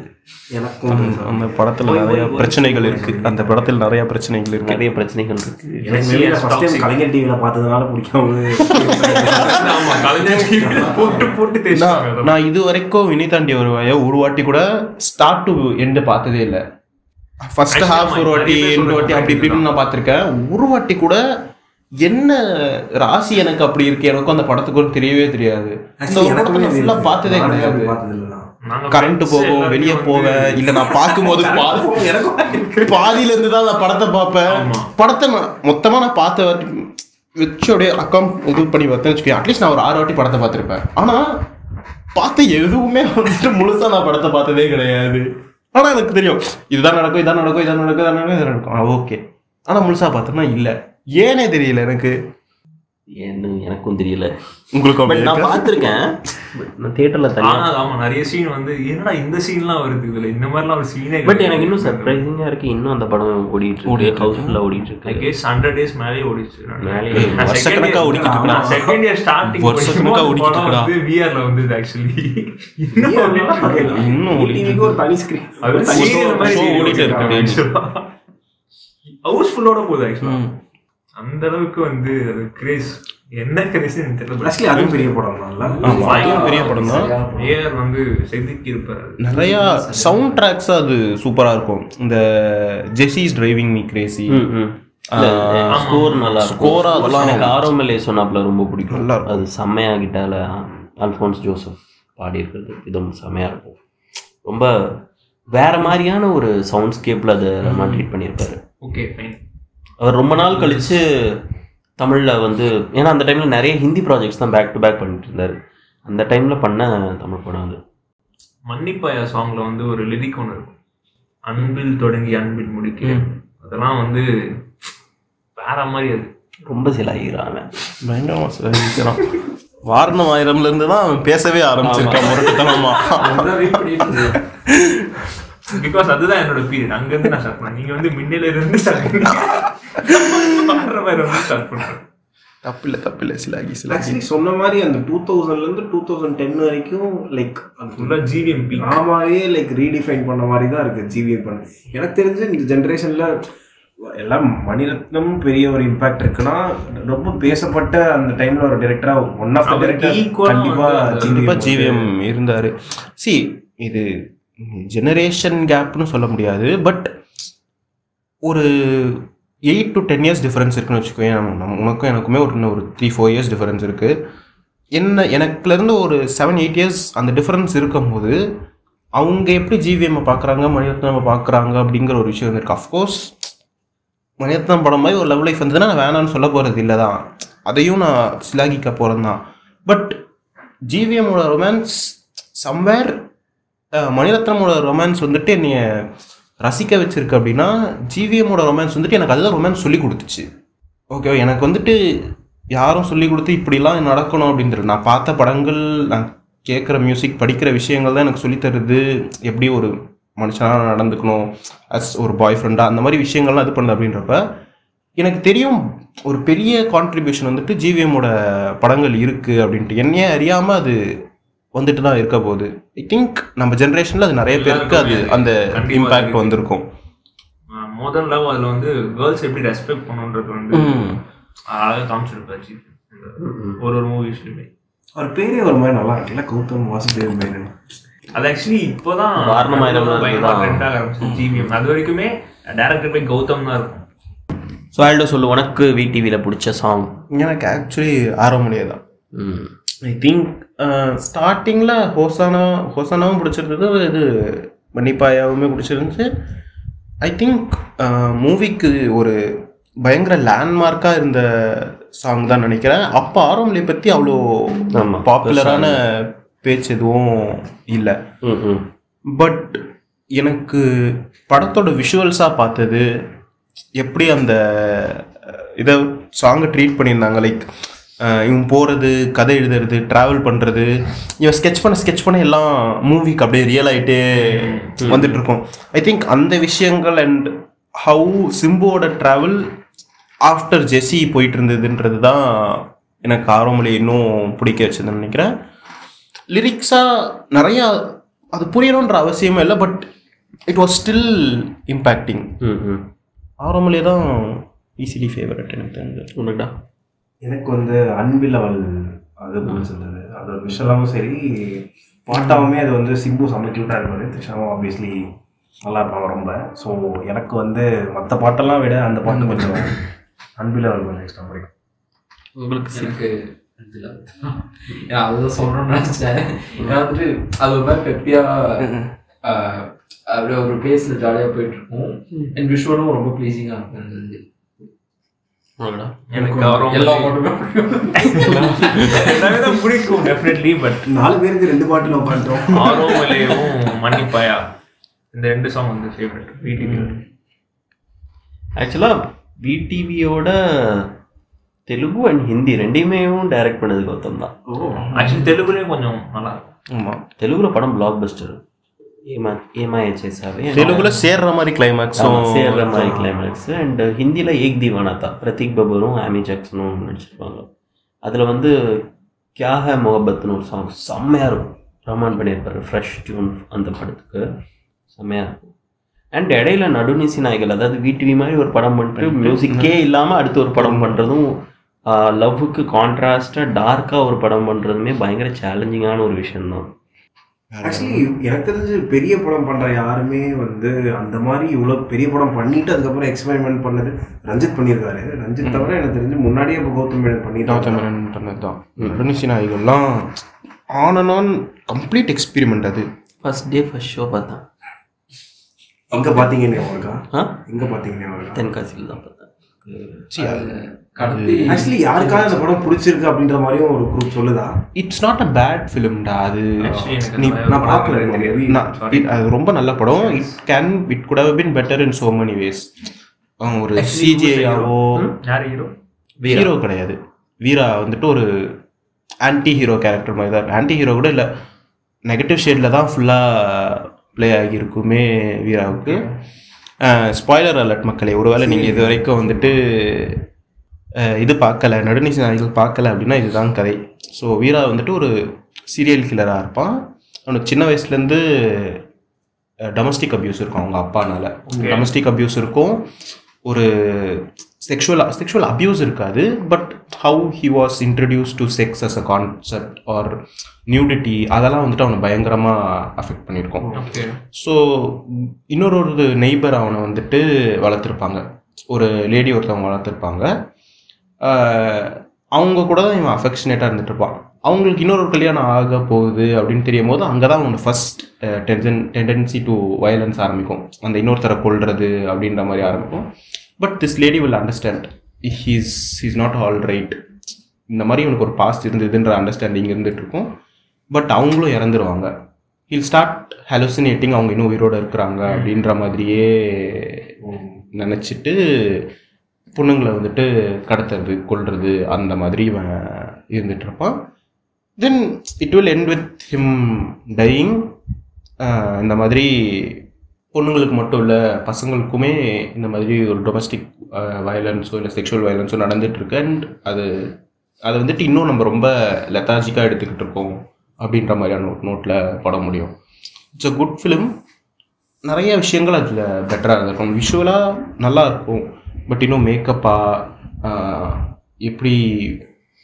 எனக்கும் அந்த படத்துல நிறைய பிரச்சனைகள் இருக்கு. அந்த படத்தில் நிறைய பிரச்சனைகள் இருக்கு. நிறைய பிரச்சனைகள் இருக்கு. எனக்கு கலைஞர் டிவில பார்த்ததுனால பிடிக்காம போட்டு போட்டு நான் இது வரைக்கும் வினி தாண்டி வருவாய ஒரு வாட்டி கூட ஸ்டார்ட் டு எண்டு பார்த்ததே இல்லை. ஃபர்ஸ்ட் ஹாஃப் ஒரு வாட்டி ரெண்டு வாட்டி அப்படி. இப்படின்னு நான் பார்த்திருக்கேன். ஒரு வாட்டி கூட என்ன ராசி எனக்கு அப்படி இருக்கு எனக்கும் அந்த படத்துக்கும் தெரியவே தெரியாது. பார்த்ததே கிடையாது. கரண்ட் போகும் வெளியே போவேன் இல்ல நான் பார்க்கும்போது பாதியில இருந்து தான் நான் படத்தை பார்ப்பேன். படத்தை நான் மொத்தமா நான் பார்த்த வாட்டி வச்சு அப்படியே அக்கௌண்ட் இது பண்ணி பார்த்தேன்னு வச்சுக்கோங்க அட்லீஸ்ட் நான் ஒரு ஆறு வாட்டி படத்தை பார்த்திருப்பேன். ஆனா பார்த்த எதுவுமே வந்துட்டு முழுசா நான் படத்தை பார்த்ததே கிடையாது. ஆனா எனக்கு தெரியும் இதுதான் நடக்கும் இதான் நடக்கும் இதான் நடக்கும் இதான் நடக்கும் இதான் நடக்கும். ஓகே ஆனா முழுசா பார்த்தோம்னா இல்ல. ஏனே தெரியல எனக்கு. ஏன்னு எனக்கும் தெரியல. உங்களுக்கு பட் நான் பார்த்துருக்கேன். நான் தியேட்டர்ல தனியா ஆனா ஆமா நிறைய சீன் வந்து என்னடா இந்த சீன்லாம் வருது இதுல? இந்த மாதிரிலாம் ஒரு சீனே பட் எனக்கு இன்னும் சர்ப்ரைசிங்கா இருக்கு. இன்னும் அந்த படம் ஓடிட்டு இருக்கு. ஹவுஸ்ஃபுல்லா ஓடிட்டு ஐ இருக்கு. கெஸ் ஹண்ட்ரட் டேஸ் மேலே ஓடிச்சு மேலேயே வருஷக்கணக்கா ஓடிக்கிட்டு. செகண்ட் இயர் ஸ்டார்டிங் வருஷக்கணக்கா ஓடிக்கிட்டு விஆர்ல வந்து ஆக்சுவலி இன்னும் ஓடிட்டு ஒரு தனி ஸ்கிரீன் அது ஓடிட்டே இருக்கு. ஹவுஸ்ஃபுல்லோட போகுது ஆக்சுவலா ம். அந்த அளவுக்கு வந்து அது கிரேஸ் என்ன கிரேஸ் தெரியல ஆக்சுவலி அதுவும் பெரிய படம் தான் அதுவும் பெரிய படம் தான் ஏஆர் வந்து செதுக்கி இருப்பாரு நிறைய சவுண்ட் ட்ராக்ஸ் அது சூப்பரா இருக்கும். இந்த Jessie's driving me crazy score நல்லா Score அதெல்லாம் எனக்கு ஆரோமலே சொன்னாப்ல ரொம்ப பிடிக்கும். அது செம்மையா கிட்டால அல்ஃபோன்ஸ் ஜோசப் பாடி இருக்கிறது இதுவும் செம்மையா இருக்கும். ரொம்ப வேற மாதிரியான ஒரு சவுண்ட் ஸ்கேப்ல அதை ட்ரீட் பண்ணியிருப்பாரு. ஓகே ஃபைன் அவர் ரொம்ப நாள் கழிச்சு தமிழ்ல வந்து ஏன்னா அந்த டைம்ல நிறைய ஹிந்தி ப்ராஜெக்ட்ஸ் தான் பேக் டு பேக் பண்ணிட்டு இருந்தாரு. அந்த டைம்ல பண்ண தமிழ் படம் அது. மன்னிப்பாயா சாங்ல வந்து ஒரு லிரிக் ஒன்று இருக்கும். அன்பில் தொடங்கி அன்பில் முடிக்க. அதெல்லாம் வந்து வேற மாதிரி அது. ரொம்ப சிலாகிறான் பயங்கரமா சிரிக்கிறான். வாரணம் ஆயிரம்ல இருந்து தான் அவன் பேசவே ஆரம்பிச்சிருக்கான் முரட்டுத்தனமா. பிகாஸ் அதுதான் என்னோட பீரியட் அங்க இருந்து நான் ஸ்டார்ட் பண்ணேன். நீங்க வந்து மின்னல இருந்து ஸ்டார்ட் தப்பில்ல தப்பில்ல. சிலாகி சிலாகி ஆக்சுவலி சொன்ன மாதிரி அந்த டூ தௌசண்ட்ல இருந்து டூ தௌசண்ட் டென் வரைக்கும் லைக் அது ஃபுல்லா ஜிவிஎம் பி ஆமாவே லைக் ரீடிஃபைன் பண்ண மாதிரி தான் இருக்கு ஜிவிஎம் பண்ண எனக்கு தெரிஞ்சு இந்த ஜென்ரேஷன்ல எல்லாம் மணிரத்னம் பெரிய ஒரு இம்பாக்ட் இருக்குன்னா ரொம்ப பேசப்பட்ட அந்த டைம்ல ஒரு டைரக்டரா ஒன் ஆஃப் கண்டிப்பா வந்து கண்டிப்பா ஜிவிஎம் ஜிவிஎம் இருந்தாரு. சி இது ஜெனரேஷன் கேப்னு சொல்ல முடியாது பட் ஒரு eight to ten years difference இருக்குன்னு வச்சுக்கோங்க நம்ம- உனக்கும் எனக்குமே ஒரு இன்னும் ஒரு த்ரீ ஃபோர் இயர்ஸ் டிஃப்ரென்ஸ் இருக்குது என்ன எனக்குலேருந்து ஒரு செவன் எயிட் இயர்ஸ் அந்த டிஃப்ரென்ஸ் இருக்கும்போது அவங்க எப்படி ஜிவிஎம்மை பார்க்குறாங்க மணிரத்னம் பார்க்குறாங்க அப்படிங்கிற ஒரு விஷயம் இருக்கு அஃப்கோர்ஸ் மணிரத்னம் படம் மாதிரி ஒரு லவ் லைஃப் வந்ததுன்னா நான் வேணான்னு சொல்ல போகிறது இல்லை தான். அதையும் நான் சிலாகிக்க போகிறேன் தான். பட் ஜிவிஎம்மோட ரொமான்ஸ் சம்வேர் மணிரத்னமோட ரொமான்ஸ் வந்துட்டு என்னைய ரசிக்க வச்சுருக்கு அப்படின்னா ஜிவிஎம்மோட ரொமான்ஸ் வந்துட்டு எனக்கு அதுதான் ரொமான்ஸ் சொல்லி கொடுத்துச்சு. ஓகே எனக்கு வந்துட்டு யாரும் சொல்லி கொடுத்து இப்படிலாம் நடக்கணும் அப்படின்றது நான் பார்த்த படங்கள் நான் கேட்குற மியூசிக் படிக்கிற விஷயங்கள் தான் எனக்கு சொல்லித் தருது. எப்படி ஒரு மனுஷனாக நடந்துக்கணும் அஸ் ஒரு பாய் ஃப்ரெண்டாக அந்த மாதிரி விஷயங்கள்லாம் இது பண்ணுது அப்படின்றப்ப எனக்கு தெரியும் ஒரு பெரிய கான்ட்ரிபியூஷன் வந்துட்டு ஜிவிஎம்மோட படங்கள் இருக்குது அப்படின்ட்டு. என்னையே அறியாமல் அது வந்துட்டு தான் இருக்க போகுது. ஐ திங்க் நம்ம ஜென்ரேஷனில் அது நிறைய பேருக்கு அது அந்த இம்பேக்ட். வந்திருக்கும். மோதன் லவ் அதுல வந்து கேர்ள்ஸ் எப்படி ரெஸ்பெக்ட் பண்ணுன்றது வந்து அழகாக காமிச்சிருப்பாரு ஜி. ஒரு ஒரு மூவிஸ்லுமே அவர் பேரே ஒரு மாதிரி நல்லா இருக்குல்ல கௌதம் வாசுதேவ் மேனன். அது ஆக்சுவலி இப்போதான் வாரணமாயிரம் ஆரம்பிச்சு ஜிவிஎம் அது வரைக்குமே டேரக்டர் பை கௌதம் தான் இருக்கும். ஸோ ஆல்டோ சொல்லு உனக்கு விடிவியில் பிடிச்ச சாங் எனக்கு ஆக்சுவலி ஆரம்பமுடியே தான் ம். ஐ திங்க் ஸ்டார்டிங்கில் ஹோசானா ஹோசானாவும் பிடிச்சிருந்தது. இது மணிப்பாயாவுமே பிடிச்சிருந்துச்சு. ஐ திங்க் மூவிக்கு ஒரு பயங்கர லேண்ட்மார்க்காக இருந்த சாங் தான் நினைக்கிறேன். அப்போ ஆரம்பலை பற்றி அவ்வளோ. பாப்புலரான பேச்சு எதுவும் இல்லை. பட் எனக்கு படத்தோட விஷுவல்ஸாக பார்த்தது எப்படி அந்த இதை சாங்கை ட்ரீட் பண்ணியிருந்தாங்க. லைக் இவன் போகிறது கதை எழுதுறது ட்ராவல் பண்ணுறது இவன் ஸ்கெட்ச் பண்ண ஸ்கெட்ச் பண்ண எல்லாம் மூவிக்கு அப்படியே ரியல் ஆகிட்டே வந்துட்டு இருக்கும் ஐ திங்க் அந்த விஷயங்கள் அண்ட் ஹவு சிம்புவோட ட்ராவல் ஆஃப்டர் ஜெஸி போயிட்டு இருந்ததுன்றது தான் எனக்கு ஆர்வமொழி இன்னும் பிடிக்க வச்சதுன்னு நினைக்கிறேன். லிரிக்ஸாக நிறையா அது புரியணுன்ற அவசியமே இல்லை but it was still impacting ஆரம்பலே தான் ஈஸிலி ஃபேவரட் எனக்கு தெரிஞ்சது. உனக்குடா? எனக்கு வந்து அன்பில் அவள் அது பிடிச்சிருந்தது அதோட விஷயலாவும் சரி பாட்டாவுமே அது வந்து சிம்பு செம்ம க்யூட்டாக இருப்பாரு. த்ரிஷாவும் ஆப்வியஸ்லி நல்லா இருப்பாங்க ரொம்ப. ஸோ எனக்கு வந்து மற்ற பாட்டெல்லாம் விட அந்த பாட்டு கொஞ்சம் அன்பில் அவள் கொஞ்சம் எக்ஸ்ட்ரா பிடிக்கும். உங்களுக்கு ஏன் அதுதான் சொல்லணும்னு நினைச்சேன். ஏன்னா வந்துட்டு அது ஒரு மாதிரி பெப்பியா ஆஹ், அப்படியே ஒரு பேஸ்ல ஜாலியா போயிட்டு இருக்கும். அண்ட் விஷுவலும் ரொம்ப ப்ளீசிங்கா இருக்கும் எனக்கு பிடிக்கும். எல்லாமே தான் பிடிக்கும் டெஃபினெட்லி பட் நாலு பேருக்கு ரெண்டு பாட்டில் உட்காந்துட்டோம் ஆரோமலையும் மன்னிப்பாயா? இந்த ரெண்டு சாங் வந்து ஃபேவரட் விடிவி ஆக்சுவலாக விடிவியோட தெலுங்கு அண்ட் ஹிந்தி ரெண்டையுமே டைரக்ட் பண்ணது கௌதம் தான். ஆக்சுவலி தெலுங்குலேயும் கொஞ்சம் நல்லா ஆமாம் தெலுங்குல படம் பிளாக் பஸ்டர் தெலுங்குல சேர்ற மாதிரி கிளைமேக்ஸும் சேர்ற மாதிரி கிளைமேக்ஸ் அண்ட் ஹிந்தியில் ஏக் தீவானா தான். பிரதீக் பபரும் ஆமி ஜாக்சனும் நடிச்சிருப்பாங்க. அதில் வந்து கியா ஹே முகபத்னு ஒரு சாங் செம்மையாக இருக்கும். ரஹ்மான் பண்ணியிருப்பாரு. ஃப்ரெஷ் டியூன் அந்த படத்துக்கு. செம்மையாக இருக்கும். அண்ட் இடையில நடுநிசி நாய்கள் அதாவது விடிவி மாதிரி ஒரு படம் பண்ணிட்டு மியூசிக்கே இல்லாமல் அடுத்து ஒரு படம் பண்ணுறதும் லவ்வுக்கு கான்ட்ராஸ்டாக டார்க்காக ஒரு படம் பண்ணுறதுமே பயங்கர சேலஞ்சிங்கான ஒரு விஷயம்தான். ஆக்சுவலி எனக்கு தெரிஞ்சு பெரிய படம் பண்ற யாருமே வந்து அந்த மாதிரி இவ்வளவு பெரிய படம் பண்ணிட்டு அதுக்கப்புறம் எக்ஸ்பெரிமெண்ட் பண்ணது ரஞ்சித் பண்ணியிருக்காரு. ரஞ்சித் தவிர எனக்கு தெரிஞ்சு முன்னாடியே இப்போ கௌதம் மேனன் பண்ணிட்டாங்க கௌதம் மேனன் பண்ணது தான் நடுநிசி நாய்கள்லாம் on and on complete experiment அது. ஃபர்ஸ்ட் டே ஃபர்ஸ்ட் ஷோ பார்த்தேன். எங்க பாத்தீங்கன்னு அவருக்கா ஆ? எங்க பாத்தீங்கன்னு அவருக்கா தென்காசியில் தான் பார்த்தேன். ஆக்சுவலி யாருக்காவது அந்த படம் பிடிச்சிருக்கு அப்படின்ற மாதிரியும் ஒரு குரூப் சொல்லுதா? இட்ஸ் நாட் அ பேட் ஃபிலிம்டா அது நான் பார்க்கல அது ரொம்ப நல்ல படம். It can it good how been better in so many ways ஒரு சிஜிஐயாவோ யார் ஹீரோ ஹீரோ கிடையாது. வீரா வந்துட்டு ஒரு ஆன்டி ஹீரோ கேரக்டர் மாதிரி தான். ஆன்டி ஹீரோ கூட இல்லை. நெகட்டிவ் ஷேடில் தான் ஃபுல்லாக ப்ளே ஆகியிருக்குமே வீராவுக்கு. ஸ்பாய்லர் அலர்ட் மக்களே ஒருவேளை நீங்கள் இது வரைக்கும் வந்துட்டு இது பார்க்கல நடுநிசி நாய்கள் பார்க்கல அப்படின்னா இதுதான் கதை. ஸோ வீரா வந்துட்டு ஒரு சீரியல் கில்லராக இருப்பான். அவனுக்கு சின்ன வயசுலேருந்து டொமஸ்டிக் அபியூஸ் இருக்கும் அவங்க அப்பானால. டொமஸ்டிக் அபியூஸ் இருக்கும். ஒரு செக்ஷுவல் செக்ஷுவல் அபியூஸ் இருக்காது but how he was introduce to sex as a concept or nudity அதெல்லாம் வந்துட்டு அவனை பயங்கரமாக அஃபெக்ட் பண்ணியிருக்கோம். ஓகே ஸோ இன்னொரு ஒரு நெய்பர் அவனை வந்துட்டு வளர்த்துருப்பாங்க. ஒரு லேடி ஒருத்தவங்க வளர்த்துருப்பாங்க. அவங்க கூட தான் இவன் அஃபெக்ஷனேட்டாக இருந்துட்டு இருப்பான் அவங்களுக்கு இன்னொரு கல்யாணம் ஆக போகுது அப்படின்னு தெரியும் போது அங்கே தான் அவனோட first tension tendency to violence ஆரம்பிக்கும். அந்த இன்னொருத்தரை கொல்றது அப்படின்ற மாதிரி ஆரம்பிக்கும். But this lady will understand he's he's not all right இந்த மாதிரி இவனுக்கு ஒரு பாஸ்ட் இருந்ததுன்ற அண்டர்ஸ்டாண்டிங் இருந்துட்டு இருக்கும் பட் அவங்களும் இறந்துருவாங்க. ஹில் ஸ்டார்ட் ஹலோசினேட்டிங் அவங்க இன்னும் உயிரோட இருக்கிறாங்க அப்படின்ற மாதிரியே நினச்சிட்டு பொண்ணுங்களை வந்துட்டு கடத்துறது கொல்றது அந்த மாதிரி இவன் இருந்துட்டு இருப்பான் then it will end with him dying இந்த மாதிரி பொண்ணுங்களுக்கு மட்டும் இல்லை பசங்களுக்குமே இந்த மாதிரி ஒரு டொமஸ்டிக் வயலன்ஸோ இல்லை செக்ஷுவல் வயலன்ஸோ நடந்துட்டுருக்கு. அண்ட் அது அதை வந்துட்டு இன்னும் நம்ம ரொம்ப லெத்தாஜிக்காக எடுத்துக்கிட்டு இருக்கோம் அப்படின்ற மாதிரியான ஒரு நோட்டில் பட முடியும். இட்ஸ் அ குட் ஃபிலிம் நிறைய விஷயங்கள் அதில் பெட்டராக இருக்கும். விஷுவலாக நல்லா இருக்கும். பட் இன்னும் மேக்கப்பாக எப்படி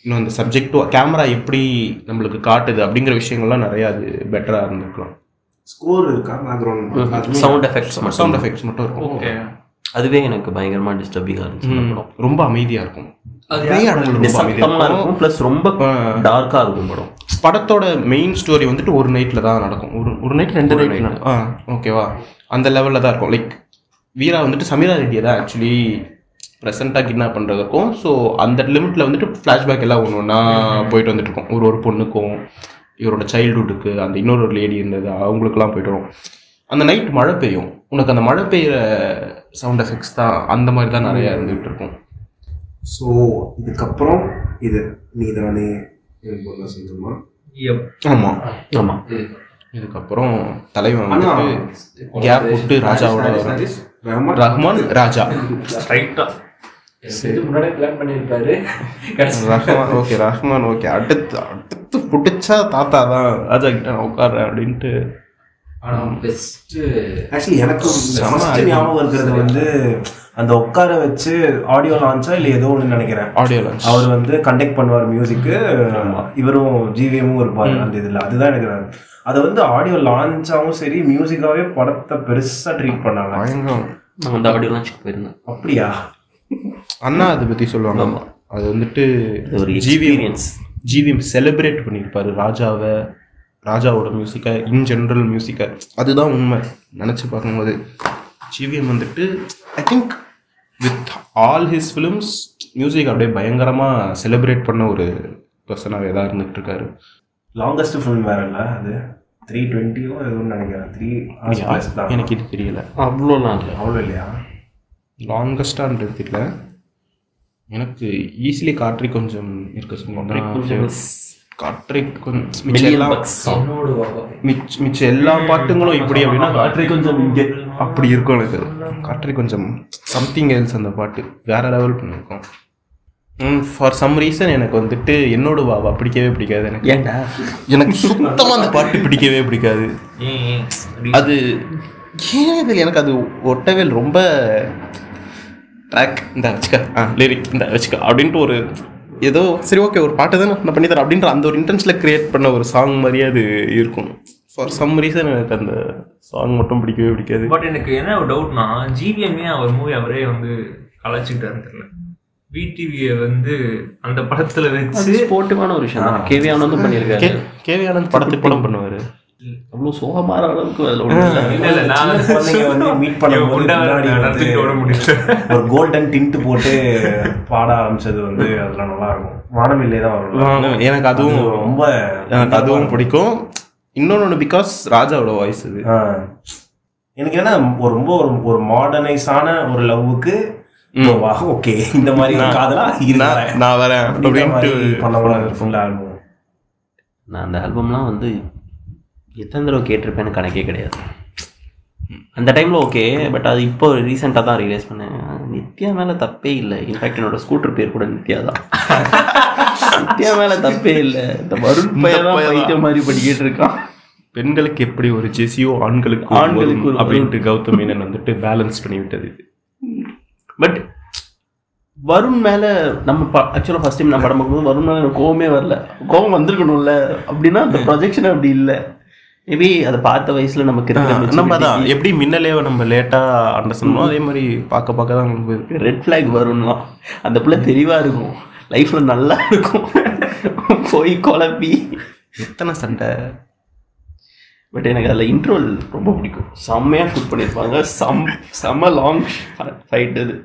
இன்னும் அந்த சப்ஜெக்ட் கேமரா எப்படி நம்மளுக்கு காட்டுது அப்படிங்கிற விஷயங்கள்லாம் நிறையா அது பெட்டராக இருந்திருக்கலாம். ஸ்கோர் இருக்கா? பேக்ரவுண்ட் சவுண்ட் எஃபெக்ட்ஸ் மட்டும் சவுண்ட் எஃபெக்ட்ஸ் மட்டும். இருக்கும். ஓகே அதுவே எனக்கு பயங்கரமா டிஸ்டர்பிங்காக இருந்துச்சு ரொம்ப அமைதியாக இருக்கும். இருக்கும். ப்ளஸ் ரொம்ப டார்க்கா இருக்கும் படம். படத்தோட மெயின் ஸ்டோரி வந்துட்டு ஒரு நைட்டில் தான் நடக்கும். ஒரு ஒரு நைட் ரெண்டு நைட் நடக்கும். ஆ ஓகேவா அந்த லெவலில் தான் இருக்கும். லைக் வீரா வந்துட்டு சமீரா ரெட்டியை தான் ஆக்சுவலி ப்ரெசென்ட்டாக கிட்னாப் பண்ணுறதுக்கும் ஸோ அந்த லிமிட்டில் வந்துட்டு ஃப்ளாஷ்பேக் எல்லாம் ஒன்று ஒன்றா போயிட்டு வந்துட்டு இருக்கும். ஒரு ஒரு பொண்ணுக்கும். இவரோட சைல்டுஹுட்டுக்கு அந்த இன்னொரு ஒரு லேடி இருந்தது அவங்களுக்குலாம் போயிட்டு வரும். அந்த நைட் மழை பெய்யும். உனக்கு அந்த மழை பெய்கிற சவுண்ட் எஃபெக்ட்ஸ் தான் அந்த மாதிரி தான் நிறையா இருந்துகிட்டு இருக்கும். ஸோ இதுக்கப்புறம் இது நீ தானே செஞ்சோமா ஆமாம் ஆமா இதுக்கப்புறம் தலைவன் வந்துட்டு கேப் விட்டு ராஜாவோட. ரஹ்மான் ரஹ்மான் ராஜா. ரைட்டாக முன்னாடியே பிளான் பண்ணியிருப்பாரு ரஹ்மான் ஓகே ரஹ்மான் ஓகே. அடுத்து அடுத்து பிடிச்சா தாத்தா தான் ராஜா கிட்ட நான் உட்கார்றேன் அப்படின்ட்டு. ஆனா பெஸ்ட் ஆக்சுவலி எனக்கு ஞாபகம் இருக்கிறது வந்து அந்த உட்கார வச்சு ஆடியோ லான்ச்சா இல்லை ஏதோ ஒன்று நினைக்கிறேன். ஆடியோ லான்ச் அவர் வந்து கண்டக்ட் பண்ணுவார் மியூசிக்கு இவரும் ஜிவிஎமும் இருப்பாரு அந்த இதுல. அதுதான் எனக்கு அதை வந்து ஆடியோ லான்ச்சாவும் சரி மியூசிக்காவே படத்தை பெருசா ட்ரீட் பண்ணாங்க. அந்த ஆடியோ லான்ச்சுக்கு போயிருந்தேன். அப்படியா? அண்ணா அதை பத்தி சொல்லுவாங்க. அது வந்துட்டு ஒரு ஜிவிஎம் எக்ஸ்பீரியன்ஸ் ஜிவிஎம் செலிப்ரேட் பண்ணியிருப்பாரு. ராஜாவை ராஜாவோட மியூசிக்கை இன் ஜென்ரல் மியூசிக்கை அதுதான் உண்மை. நினச்சி பார்க்கும்போது ஜிவிஎம் வந்துட்டு I think with all his films music அப்படியே பயங்கரமாக செலிப்ரேட் பண்ண ஒரு பர்சனாகவே தான் இருந்துகிட்டு இருக்காரு லாங்கஸ்ட் ஃபிலிம் வேற இல்ல அது? த்ரீ டுவெண்ட்டியோ எதுவும் நினைக்கிறேன். த்ரீ எனக்கு இது தெரியல. அவ்வளோலாம் இல்லை. அவ்வளோ இல்லையா? லாங்கஸ்டான்றது தெரியல எனக்கு ஈஸிலி காற்றை கொஞ்சம் இருக்க சொன்னீங்கன்னா காற்றை கொஞ்சம் மிச்ச எல்லா பாட்டுங்களும் இப்படி அப்படின்னா காற்றை கொஞ்சம் இங்கே. அப்படி இருக்கும் எனக்கு. காற்றை கொஞ்சம் சம்திங் எல்ஸ் அந்த பாட்டு. வேற லெவல் பண்ணியிருக்கோம் ஃபார் சம் ரீசன் எனக்கு வந்துட்டு என்னோட வாவா பிடிக்கவே பிடிக்காது எனக்கு. ஏன்டா? எனக்கு சுத்தமா அந்த பாட்டு பிடிக்கவே பிடிக்காது. அது ஏன் இது எனக்கு அது ஒட்டவே இல்லை. ரொம்ப ட்ராக் இந்த வச்சுக்க. ஆ. லிரிக் இந்த வச்சுக்க. அப்படின்ட்டு ஒரு ஏதோ சரி ஓகே ஒரு பாட்டு தானே நான் பண்ணி தரேன் அப்படின்ற அந்த ஒரு இன்டென்ஷனில் கிரியேட் பண்ண ஒரு சாங் மாதிரியே அது இருக்கும். ஃபார் சம் ரீசன் எனக்கு அந்த சாங் மட்டும் பிடிக்கவே பிடிக்காது. பட் எனக்கு என்ன ஒரு டவுட்னா ஜிவிஎம்ஏ அவர் மூவி அவரே வந்து கலாச்சிக்கிட்டாரு தெரியல. விடிவியை வந்து அந்த படத்துல வச்சு ஸ்போர்ட்டிவான ஒரு விஷயம் தான். கேவி ஆனந்தும் பண்ணியிருக்காரு. கேவி ஆனந்த் படத்துக்கு படம் பண்ணுவார். அவ்வளோ சோகமான அளவுக்கு அதில் மீட் முடியல. ஒரு கோல்டன் டிண்ட் போட்டு பாட ஆரம்பிச்சது வந்து அதெல்லாம் நல்லா இருக்கும். வானவில்லை தான் வரும் எனக்கு அதுவும் ரொம்ப எனக்கு அதுவும் பிடிக்கும். இன்னொன்று பிகாஸ் ராஜாவோட வாய்ஸ் இது. எனக்கு என்ன ஒரு ரொம்ப ஒரு ஒரு மாடர்னைஸான ஒரு லவ்வுக்கு ஓகே இந்த மாதிரி ஒரு காதலா நான் வரேன் அப்படின்ட்டு பண்ண ஃபுல் ஆல்பம் நான் அந்த ஆல்பம்லாம் வந்து எத்தனை தடவை கேட்டிருப்பேன்னு கணக்கே கிடையாது. அந்த டைமில் ஓகே பட் அது இப்போ ரீசெண்டாக தான் ரியலைஸ் பண்ணேன். நித்யா மேலே தப்பே இல்லை. இன்ஃபேக்ட் என்னோட ஸ்கூட்டர் பேர் கூட நித்யா தான். நித்யா மேலே தப்பே இல்லை. இந்த வருண் பையன் மாதிரி படிக்கிட்டு இருக்கான். பெண்களுக்கு எப்படி ஒரு ஜெசியோ ஆண்களுக்கு ஆண்களுக்கு அப்படின்ட்டு கௌதம் மேனன் வந்துட்டு பேலன்ஸ் பண்ணி விட்டது. இது பட் வருண் மேலே நம்ம ஆக்சுவலாக ஃபர்ஸ்ட் டைம் நான் படம் பார்க்கும்போது வருண் மேலே கோவமே வரல. கோவம் வந்திருக்கணும்ல. அப்படின்னா அந்த ப்ரொஜெக்ஷன் அப்படி இல்லை. மேபி அதை பார்த்த வயசுல நமக்கு நம்ம தான். எப்படி மின்னலேவை நம்ம லேட்டா அண்டர்ஸ்டாண்ட் அதே மாதிரி பார்க்க பார்க்க தான் நமக்கு. ரெட் ஃப்ளாக் வரும்லாம் அந்த பிள்ளை தெளிவாக இருக்கும். லைஃப்பில் நல்லா இருக்கும். போய் குழப்பி. எத்தனை சண்டை? பட் எனக்கு அதில் இன்ட்ரோல் ரொம்ப பிடிக்கும். செம்மையாக ஷூட் பண்ணியிருப்பாங்க சம் செம்ம லாங் ஃபைட் அது.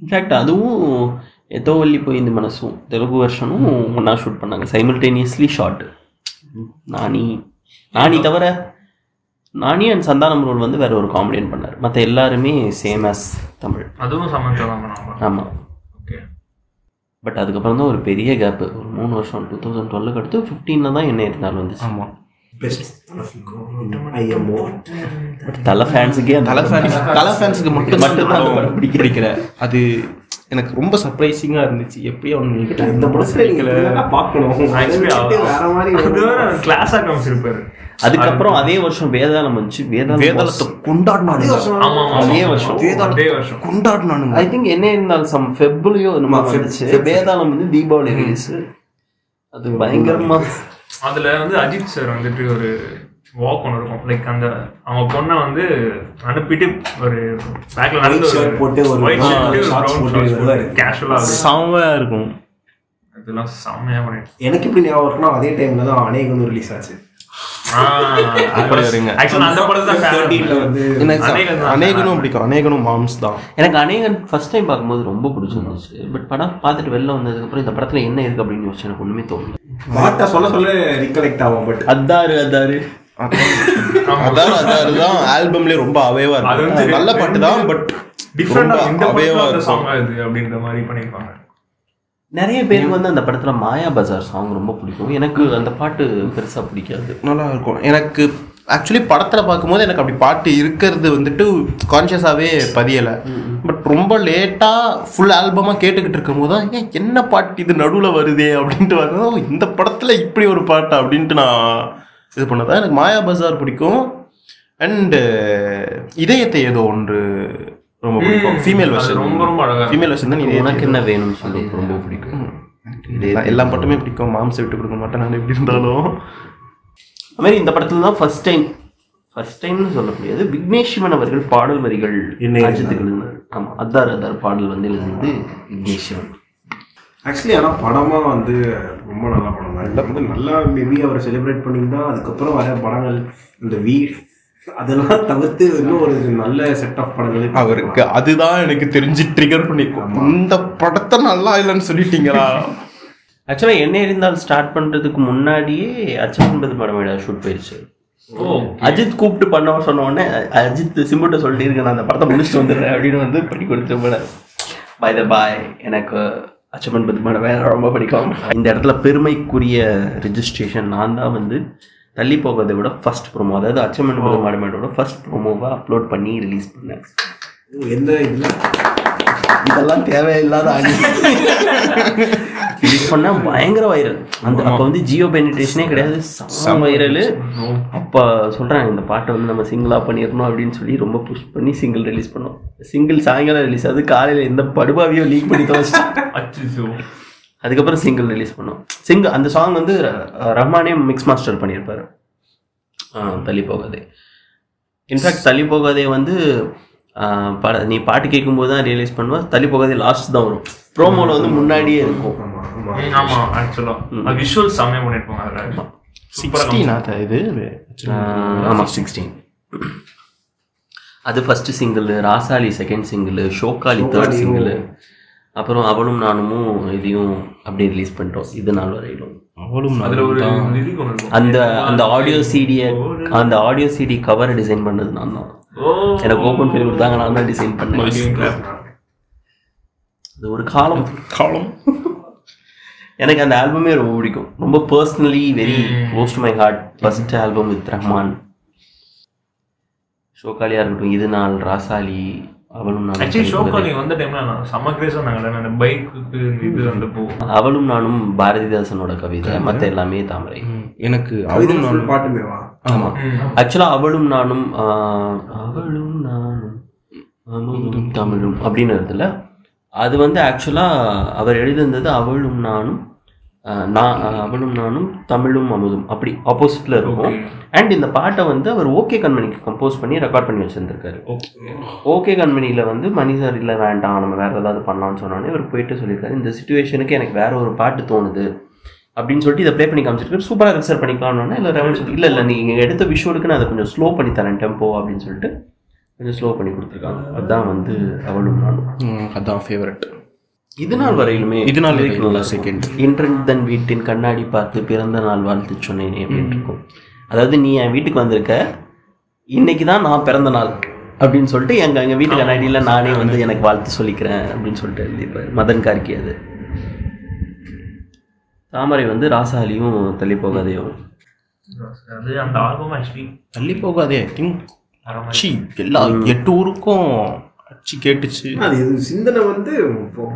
இன்ஃபேக்ட் அதுவும் எதோ வள்ளி போய் இந்த மனசும் தெலுங்கு வருஷனும் ஒன்றா ஷூட் பண்ணாங்க. சைமல்டேனியஸ்லி ஷார்ட் நானி நானி தவிர நானி அண்ட் சந்தானம் ரோல் வந்து வேற ஒரு காமெடியன் பண்ணார். மற்ற எல்லாருமே சேம் ஆஸ் தமிழ். அதுவும் சமந்தா ஆமாம் ஓகே. பட் அதுக்கப்புறம் தான் ஒரு பெரிய கேப்பு ஒரு மூணு வருஷம் டூ தௌசண்ட் டுவெல்லுக்கு அடுத்து ஃபிஃப்டீனில் தான் என்ன இருந்தாலும் வந்துச்சு. ஆமா. பெஸ்ட் ஐஎம்ஓ பட் தலை ஃபேன்ஸுக்கே தலை ஃபேன்ஸ் தலை ஃபேன்ஸுக்கு மட்டும் பிடிக்கல. பிடிக்கல அது எனக்கு ரொம்ப சர்ப்ரைசிங்கா இருந்துச்சு. எப்படி அவனுக்கு இந்த படத்துல நீங்க பார்க்கணும். ஆக்சுவலி வேற மாதிரி கிளாஸா காமிச்சிருப்பாரு. அதுக்கப்புறம் அதே வருஷம் வேதாளம் வந்துச்சு. வேதாளம் வேதாளத்தை கொண்டாடினானுங்க. அதே வருஷம். அதே வருஷம். கொண்டாடினானுங்க. ஐ திங்க் என்ன இருந்தாலும் சம் ஃபெப்ரவரியோ நம்ம வந்துச்சு. வேதாளம் வந்து தீபாவளி ரிலீஸ் அது பயங்கரமா. அதுல வந்து அஜித் சார் வந்துட்டு ஒரு வாக் ஒன்று இருக்கும். லைக் அந்த அவங்க பொண்ணை வந்து அனுப்பிட்டு ஒரு பேக்ல நடந்து White shirt போட்டு ஒரு ஒயிட் brown ஷர்ட் shorts போட்டு வருவாரு. கேஷுவலா செம்மையா இருக்கும். இதெல்லாம் செம்மையா பண்ணிட்டு எனக்கு எப்படி ஞாபகம் இருக்குன்னா அதே டைம்ல தான் அநேகம் ரிலீஸ் ஆச்சு. எனக்கு அநேகன் தான். அநேகனும் பிடிக்கும். அநேகனும் மாம்ஸ் தான். எனக்கு அநேகன் ஃபர்ஸ்ட் டைம் பார்க்கும்போது ரொம்ப பிடிச்சிருந்துச்சு. பட் படம் பார்த்துட்டு வெளில வந்ததுக்கப்புறம் இந்த படத்துல என்ன இருக்கு அப்படின்னு யோசிச்சு எனக்கு ஒண்ணுமே தோணல. பாட்டை சொல்ல சொல்ல ரிகலெக்ட் ஆகும் பட் அதாரு அதாரு. அதான் அதுதான் ஆல்பம்லயே ரொம்ப அவேவா இருக்கும். நல்ல பாட்டு தான் பட் டிஃப்ரெண்டா இந்த அவேவா சாங் இது அப்படின்ற மாதிரி பண்ணிருப்பாங்க நிறைய பேருக்கு வந்து அந்த படத்துல மாயா பஜார் சாங் ரொம்ப பிடிக்கும். எனக்கு அந்த பாட்டு பெருசா பிடிக்காது. நல்லா இருக்கும் எனக்கு ஆக்சுவலி படத்தில் பார்க்கும்போது எனக்கு அப்படி பாட்டு இருக்கிறது வந்துட்டு கான்ஷியஸாகவே பதியலை. பட் ரொம்ப லேட்டாக ஃபுல் ஆல்பமாக கேட்டுக்கிட்டு இருக்கும்போது தான் ஏன் என்ன பாட்டு இது நடுவில் வருதே? அப்படின்ட்டு வரும் "ஓ, இந்த படத்தில் இப்படி ஒரு பாட்டு அப்படின்ட்டு நான் இது பண்ணதான் எனக்கு மாயா பஜார் பிடிக்கும். அண்டு இதயத்தை ஏதோ ஒன்று ரொம்ப பிடிக்கும். ஃபீமேல் வெர்ஷன் ரொம்ப ரொம்ப அழகா இருக்கும். ஃபீமேல் வெர்ஷன் தான் நீ உனக்கு என்ன வேணும்னு சொல்லி ரொம்ப பிடிக்கும். எல்லா- எல்லா பாட்டுமே பிடிக்கும். மாம்சை விட்டு கொடுக்க மாட்டேன் நான் எப்படி இருந்தாலும். அது மாதிரி இந்த படத்துல தான் ஃபர்ஸ்ட் டைம் ஃபர்ஸ்ட் டைம்னு சொல்ல முடியாது. விக்னேஷ் சிவன் அவர்கள் பாடல் வரிகள் என்ன அஜித்துக்கு எழுதினார் ஆமா அத்தார் அத்தார் பாடல் வந்து எழுதுனது விக்னேஷ் சிவன் ஆக்சுவலி ஆனால் படமாக வந்து ரொம்ப நல்ல படம். தான் இந்த வந்து நல்லா மேபி அவர் செலிப்ரேட் பண்ணியிருந்தா அதுக்கப்புறம் வர படங்கள் இந்த வீ அதெல்லாம் தவிர்த்து இன்னும் ஒரு நல்ல செட் ஆஃப் படங்கள் அவருக்கு அதுதான் எனக்கு தெரிஞ்சு ட்ரிகர் பண்ணிருக்கோம் இந்த படத்தை நல்லா இல்லைன்னு சொல்லிட்டீங்களா? ஆக்சுவலாக என்ன இருந்தால் ஸ்டார்ட் பண்ணுறதுக்கு முன்னாடியே அச்சம்பது படம் ஷூட் போயிடுச்சு அஜித் கூப்பிட்டு பண்ண சொன்ன உடனே அஜித் சிம்புட்ட சொல்லிட்டு இருக்கு நான் அந்த படத்தை முடிச்சுட்டு வந்துடுறேன் அப்படின்னு வந்து பண்ணி கொடுத்து பை த பாய் எனக்கு அச்சமன் படம் வேற ரொம்ப பிடிக்கும். இந்த இடத்துல பெருமைக்குரிய ரிஜிஸ்ட்ரேஷன் நான் தான் வந்து தள்ளி போகிறதை விட ஃபர்ஸ்ட் ப்ரோமோ அதாவது அச்சமன் பத்து மாடமேட்டோட ஃபர்ஸ்ட் ப்ரோமோவை அப்லோட் பண்ணி ரிலீஸ் பண்ணேன். எந்த இதுல இதெல்லாம் தேவையில்லாத ரிலீஸ் பண்ணா பயங்கர வைரல் அந்த அப்போ வந்து ஜியோ பெனிட்ரேஷனே கிடையாது. செம்ம வைரல் அப்போ சொல்றேன் இந்த பாட்டை வந்து நம்ம சிங்கிளா பண்ணிடணும் அப்படின்னு சொல்லி ரொம்ப புஷ் பண்ணி சிங்கிள் ரிலீஸ் பண்ணோம். சிங்கிள் சாயங்காலம் ரிலீஸ் ஆகுது காலையில எந்த படுபாவியோ லீக் பண்ணி துவச்சிட்டோம் அச்சோ அதுக்கப்புறம் சிங்கிள் ரிலீஸ் பண்ணோம். சிங்கிள் அந்த சாங் வந்து ரஹ்மானே மிக்ஸ் மாஸ்டர் பண்ணியிருப்பாரு. தள்ளி போகாதே. இன்ஃபேக்ட் தள்ளி போகாதே வந்து நீ பாட்டு கேட்கும்போது தான் ரியலைஸ் பண்ணுவா. தள்ளி போகாதே லாஸ்ட் தான் வரும். ப்ரோமோல வந்து முன்னாடியே இருக்கும். ஆமா ஆக்சுவலா அது விஷுவல் செம்மையா பண்ணிருப்பாங்க அதுல. சிக்ஸ்டீனா இது? அஹ், ஆமா. சிக்ஸ்டீன் அது first single Rasaali second single Showkali third single அப்புறம் அவளும் நானுமும் இதையும் அப்படியே ரிலீஸ் பண்ணிட்டோம். இது நாள் வரையிலும் அவளும். அந்த அந்த ஆடியோ சிடியை அந்த ஆடியோ சிடி கவரை டிசைன் பண்ணது நான் தான். எனக்கு ஓப்பன் ஃபீல் கொடுத்தாங்க நான் தான் டிசைன் பண்ணேன். அது ஒரு காலம். காலம். எனக்கு அந்த ஆல்பமே ரொம்ப பிடிக்கும். ரொம்ப personally very close to my heart first album with Rahman ஷோகாலியா இருக்கட்டும் இது நாள் ராசாலி அவளும் நானும் ஆக்சுவலி ஷோ காலிங் வந்த டைம்ல நான் செம்ம கிரேஸா அந்த பைக்குக்கு இது வந்தப்போ அவளும் நானும் பாரதிதாசனோட கவிதை மற்ற எல்லாமே தாமரை. எனக்கு அவளும் full பாட்டுமேவா ஆமா. ஆக்சுவலா அவளும் நானும் அவளும் நானும் அமுதும் தமிழும் அப்படின்னு இருக்குல்ல அது வந்து ஆக்சுவலா அவர் எழுதியிருந்தது அவளும் நானும் நான் ஆஹ், அவளும் நானும் தமிழும் அமுதும். அப்படி ஆப்போசிட்ல இருக்கும். அண்ட் இந்த பாட்டை வந்து அவர் ஓகே கண்மணிக்கு கம்போஸ் பண்ணி ரெக்கார்ட் பண்ணி வச்சிருந்திருக்காரு. ஓகே கண்மணியில் வந்து மணி சார் இல்லை வேண்டாம் நம்ம வேற ஏதாவது பண்ணலாம்னு சொன்னோன்னே இவர் போயிட்டு சொல்லியிருக்காரு. இந்த சுச்சுவேஷனுக்கு எனக்கு வேற ஒரு பாட்டு தோணுது அப்படின்னு சொல்லிட்டு இதை ப்ளே பண்ணி காமிச்சிருக்காரு. சூப்பராக இருக்கு சார் பண்ணிக்கலாம்னு இல்லை ரெவன் சொல்லி இல்லை இல்லை நீங்கள் எடுத்த விஷுவலுக்கு நான் அதை கொஞ்சம் ஸ்லோ பண்ணி தரேன் டெம்போ அப்படின்னு சொல்லிட்டு கொஞ்சம் ஸ்லோ பண்ணி கொடுத்துருக்காங்க. அதுதான் வந்து அவளும் நானும். ம், அதான் ஃபேவரட் இது நாள் வரையிலுமே இது நாள் வரையிலும் நல்லா second. இருக்கும். இன்றன் தன் வீட்டின் கண்ணாடி பார்த்து பிறந்த நாள் வாழ்த்து சொன்னேனே அப்படின்னு இருக்கும் அதாவது நீ என் வீட்டுக்கு வந்திருக்க இன்னைக்கு தான் நான் பிறந்த நாள் அப்படின்னு சொல்லிட்டு எங்க எங்க வீட்டு கண்ணாடியில நானே வந்து எனக்கு வாழ்த்து சொல்லிக்கிறேன் அப்படின்னு சொல்லிட்டு எழுதியிருப்பாரு. மதன் கார்கி அது. தாமரை வந்து ராசாலியும் தள்ளி போகாதையும் அது அந்த ஆல்பம் ஆக்சுவலி தள்ளி போகாதே. ஐ திங்க் எல்லா எட்டு ஊருக்கும் அச்சி கேட்டுச்சு. அது இது சிந்தனை வந்து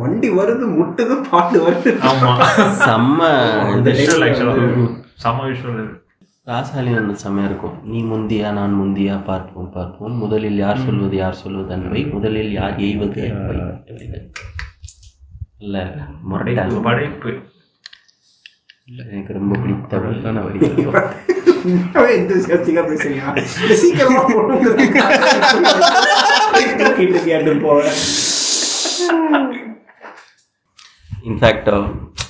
வண்டி வருது முட்டுது பாட்டு வருது. ஆமா. செம்ம அந்த செம்ம விஷுவல் இது. ராசாலி ஒன்று செம்மையா இருக்கும். நீ முந்தியா நான் முந்தியா பார்ப்போம் பார்ப்போம். முதலில் யார் சொல்வது யார் சொல்வது அன்பை? முதலில் யார் எய்வது அன்பை. இல்ல முரட்டை படைப்பு எனக்கு ரொம்ப பிடித்த ஆ பேசுறியா? இல்ல சீக்கிரமா போகணுங்கிறது. கேட்டு போவேன் இன்ஃபேக்ட்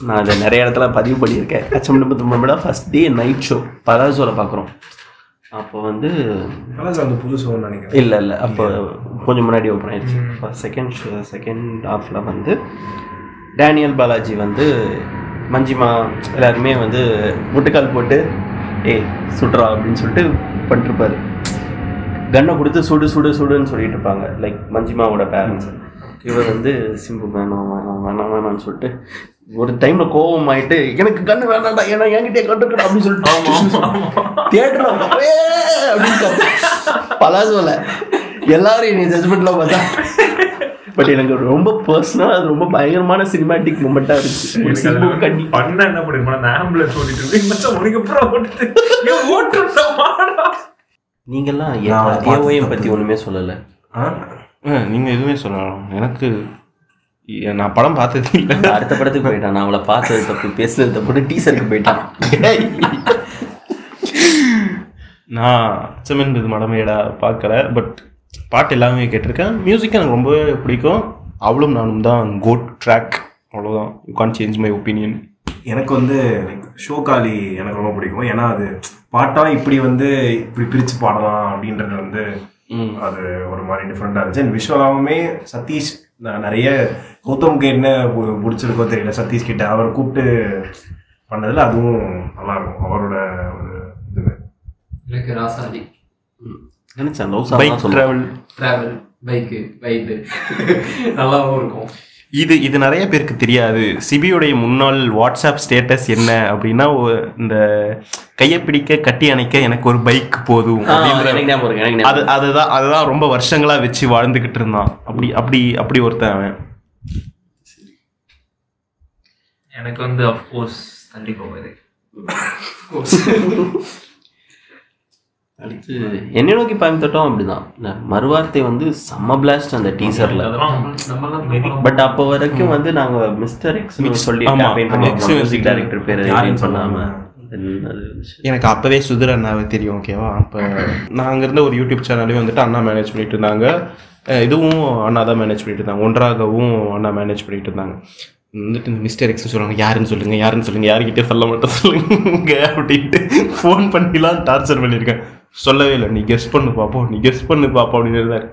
நான் அதை நிறைய இடத்துல பதிவு பண்ணியிருக்கேன். அச்சம் நம்ம ஃபர்ஸ்ட் டே நைட் ஷோ பலாசோவில் பார்க்குறோம். அப்போ வந்து அந்த புது நினைக்கிறேன். இல்லை இல்லை. அப்போ கொஞ்சம் முன்னாடி ஓப்பன் ஆயிடுச்சு செகண்ட் ஷோ செகண்ட் ஹாஃபில் வந்து டேனியல் பாலாஜி வந்து மஞ்சிமா எல்லாருமே வந்து முட்டுக்கால் போட்டு ஏய் சுட்றா அப்படின்னு சொல்லிட்டு பண்ணிருப்பாரு. கன்னை கொடுத்து சுடு சுடு சுடுன்னு சொல்லிட்டு இருப்பாங்க. லைக் மஞ்சிமாவோட பேரண்ட்ஸ் இவர் வந்து சிம்பு வேணாம் வேணாம் வேணாம் வேணாம்னு சொல்லிட்டு ஒரு டைம்ல கோவம் ஆயிட்டு எனக்கு கண்ணு வேணாம்டா ஏன்னா என்கிட்டயே கட்டுக்கடா அப்படின்னு சொல்லிட்டு தியேட்டர்ல அப்படின்னு. பலாசோல எல்லாரும் என்னை ஜட்மெண்ட்ல பார்த்தா. பட் எனக்கு ரொம்ப பர்சனலா அது ரொம்ப பயங்கரமான சினிமாட்டிக் மூமெண்டா இருந்துச்சு. கண்ணி பண்ண என்ன அந்த ஆம்புலன்ஸ் ஓடிட்டு இருக்கு பார்த்து ஏஓஎம் பத்தி ஒண்ணுமே சொல்லல? ஆ? ஆ, நீங்க எதுவுமே சொல்லலாம். எனக்கு நான் படம் பார்த்தது இல்லை. அடுத்த படத்துக்கு போயிட்டான். நான் அவளை பார்த்தது தப்பு பேசுனது தப்பு டீசருக்கு போயிட்டான். நான் அச்சமன் இது மடமையடா பார்க்கல பட் பாட்டு எல்லாமே கேட்டிருக்கேன். மியூசிக் எனக்கு ரொம்ப பிடிக்கும். அவளும் நானும் தான் கோட் ட்ராக் அவ்வளோதான் you can change my opinion எனக்கு வந்து ஷோகாலி எனக்கு ரொம்ப பிடிக்கும். ஏன்னா அது பாட்டா இப்படி வந்து இப்படி பிரிச்சு பாடலாம் அப்படின்றது வந்து அது ஒரு மாதிரி டிஃப்ரெண்டா இருந்துச்சு. அண்ட் விஷுவலாவுமே சதீஷ் நான் நிறைய கௌதம்க்கு என்ன பிடிச்சிருக்கோ தெரியல. சதீஷ் கிட்ட அவரை கூப்பிட்டு பண்ணதுல அதுவும் நல்லா இருக்கும் அவரோட ஒரு இது. எனக்கு ராசாதி நினைச்சேன் bike travel travel bike bike நல்லாவும் இருக்கும். இது இது நிறைய பேருக்கு தெரியாது. சிபியுடைய முன்னாள் வாட்ஸ்அப் ஸ்டேட்டஸ் என்ன அப்படின்னா இந்த கையை பிடிக்க கட்டி அணைக்க எனக்கு ஒரு பைக் போதும் அது அதுதான் அதுதான் ரொம்ப வருஷங்களா வச்சு வாழ்ந்துகிட்டு இருந்தான். அப்படி அப்படி அப்படி ஒருத்தன் அவன். எனக்கு வந்து அஃப்கோர்ஸ் தள்ளி போகுது. அடுத்து என்னை நோக்கி பாயம் தட்டம் அப்படிதான் மறுவார்த்தை வந்து செம்ம பிளாஸ்ட் அந்த டீசர்ல பட் அப்போ வரைக்கும் வந்து நாங்க மிஸ்டர் எக்ஸ் சொல்லி மியூசிக் டைரக்டர் பேர் வந்துச்சு. எனக்கு அப்பவே சுதர் அண்ணாவை தெரியும் ஓகேவா அப்போ நாங்கள் இருந்த ஒரு யூடியூப் சேனலையும் வந்துட்டு அண்ணா மேனேஜ் பண்ணிட்டு இருந்தாங்க. இதுவும் அண்ணா தான் மேனேஜ் பண்ணிட்டு இருந்தாங்க. ஒன்றாகவும் அண்ணா மேனேஜ் பண்ணிட்டு இருந்தாங்க. வந்துட்டு இந்த மிஸ்டர் எக்ஸ் சொல்லுவாங்க யாருன்னு சொல்லுங்க யாருன்னு சொல்லுங்க யாருக்கிட்டே சொல்ல மட்டும் சொல்லுங்க அப்படின்ட்டு ஃபோன் பண்ணிலாம் டார்ச்சர் பண்ணியிருக்கேன். சொல்லவே இல்லை நீ கெஸ் பண்ணு பாப்போம் நீ கெஸ் பண்ணு பாப்போம் அப்படின்னு இருந்தார்.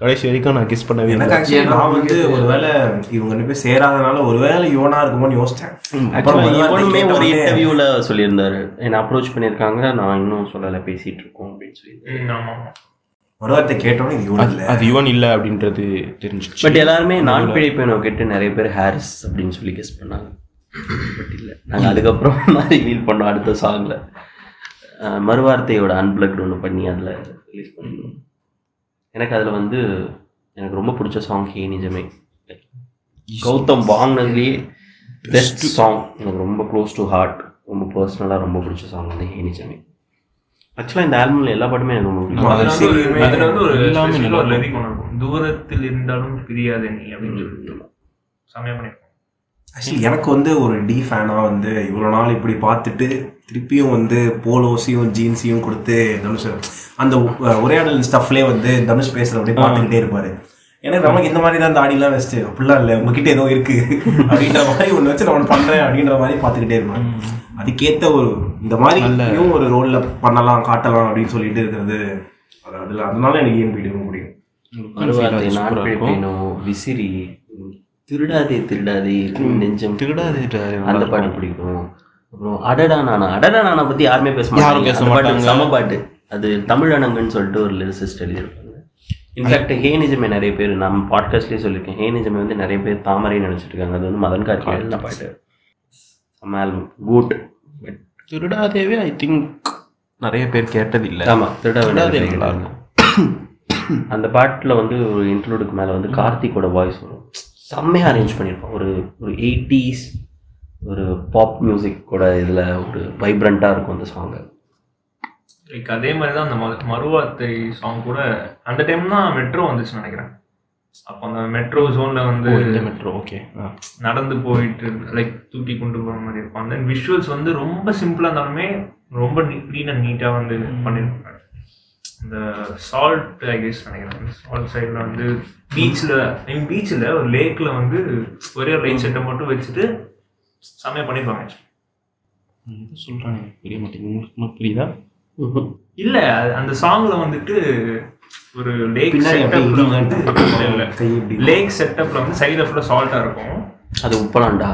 கடைசி வரைக்கும் நான் கெஸ் பண்ணவே எனக்கு இல்லை. ஆக்சுவலி நான் வந்து ஒருவேளை இவங்க ரெண்டு பேர் சேராதனால ஒருவேளை இவனா இருக்குமோன்னு யோசிச்சேன். இவனுமே ஒரு இன்டர்வியூல சொல்லியிருந்தாரு என்ன அப்ரோச் பண்ணியிருக்காங்க நான் இன்னும் சொல்லலை பேசிட்டு இருக்கோம் அப்படின்னு சொல்லி ஆமா மறுவார்த்தை கேட்டோன்னே இது இல்லை. அது இவன் இல்லை அப்படின்றது தெரிஞ்சிச்சு. பட் எல்லாருமே நான் பிழைப்பேனோ கேட்டு நிறைய பேர் ஹாரிஸ் அப்படின்னு சொல்லி கெஸ் பண்ணாங்க. பட் இல்லை. நாங்கள் அதுக்கப்புறம் தான் ரிவீல் பண்ணோம் அடுத்த சாங்ல மறுவார்த்தையோட அன்பிளக்ட் ஒன்று பண்ணி அதில் ரிலீஸ் பண்ணிருந்தோம் எனக்கு அதில் வந்து எனக்கு ரொம்ப பிடிச்ச சாங் ஹே நிஜமே. கௌதம் வாங்கினதுலேயே பெஸ்ட் சாங் எனக்கு ரொம்ப க்ளோஸ் டு ஹார்ட் ரொம்ப பர்சனலாக ரொம்ப பிடிச்ச சாங் வந்து ஹே நிஜமே. ஆக்சுவலாக இந்த ஆல்பமில் எல்லா பாட்டுமே எனக்கு ரொம்ப பிடிக்கும். அதுல வந்து ஒரு- எல்லாமே ஒரு தூரத்தில் இருந்தாலும் பிரியாத நீ அப்படின்னு சொல்லிட்டு பண்ணிருக்கோம் ஆக்சுவலி எனக்கு வந்து ஒரு டி ஃபேனாக வந்து இவ்வளோ நாள் இப்படி பார்த்துட்டு திருப்பியும் வந்து போலோஸையும் ஜீன்ஸையும் கொடுத்து தனுஷ் அந்த உரையாடல் ஸ்டஃப்லேயே வந்து தனுஷ் பேசுகிற அப்படியே பார்த்துக்கிட்டே இருப்பாரு. எனக்கு நமக்கு இந்த மாதிரி தான் தாடிலாம் வச்சுட்டு அப்படிலாம் இல்லை உங்ககிட்ட ஏதோ இருக்கு. அப்படின்ற மாதிரி ஒன்று வச்சு நான் ஒன்று பண்ணுறேன் அப்படின்ற மாதிரி பார்த்துக்கிட்டே இருப்பேன் அதுக்கேற்ற ஒரு இந்த மாதிரியும் ஒரு ரோலில் பண்ணலாம் காட்டலாம் அப்படின்னு சொல்லிட்டு இருக்கிறது. அது அதில் அதனால எனக்கு மறுவார்த்தை நான் பிழைப்பேனோ விசிறி. திருடாதே திருடாதே நெஞ்சம். திருடாதே அந்த பாட்டு பிடிக்கும். அப்புறம் அடடா நானா அடடா நானா பத்தி யாருமே பேச மாட்டாங்க. செம பாட்டு. அது தமிழனங்கன்னு சொல்லிட்டு ஒரு லிரிசிஸ்ட் எழுதியிருப்பாங்க. இன்ஃபேக்ட் ஹே நிஜமே நிறைய பேர் நம்ம பாட்காஸ்ட்லேயே சொல்லியிருக்கேன் ஹே நிஜமே வந்து நிறைய பேர் தாமரை நினைச்சிட்டு இருக்காங்க. அது வந்து மதன் கார்கி பாட்டு. செம்ம ஆல்பம் குட் திருடாதேவே ஐ திங்க் நிறைய பேர் கேட்டதில்லை. ஆமா திருடா திருடாதே வேண்டிய நல்லா இருக்கும் அந்த பாட்டில் வந்து ஒரு இன்ட்ரோடுக்கு மேலே வந்து கார்த்திக்கோட வாய்ஸ் வரும். செம்மையாக அரேஞ்ச் பண்ணியிருப்பான். ஒரு ஒரு எயிட்டிஸ் ஒரு பாப் மியூசிக் கூட இதில் ஒரு வைப்ரண்ட்டாக இருக்கும் அந்த சாங்கு லைக் அதே மாதிரி தான் அந்த மறு- மறுவார்த்தை சாங் கூட அந்த டைம் தான் மெட்ரோ வந்துச்சுன்னு நினைக்கிறேன். அப்போ அந்த மெட்ரோ ஜோன்ல வந்து மெட்ரோ ஓகே நடந்து போயிட்டு லைக் தூக்கி கொண்டு போகிற மாதிரி இருக்கும். அந்த விஷுவல்ஸ் வந்து ரொம்ப சிம்பிளாக இருந்தாலுமே ரொம்ப க்ளீன் அண்ட் நீட்டாக வந்து பண்ணியிருப்பாங்க இந்த சால்ட் ஐ கெஸ் நினைக்கிறேன். சால்ட் சைடில் வந்து பீச்சில் மீன் பீச்சில் ஒரு லேக்கில் வந்து ஒரே ஒரு லைட் செட்டை மட்டும் வச்சுட்டு செம்மையாக பண்ணியிருப்பாங்க சொல்கிறாங்க புரிய மாட்டேங்குது. உங்களுக்கு புரியுதா? இல்ல அந்த சாங்ல வந்துட்டு ஒரு லேக் செட்டப்ல வந்து லேக் செட்டப்ல வந்து சைடுல ஃபுல்லா சால்ட்டா இருக்கும். அது உப்பலாண்டா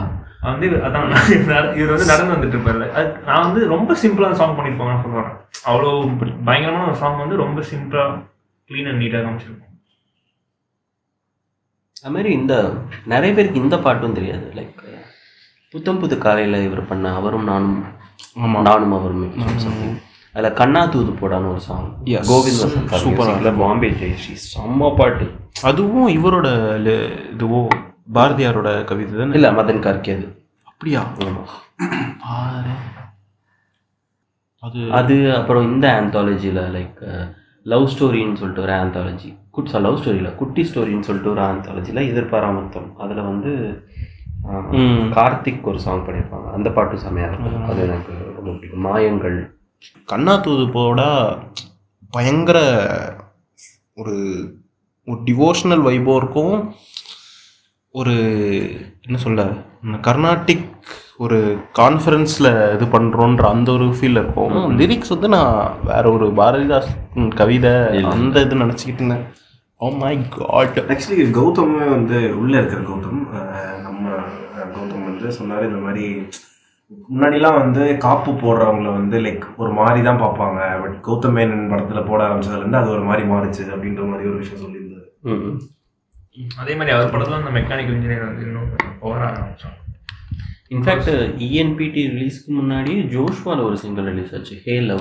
வந்து அதான் இவர் வந்து நடந்து வந்துட்டு இருப்பாரு. அது நான் வந்து ரொம்ப சிம்பிளான சாங் பண்ணிருப்பாங்கன்னு சொல்லுவாங்க அவ்வளோ பயங்கரமான ஒரு சாங் வந்து ரொம்ப சிம்பிளா க்ளீன் அண்ட் நீட்டாக காமிச்சிருக்கும். அது மாதிரி இந்த நிறைய பேருக்கு இந்த பாட்டும் தெரியாது. லைக் புத்தம் புது காலையில் இவர் பண்ண அவரும் நானும் நானும் அவருமே. அதில் கண்ணா தூது போடான்னு ஒரு சாங். கோவிந்த். சூப்பராக பாம்பே ஜெயஸ்ரீ செம்ம பாட்டு. அதுவும் இவரோட இதுவோ பாரதியாரோட கவிதை தானே? இல்லை மதன் கார்கே அது. அப்படியா? அது அது அப்புறம் இந்த ஆந்தாலஜியில் லைக் லவ் ஸ்டோரின்னு சொல்லிட்டு ஒரு ஆந்தாலஜி குட்ஸா லவ் ஸ்டோரியில் குட்டி ஸ்டோரின்னு சொல்லிட்டு ஒரு ஆந்தாலஜியில் எதிர்பாராமத்தம் அதில் வந்து. கார்த்திக் ஒரு சாங் பண்ணியிருப்பாங்க அந்த பாட்டு செமையாக இருக்கும். அது எனக்கு ரொம்ப பிடிக்கும். மாயங்கள். கண்ணா தூது போடா பயங்கர ஒரு ஒரு டிவோஷனல் வைபோ இருக்கும். ஒரு என்ன சொல்ல இந்த கர்நாடிக் ஒரு கான்ஃபரன்ஸில் இது பண்ணுறோன்ற அந்த ஒரு ஃபீல் இருக்கும். லிரிக்ஸ் வந்து நான் வேற ஒரு பாரதிதாஸ் கவிதை அந்த இது நினச்சிக்கிட்டு இருந்தேன். ஓ மை காட் ஆக்சுவலி கௌதமே வந்து உள்ள இருக்கிற கௌதம். நம்ம கௌதம் வந்து சொன்னாரு இந்த மாதிரி முன்னாடிலாம் வந்து காப்பு போடுறவங்கள வந்து லைக் ஒரு மாதிரி தான் பார்ப்பாங்க. பட் கௌதம் மேனன் படத்துல போட ஆரம்பிச்சதுல இருந்து அது ஒரு மாதிரி மாறுச்சு அப்படின்ற மாதிரி ஒரு விஷயம் சொல்லியிருந்தாரு. அதே மாதிரி அவர் படத்துல அந்த மெக்கானிக்கல் இன்ஜினியர் வந்து இன்னும் ஓவர ஆரம்பிச்சோம் இன்ஃபேக்ட் இஎன்பிடி ரிலீஸ்க்கு முன்னாடி ஜோஷ்வால ஒரு சிங்கிள் ரிலீஸ் ஆச்சு. ஹே லவ்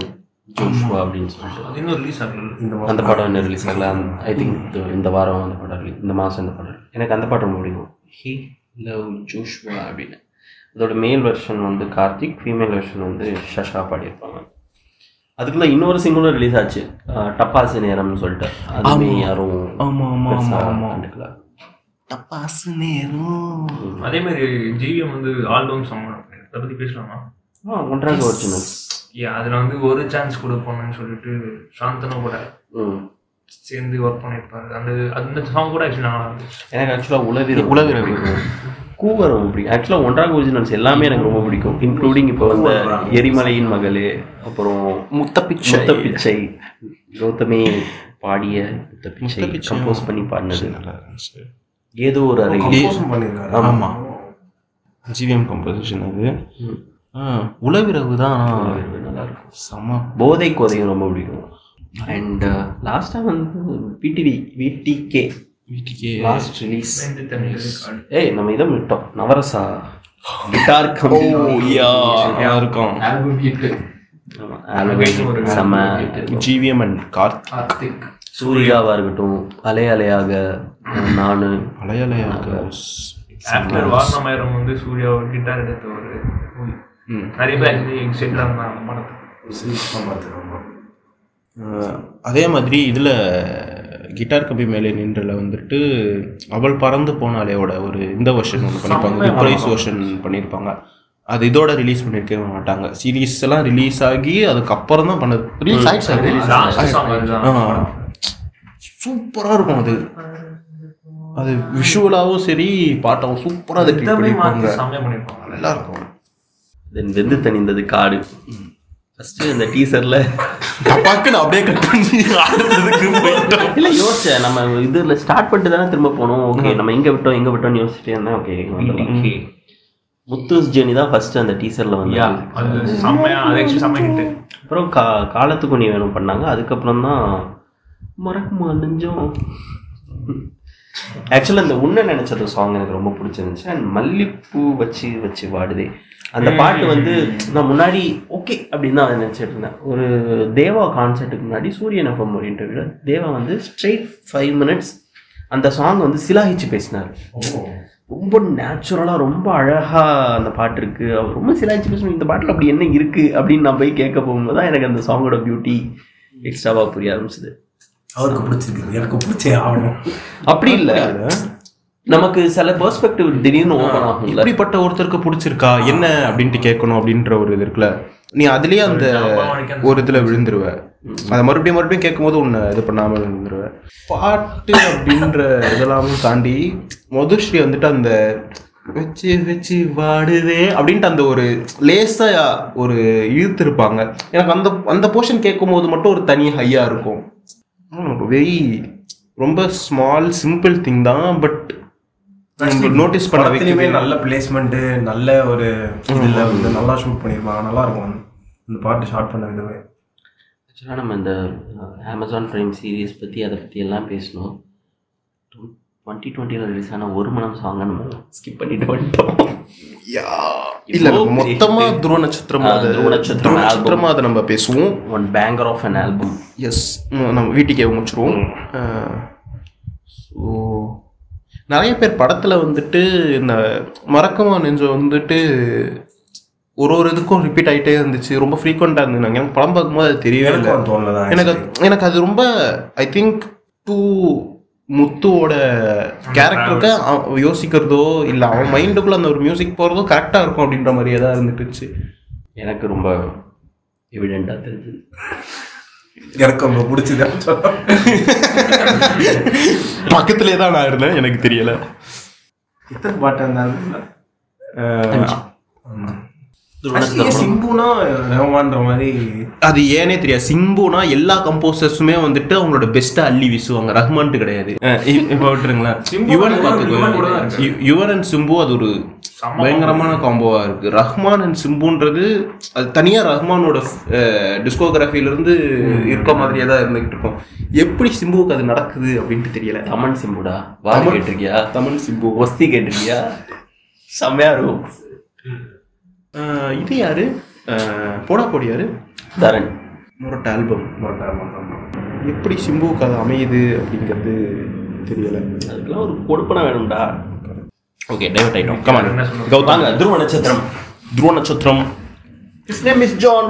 ஜோஷ்வா அப்படின்னு சொல்லிட்டு. அது இன்னும் ரிலீஸ் ஆகல. இந்த அந்த படம் என்ன ரிலீஸ் ஆகல. ஐ திங்க் இந்த வாரம் அந்த படம் release- இந்த மாதம் இந்த படம் release. எனக்கு அந்த ரொம்ப பிடிக்கும். ஹே லவ் ஜோஷ்வா அப்படின்னு. அதோட மேல் வெர்ஷன் வந்து கார்த்திக் ஃபீமேல் வெர்ஷன் வந்து ஷஷா பாடியிருப்பாங்க. அதுக்குள்ள இன்னொரு சிங்கிளும் ரிலீஸ் ஆச்சு. டப்பாசு நேரம்னு சொல்லிட்டு. அதுவுமே யாரும் ஆமா ஆமா ஆமா ஆமா. கண்டுக்கல. தப்பாசு நேரம். அதே மாதிரி ஜிவிஎம் வந்து ஆல்பம் சாங் அதை பத்தி பேசலாமா? ஆ ஒன்றாக ஒரிஜினல் ஏ அதுல வந்து ஒரு சான்ஸ் கொடுப்போம்னு சொல்லிட்டு சாந்தனு கூட சேர்ந்து ஒர்க் பண்ணியிருப்பாரு. அந்த அந்த சாங் கூட ஆக்சுவலி நல்லா இருந்துச்சு. எனக்கு ஆக்சுவலாக உளவிர உளவிரவு. கூவர் ரொம்ப பிடிக்கும் ஆக்சுவலாக ஒன்றாக ஒரிஜினல்ஸ் எல்லாமே எனக்கு ரொம்ப பிடிக்கும். இன்க்ளூடிங் இப்போ வந்து எரிமலையின் மகளே அப்புறம் முத்தப்பிச்சை. முத்த பிச்சை கௌதமே பாடிய முத்த பிச்சை முத்தப்பிச்சை. கம்போஸ் பண்ணி பாடினது. ஏதோ ஒரு அறை கம்போஸும் பண்ணியிருக்காரு ஆமா. ஜிவிஎம் கம்போசிஷன் அது. உளவிரவு தான். நல்லா இருக்கும். செம போதை கோதையும் ரொம்ப பிடிக்கும். அண்ட் லாஸ்ட்டாக வந்து பிடிவி விடிகே வீட்டுக்கே லாஸ்ட் ரிலீஸ் ஏய் நம்ம இதை விட்டோம். நவரசா. கிட்டார் கம்பி இருக்கும் ஜிவிஎம் அண்ட் கார்த் கார்த்திக். சூர்யாவா இருக்கட்டும் அலை அலையாக நானு. அலையலையாக. ஆஃப்டர் வாரணமாயிரம் வந்து சூர்யா கிட்டார் எடுத்த ஒரு. நிறைய பேர் எக்ஸைட்டாக இருந்தாங்க படத்தை அதே மாதிரி இதில் கிட்டார் கம்பி மேலே நின்றல வந்துட்டு அவள் பறந்து போனாலேயோட ஒரு இந்த வெர்ஷன் ஒன்று பண்ணியிருப்பாங்க ப்ரைஸ் வெர்ஷன் பண்ணியிருப்பாங்க அது இதோட ரிலீஸ் பண்ணியிருக்கவே மாட்டாங்க. சீரீஸ் எல்லாம் ரிலீஸ் ஆகி அதுக்கப்புறம் தான் பண்ணது. ரிலீஸ் ஆயிடுச்சு? சூப்பராக இருக்கும் அது. அது விஷுவலாகவும் சரி பாட்டாவும் சூப்பராக அதை நல்லா இருக்கும். தென் வெந்து தணிந்தது காடு. ஃபர்ஸ்ட் இந்த டீசர்ல டப்பாக்கு நான் அப்படியே கட் பண்ணி ஆடுறதுக்கு போயிட்டோம். இல்ல யோசிச்சேன். நம்ம இதுல ஸ்டார்ட் பண்ணிட்டு தானே திரும்ப போனோம் ஓகே நம்ம எங்க விட்டோம் எங்க விட்டோம்னு யோசிச்சுட்டே இருந்தேன். ஓகே முத்துஸ் ஜெனி தான் ஃபர்ஸ்ட் அந்த டீசர்ல வந்து அது செம்மையா அது ஆக்சுவலி செம்ம ஹிட்டு அப்புறம் கா காலத்துக்கு நீ வேணும் பண்ணாங்க. அதுக்கப்புறம் தான் மறக்குமா நெஞ்சம் ஆக்சுவலாக இந்த உன்ன நினைச்சது சாங் எனக்கு ரொம்ப பிடிச்சிருந்துச்சு. அண்ட் மல்லிப்பூ வச்சு வச்சு வாடுதே அந்த பாட்டு வந்து நான் முன்னாடி ஓகே அப்படின்னு தான் நினச்சிட்டு இருந்தேன். ஒரு தேவா கான்சர்ட்டுக்கு முன்னாடி சூரியன் எஃப்எம் ஒரு இன்டர்வியூல தேவா வந்து ஸ்ட்ரெயிட் ஃபைவ் மினிட்ஸ் அந்த சாங் வந்து சிலாகிச்சு பேசினார். ரொம்ப நேச்சுரலாக ரொம்ப அழகாக அந்த பாட்டு இருக்கு. அவர் ரொம்ப சிலாகிச்சு பேசணும் இந்த பாட்டில் அப்படி என்ன இருக்கு அப்படின்னு நான் போய் கேட்க போகும்போது தான் எனக்கு அந்த சாங்கோட பியூட்டி எக்ஸ்ட்ராவாக புரிய ஆரம்பிச்சது. அவருக்கு பிடிச்சிருக்கு எனக்கு பிடிச்சே ஆகணும் அப்படி இல்லை. நமக்கு சில பெர்ஸ்பெக்டிவ் திடீர்னு ஓப்பன் ஆகும்ல. இப்படிப்பட்ட ஒருத்தருக்கு பிடிச்சிருக்கா? என்ன அப்படின்ட்டு கேட்கணும் அப்படின்ற ஒரு இது இருக்குல்ல. நீ அதுலயே அந்த ஒரு இதுல விழுந்துருவ. அதை மறுபடியும் மறுபடியும் கேட்கும்போது உன்னை இது பண்ணாம விழுந்துருவ. பாட்டு அப்படின்ற இதெல்லாமும் தாண்டி மதுஸ்ரீ வந்துட்டு அந்த வச்சு வச்சு வாடுதே அப்படின்ட்டு அந்த ஒரு லேசா ஒரு இழுத்திருப்பாங்க. எனக்கு அந்த அந்த போர்ஷன் கேட்கும்போது மட்டும் ஒரு தனி ஹையா இருக்கும். வெரி ரொம்ப ஸ்மால் சிம்பிள் திங் தான் பட் நோட்டீஸ் பண்ண வைக்கவே நல்ல பிளேஸ்மெண்ட் நல்ல ஒரு இதுல வந்து நல்லா ஷூட் பண்ணியிருப்பாங்க நல்லா இருக்கும். இந்த பாட்டு ஷார்ட் பண்ண விதமே. ஆக்சுவலாக நம்ம இந்த அமேசான் பிரைம் சீரிஸ் பற்றி அதை பற்றி எல்லாம் பேசணும். டுவெண்ட்டி டுவெண்ட்டியில் ரிலீஸ் ஆன ஒரு மனம் சாங்கை நம்ம ஸ்கிப் பண்ணிட்டு வந்துட்டோம். இல்ல மொத்தமா துருவ நட்சத்திரம் துருவ நட்சத்திரம் நட்சத்திரமா அதை நம்ம பேசுவோம். One banger of an album yes நம்ம வீட்டுக்கே முடிச்சிருவோம். ஸோ நிறைய பேர் படத்துல வந்துட்டு இந்த மறக்கமா நெஞ்சம் வந்துட்டு ஒரு ஒரு இதுக்கும் ரிப்பீட் ஆயிட்டே இருந்துச்சு. ரொம்ப ஃப்ரீக்வெண்ட்டாக இருந்தாங்க எனக்கு படம் பார்க்கும்போது அது தெரியவே இல்லை. எனக்கு எனக்கு அது ரொம்ப ஐ திங்க் டூ முத்துவோட கேரக்டருக்கு யோசிக்கிறதோ இல்லை அவன் மைண்டுக்குள்ள அந்த ஒரு மியூசிக் போகிறதோ கரெக்டாக இருக்கும் அப்படின்ற மாதிரியே தான் இருந்துட்டுச்சு. எனக்கு ரொம்ப எவிடெண்ட்டாக தெரிஞ்சது. எனக்கு ரொம்ப பிடிச்சது. பக்கத்துலேயே தான் நான் இருந்தேன் எனக்கு தெரியல. எத்தனை பாட்டு இருந்தாலும் சிம்புனா ரஹ்மான்ற மாதிரி? அது ஏனே தெரியாது. சிம்புனா எல்லா கம்போசர்ஸுமே வந்துட்டு அவங்களோட பெஸ்ட்டா அள்ளி வீசுவாங்க. ரஹ்மான்ட்டு கிடையாது. இப்ப விட்டுருங்களேன். யுவன் பார்த்துக்கோ. யுவன் அண்ட் சிம்பு அது ஒரு பயங்கரமான காம்போவா இருக்கு. ரஹ்மான் அண்ட் சிம்புன்றது அது தனியா ரஹ்மானோட டிஸ்கோகிராஃபில இருந்து இருக்க மாதிரியே தான் இருந்துகிட்டு இருக்கும். எப்படி சிம்புவுக்கு அது நடக்குது அப்படின்ட்டு தெரியல. தமன் சிம்புடா? வாரி கேட்டிருக்கியா? தமிழ் சிம்பு. ஒஸ்தி கேட்டிருக்கியா? செம்மையா இருக்கும். இது யாரு? போடா போடி யாரு? தரன் மொரட்ட ஆல்பம் எப்படி சிம்புவுக்கு அது அமையுது அப்படிங்கிறது தெரியல. அதுக்கெல்லாம் ஒரு கொடுப்பனை வேணும்டா. ஓகே டைவர்ட் ஆயிட்டோம். கமான் வாங்க துருவ நட்சத்திரம். துருவ நட்சத்திரம். ஹிஸ் நேம் இஸ் ஜான்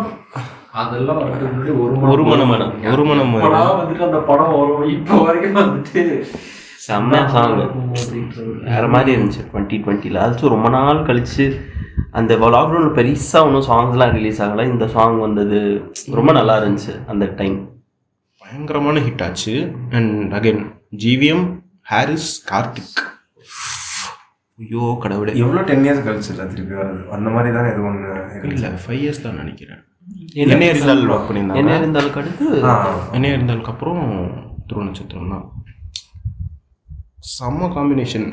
அதெல்லாம் வந்துட்டு ஒரு மனம் ஒரு மனம் வந்துட்டு அந்த படம் வரும். இப்போ வரைக்கும் வந்துட்டு செம்ம சாங் வேற மாதிரி இருந்துச்சு. டுவெண்ட்டி டுவெண்ட்டியில் ஆல்சோ ரொம்ப நாள் கழிச்சு அந்த லாக்டவுனில் பெருசாக ஒன்றும் சாங்ஸ்லாம் ரிலீஸ் ஆகலை. இந்த சாங் வந்தது. ரொம்ப நல்லா இருந்துச்சு அந்த டைம் பயங்கரமான ஹிட் ஆச்சு. அண்ட் அகைன் ஜிவிஎம் ஹாரிஸ் கார்த்திக் ஐயோ கடவுளே. எவ்வளோ டென் இயர்ஸ் கழிச்சு இல்லை திருப்பி வருது அந்த மாதிரி தானே இது ஒன்று இல்ல ஃபைவ் இயர்ஸ் தான் நினைக்கிறேன். என்ன இருந்தால் ஒர்க் என்ன பண்ணியிருந்தாங்க. இருந்தாலும் அடுத்து என்ன இருந்தாலுக்கு அப்புறம் துருவ நட்சத்திரம் தான் செம்ம காம்பினேஷன்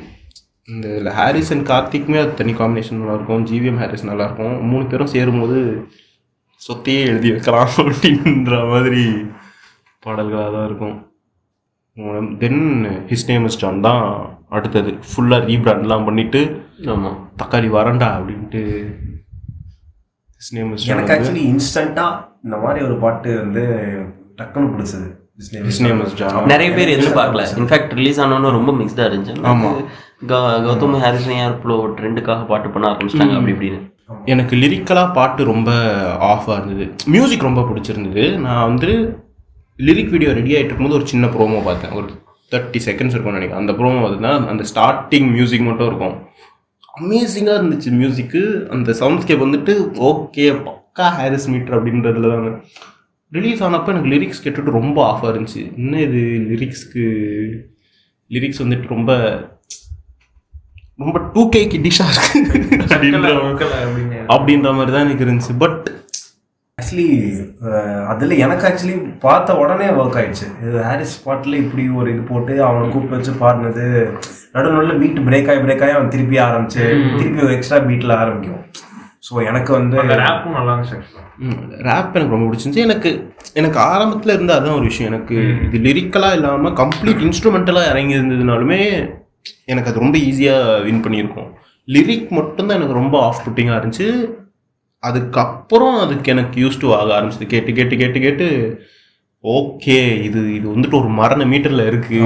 இந்த இதில் ஹாரிஸ் அண்ட் கார்த்திக்குமே அது தனி காம்பினேஷன் நல்லா இருக்கும். ஜிவிஎம் ஹாரிஸ் நல்லா இருக்கும். மூணு பேரும் சேரும்போது சொத்தையே எழுதி வைக்கலாம் அப்படின்ற மாதிரி பாடல்களாக தான் இருக்கும். Then his name is John தான் அடுத்தது. ஃபுல்லாக ரீபிராண்ட்லாம் பண்ணிட்டு ஆமாம் தக்காளி வரண்டா அப்படின்ட்டு ஹிஸ் நேம் இஸ் எனக்கு ஆக்சுவலி இன்ஸ்டண்ட்டாக இந்த மாதிரி ஒரு பாட்டு வந்து டக்குன்னு பிடிச்சது. நிறைய பேர் எதிர்பார்க்கல. இன்ஃபேக்ட் ரிலீஸ் ஆனோன்னு ரொம்ப மிக்ஸ்டாக இருந்துச்சு. ஆமா. கௌ- கௌதம் ஹாரிசன் ஏர்ப்ளோ ட்ரெண்டுக்காக பாட்டு பண்ண ஆரம்பிச்சிட்டாங்க அப்படி இப்படின்னு. எனக்கு லிரிக்கலாக பாட்டு ரொம்ப ஆஃபாக இருந்தது. மியூசிக் ரொம்ப பிடிச்சிருந்தது. நான் வந்து லிரிக் வீடியோ ரெடி ஆகிட்டு இருக்கும்போது ஒரு சின்ன ப்ரோமோ பார்த்தேன். ஒரு தேர்ட்டி செகண்ட்ஸ் இருக்கும்னு நினைக்கிறேன். அந்த ப்ரோமோ பார்த்தீங்கன்னா அந்த ஸ்டார்டிங் மியூசிக் மட்டும் இருக்கும். அமேசிங்காக இருந்துச்சு மியூசிக்கு அந்த சவுண்ட்ஸ்கேப் வந்துட்டு ஓகே பக்கா ஹாரிஸ் மீட்டர் அப்படின்றதுல தான் ரிலீஸ் ஆனப்போ எனக்கு லிரிக்ஸ் கேட்டுட்டு ரொம்ப ஆஃபாக இருந்துச்சு. என்ன இது லிரிக்ஸ்க்கு லிரிக்ஸ் வந்துட்டு ரொம்ப ரொம்ப டூ கே கிட்டிஷாக இருக்கு. அப்படின்ற அப்படின்ற மாதிரி தான் எனக்கு இருந்துச்சு. பட் ஆக்சுவலி அதில் எனக்கு ஆக்சுவலி பார்த்த உடனே ஒர்க் ஆயிடுச்சு. இது ஹாரிஸ் பாட்டில் இப்படி ஒரு இது போட்டு அவனை கூப்பிட்டு வச்சு பாடினது நடு நடுவில் பீட் பிரேக் ஆகி பிரேக் ஆகி அவன் திருப்பி ஆரம்பிச்சு திருப்பி ஒரு எக்ஸ்ட்ரா பீட்டில் ஆரம்பிக்கும். ஸோ எனக்கு வந்து அந்த ரேப்பும் நல்லா இருந்துச்சு ரேப் எனக்கு ரொம்ப பிடிச்சிருந்துச்சு. எனக்கு எனக்கு ஆரம்பத்தில் இருந்த அதான் ஒரு விஷயம். எனக்கு இது லிரிக்கலாக இல்லாமல் கம்ப்ளீட் இன்ஸ்ட்ருமெண்டலாக இறங்கி இருந்ததுனாலுமே எனக்கு அது ரொம்ப ஈஸியாக வின் பண்ணியிருக்கும். லிரிக் மட்டும்தான் எனக்கு ரொம்ப ஆஃப் புட்டிங்காக இருந்துச்சு. அதுக்கப்புறம் அதுக்கு எனக்கு யூஸ் டு ஆக ஆரம்பிச்சது. கேட்டு கேட்டு கேட்டு கேட்டு ஓகே இது இது வந்துட்டு ஒரு மரண மீட்டரில் இருக்கு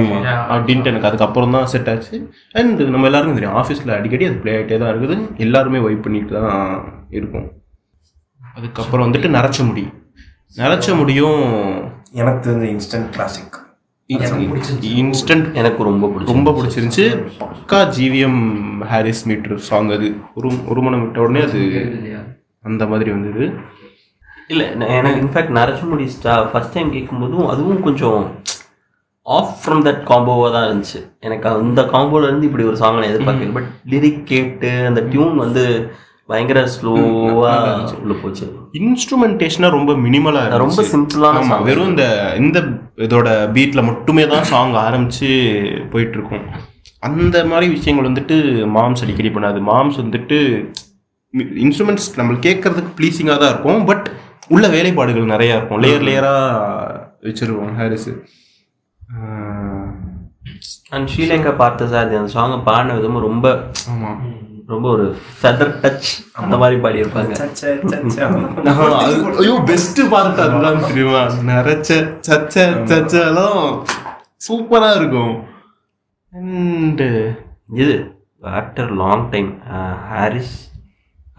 அப்படின்ட்டு எனக்கு அதுக்கப்புறம் தான் செட் ஆச்சு. அண்ட் நம்ம எல்லாருக்கும் தெரியும் ஆஃபீஸில் அடிக்கடி அது ப்ளே ஆகிட்டே தான் இருக்குது. எல்லாருமே வெயிட் பண்ணிட்டு தான் இருக்கும். அதுக்கப்புறம் வந்துட்டு நரைச்ச முடி. நரைச்ச முடியும். எனக்கு தெரிஞ்ச இன்ஸ்டன்ட் கிளாசிக் இன்ஸ்டன்ட் எனக்கு ரொம்ப ரொம்ப பிடிச்சிருந்துச்சு. பக்கா ஜிவிஎம் ஹாரிஸ் மீட்டர் சாங் அது. ஒரு ஒரு மனம் விட்ட உடனே அது அந்த மாதிரி வந்தது. இல்லை எனக்கு இன்ஃபேக்ட் நரசிம்முடி ஸ்டா ஃபர்ஸ்ட் டைம் கேட்கும்போதும் அதுவும் கொஞ்சம் ஆஃப் ஃப்ரம் தட் காம்போவாக தான் இருந்துச்சு. எனக்கு அந்த காம்போல இருந்து இப்படி ஒரு சாங் நான் எதிர்பார்க்கல. பட் லிரிக் கேட்டு அந்த டியூன் வந்து பயங்கர ஸ்லோவாக உள்ள போச்சு. இன்ஸ்ட்ருமெண்டேஷனாக ரொம்ப மினிமலாக ரொம்ப சிம்பிளான. வெறும் இந்த இந்த இதோட பீட்டில் மட்டுமே தான் சாங் ஆரம்பிச்சு போயிட்டு இருக்கும் அந்த மாதிரி விஷயங்கள் வந்துட்டு மாம்ஸ் அடிக்கடி பண்ணாது. மாம்ஸ் வந்துட்டு இன்ஸ்ட்ருமெண்ட்ஸ் நம்மளுக்கு கேட்கறதுக்கு ப்ளீஸிங்காக தான் இருக்கும் பட் உள்ள வேலைப்பாடுகள் நிறையா இருக்கும். லேயர் லேயராக வச்சிருவோம் ஹாரிஸு அண்ட் ஸ்ரீலங்கா பார்த்த சார் அந்த சாங்கை பாடின விதமும் ரொம்ப ஆமாம் ரொம்ப ஒரு ஃபெதர் டச் அந்த மாதிரி பாடியிருப்பாங்க ஐயோ பெஸ்ட் பார்ட் அதுதான் தெரியுமா? நரைச்ச சச்ச சச்செல்லாம் சூப்பரா இருக்கும். அண்ட் இது after long time Harris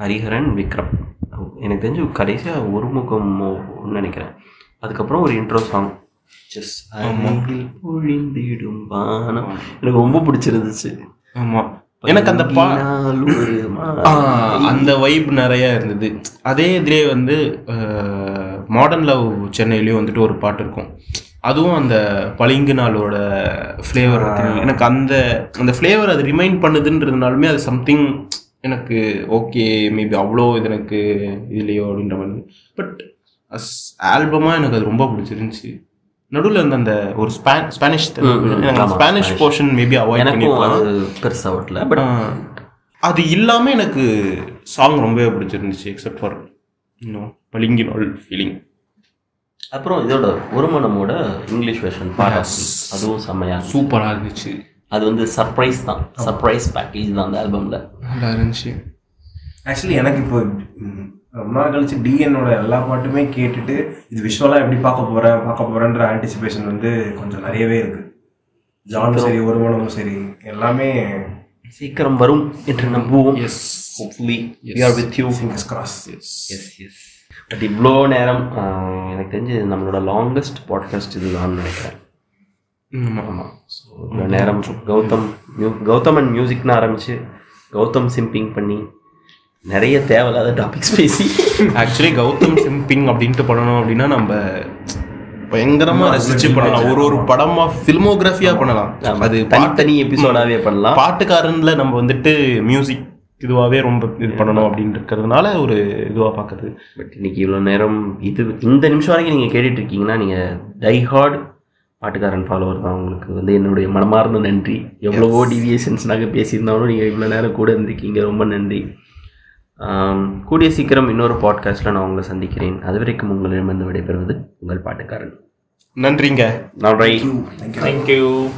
Hariharan Vikram. எனக்கு தெரிஞ்சு கடைசியாக ஒரு முகம் நினைக்கிறேன். அதுக்கப்புறம் ஒரு இன்ட்ரோ சாங் செஸ் பொழிந்திடும் பானம் எனக்கு ரொம்ப பிடிச்சிருந்துச்சு. ஆமா. எனக்கு அந்த பா அந்த வைப் நிறைய இருந்தது. அதே இதுலேயே வந்து மாடர்ன் லவ் சென்னையிலயும் வந்துட்டு ஒரு பாட்டு இருக்கும். அதுவும் அந்த பளிங்கு நாளோட ஃப்ளேவர் எனக்கு அந்த அந்த ஃப்ளேவர் அது ரிமைண்ட் பண்ணுதுன்றதுனாலுமே அது சம்திங் எனக்கு ஓகே மேபி அவ்வளோ இது எனக்கு இதுலையோ அப்படின்ற மாதிரி. பட் அஸ் ஆல்பமாக எனக்கு அது ரொம்ப பிடிச்சிருந்துச்சி. நடுவில் இருந்த அந்த ஒரு span Spanish Spanish. Portion maybe avoid பண்ணிருக்கலாம். பெருசாக ஓட்டல பட் அது இல்லாமல் எனக்கு சாங் ரொம்பவே பிடிச்சிருந்துச்சு எக்ஸப்ட் ஃபார் இன்னும் பளிங்கினோல் ஃபீலிங் அப்புறம் இதோட ஒரு மனமோட இங்கிலீஷ் வெர்ஷன் Yes. அதுவும் செம்மையா இருந்துச்சு. சூப்பராக இருந்துச்சு. அது வந்து சர்ப்ரைஸ் தான். சர்ப்ரைஸ் பேக்கேஜ் தான் அந்த ஆல்பம்ல நல்லா இருந்துச்சு. ஆக்சுவலி எனக்கு இப்போ ரொம்ப நாள் கழிச்சு டிஎன்னோட எல்லா பாட்டுமே கேட்டுட்டு இது விஷுவலாக எப்படி பார்க்க போகிறேன் பார்க்க போகிறேன்ற ஆன்டிசிபேஷன் வந்து கொஞ்சம் நிறையவே இருக்கு. ஜானும் சரி ஒரு மனமும் சரி எல்லாமே சீக்கிரம் வரும் என்று நம்புவோம். Yes hopefully we are with you fingers cross yes yes but இவ்வளோ நேரம் எனக்கு தெரிஞ்சு நம்மளோட லாங்கஸ்ட் பாட்காஸ்ட் இதுதான் நினைக்கிறேன். ஆமாம் ஸோ இவ்வளோ நேரம் கௌதம் மியூ கௌதம் அண்ட் மியூசிக்னு ஆரம்பிச்சு கௌதம் சிம்பிங் பண்ணி நிறைய தேவையில்லாத டாபிக்ஸ் பேசி. ஆக்சுவலி கௌதம் சிம்பிங் அப்படின்ட்டு பண்ணணும் அப்படின்னா நம்ம பயங்கரமா ரசிச்சு பண்ணலாம். ஒரு ஒரு படமா ஃபில்மோகிராஃபியா பண்ணலாம். அது பாட்டு தனித்தனி எபிசோடாவே பண்ணலாம். பாட்டுக்காரன்ல நம்ம வந்துட்டு மியூசிக் இதுவாகவே ரொம்ப இது பண்ணணும் அப்படின்னு இருக்கிறதுனால ஒரு இதுவாக பார்க்குறது. பட் இன்னைக்கு இவ்வளோ நேரம் இது இந்த நிமிஷம் வரைக்கும் நீங்கள் கேட்டுட்டு இருக்கீங்கன்னா நீங்கள் டைஹார்ட் பாட்டுக்காரன் ஃபாலோவர் தான். உங்களுக்கு வந்து என்னுடைய மனமார்ந்த நன்றி. எவ்வளவோ டிவியேஷன்ஸ் நாங்கள் பேசியிருந்தாலும் நீங்கள் இவ்வளோ நேரம் கூட இருந்திருக்கீங்க. ரொம்ப நன்றி. கூடிய சீக்கிரம் இன்னொரு பாட்காஸ்ட்டில் நான் உங்களை சந்திக்கிறேன். அது வரைக்கும் உங்களிடமிருந்து விடைபெறுவது உங்கள் பாட்டுக்காரன். நன்றிங்க. நன்றி. Thank you thank you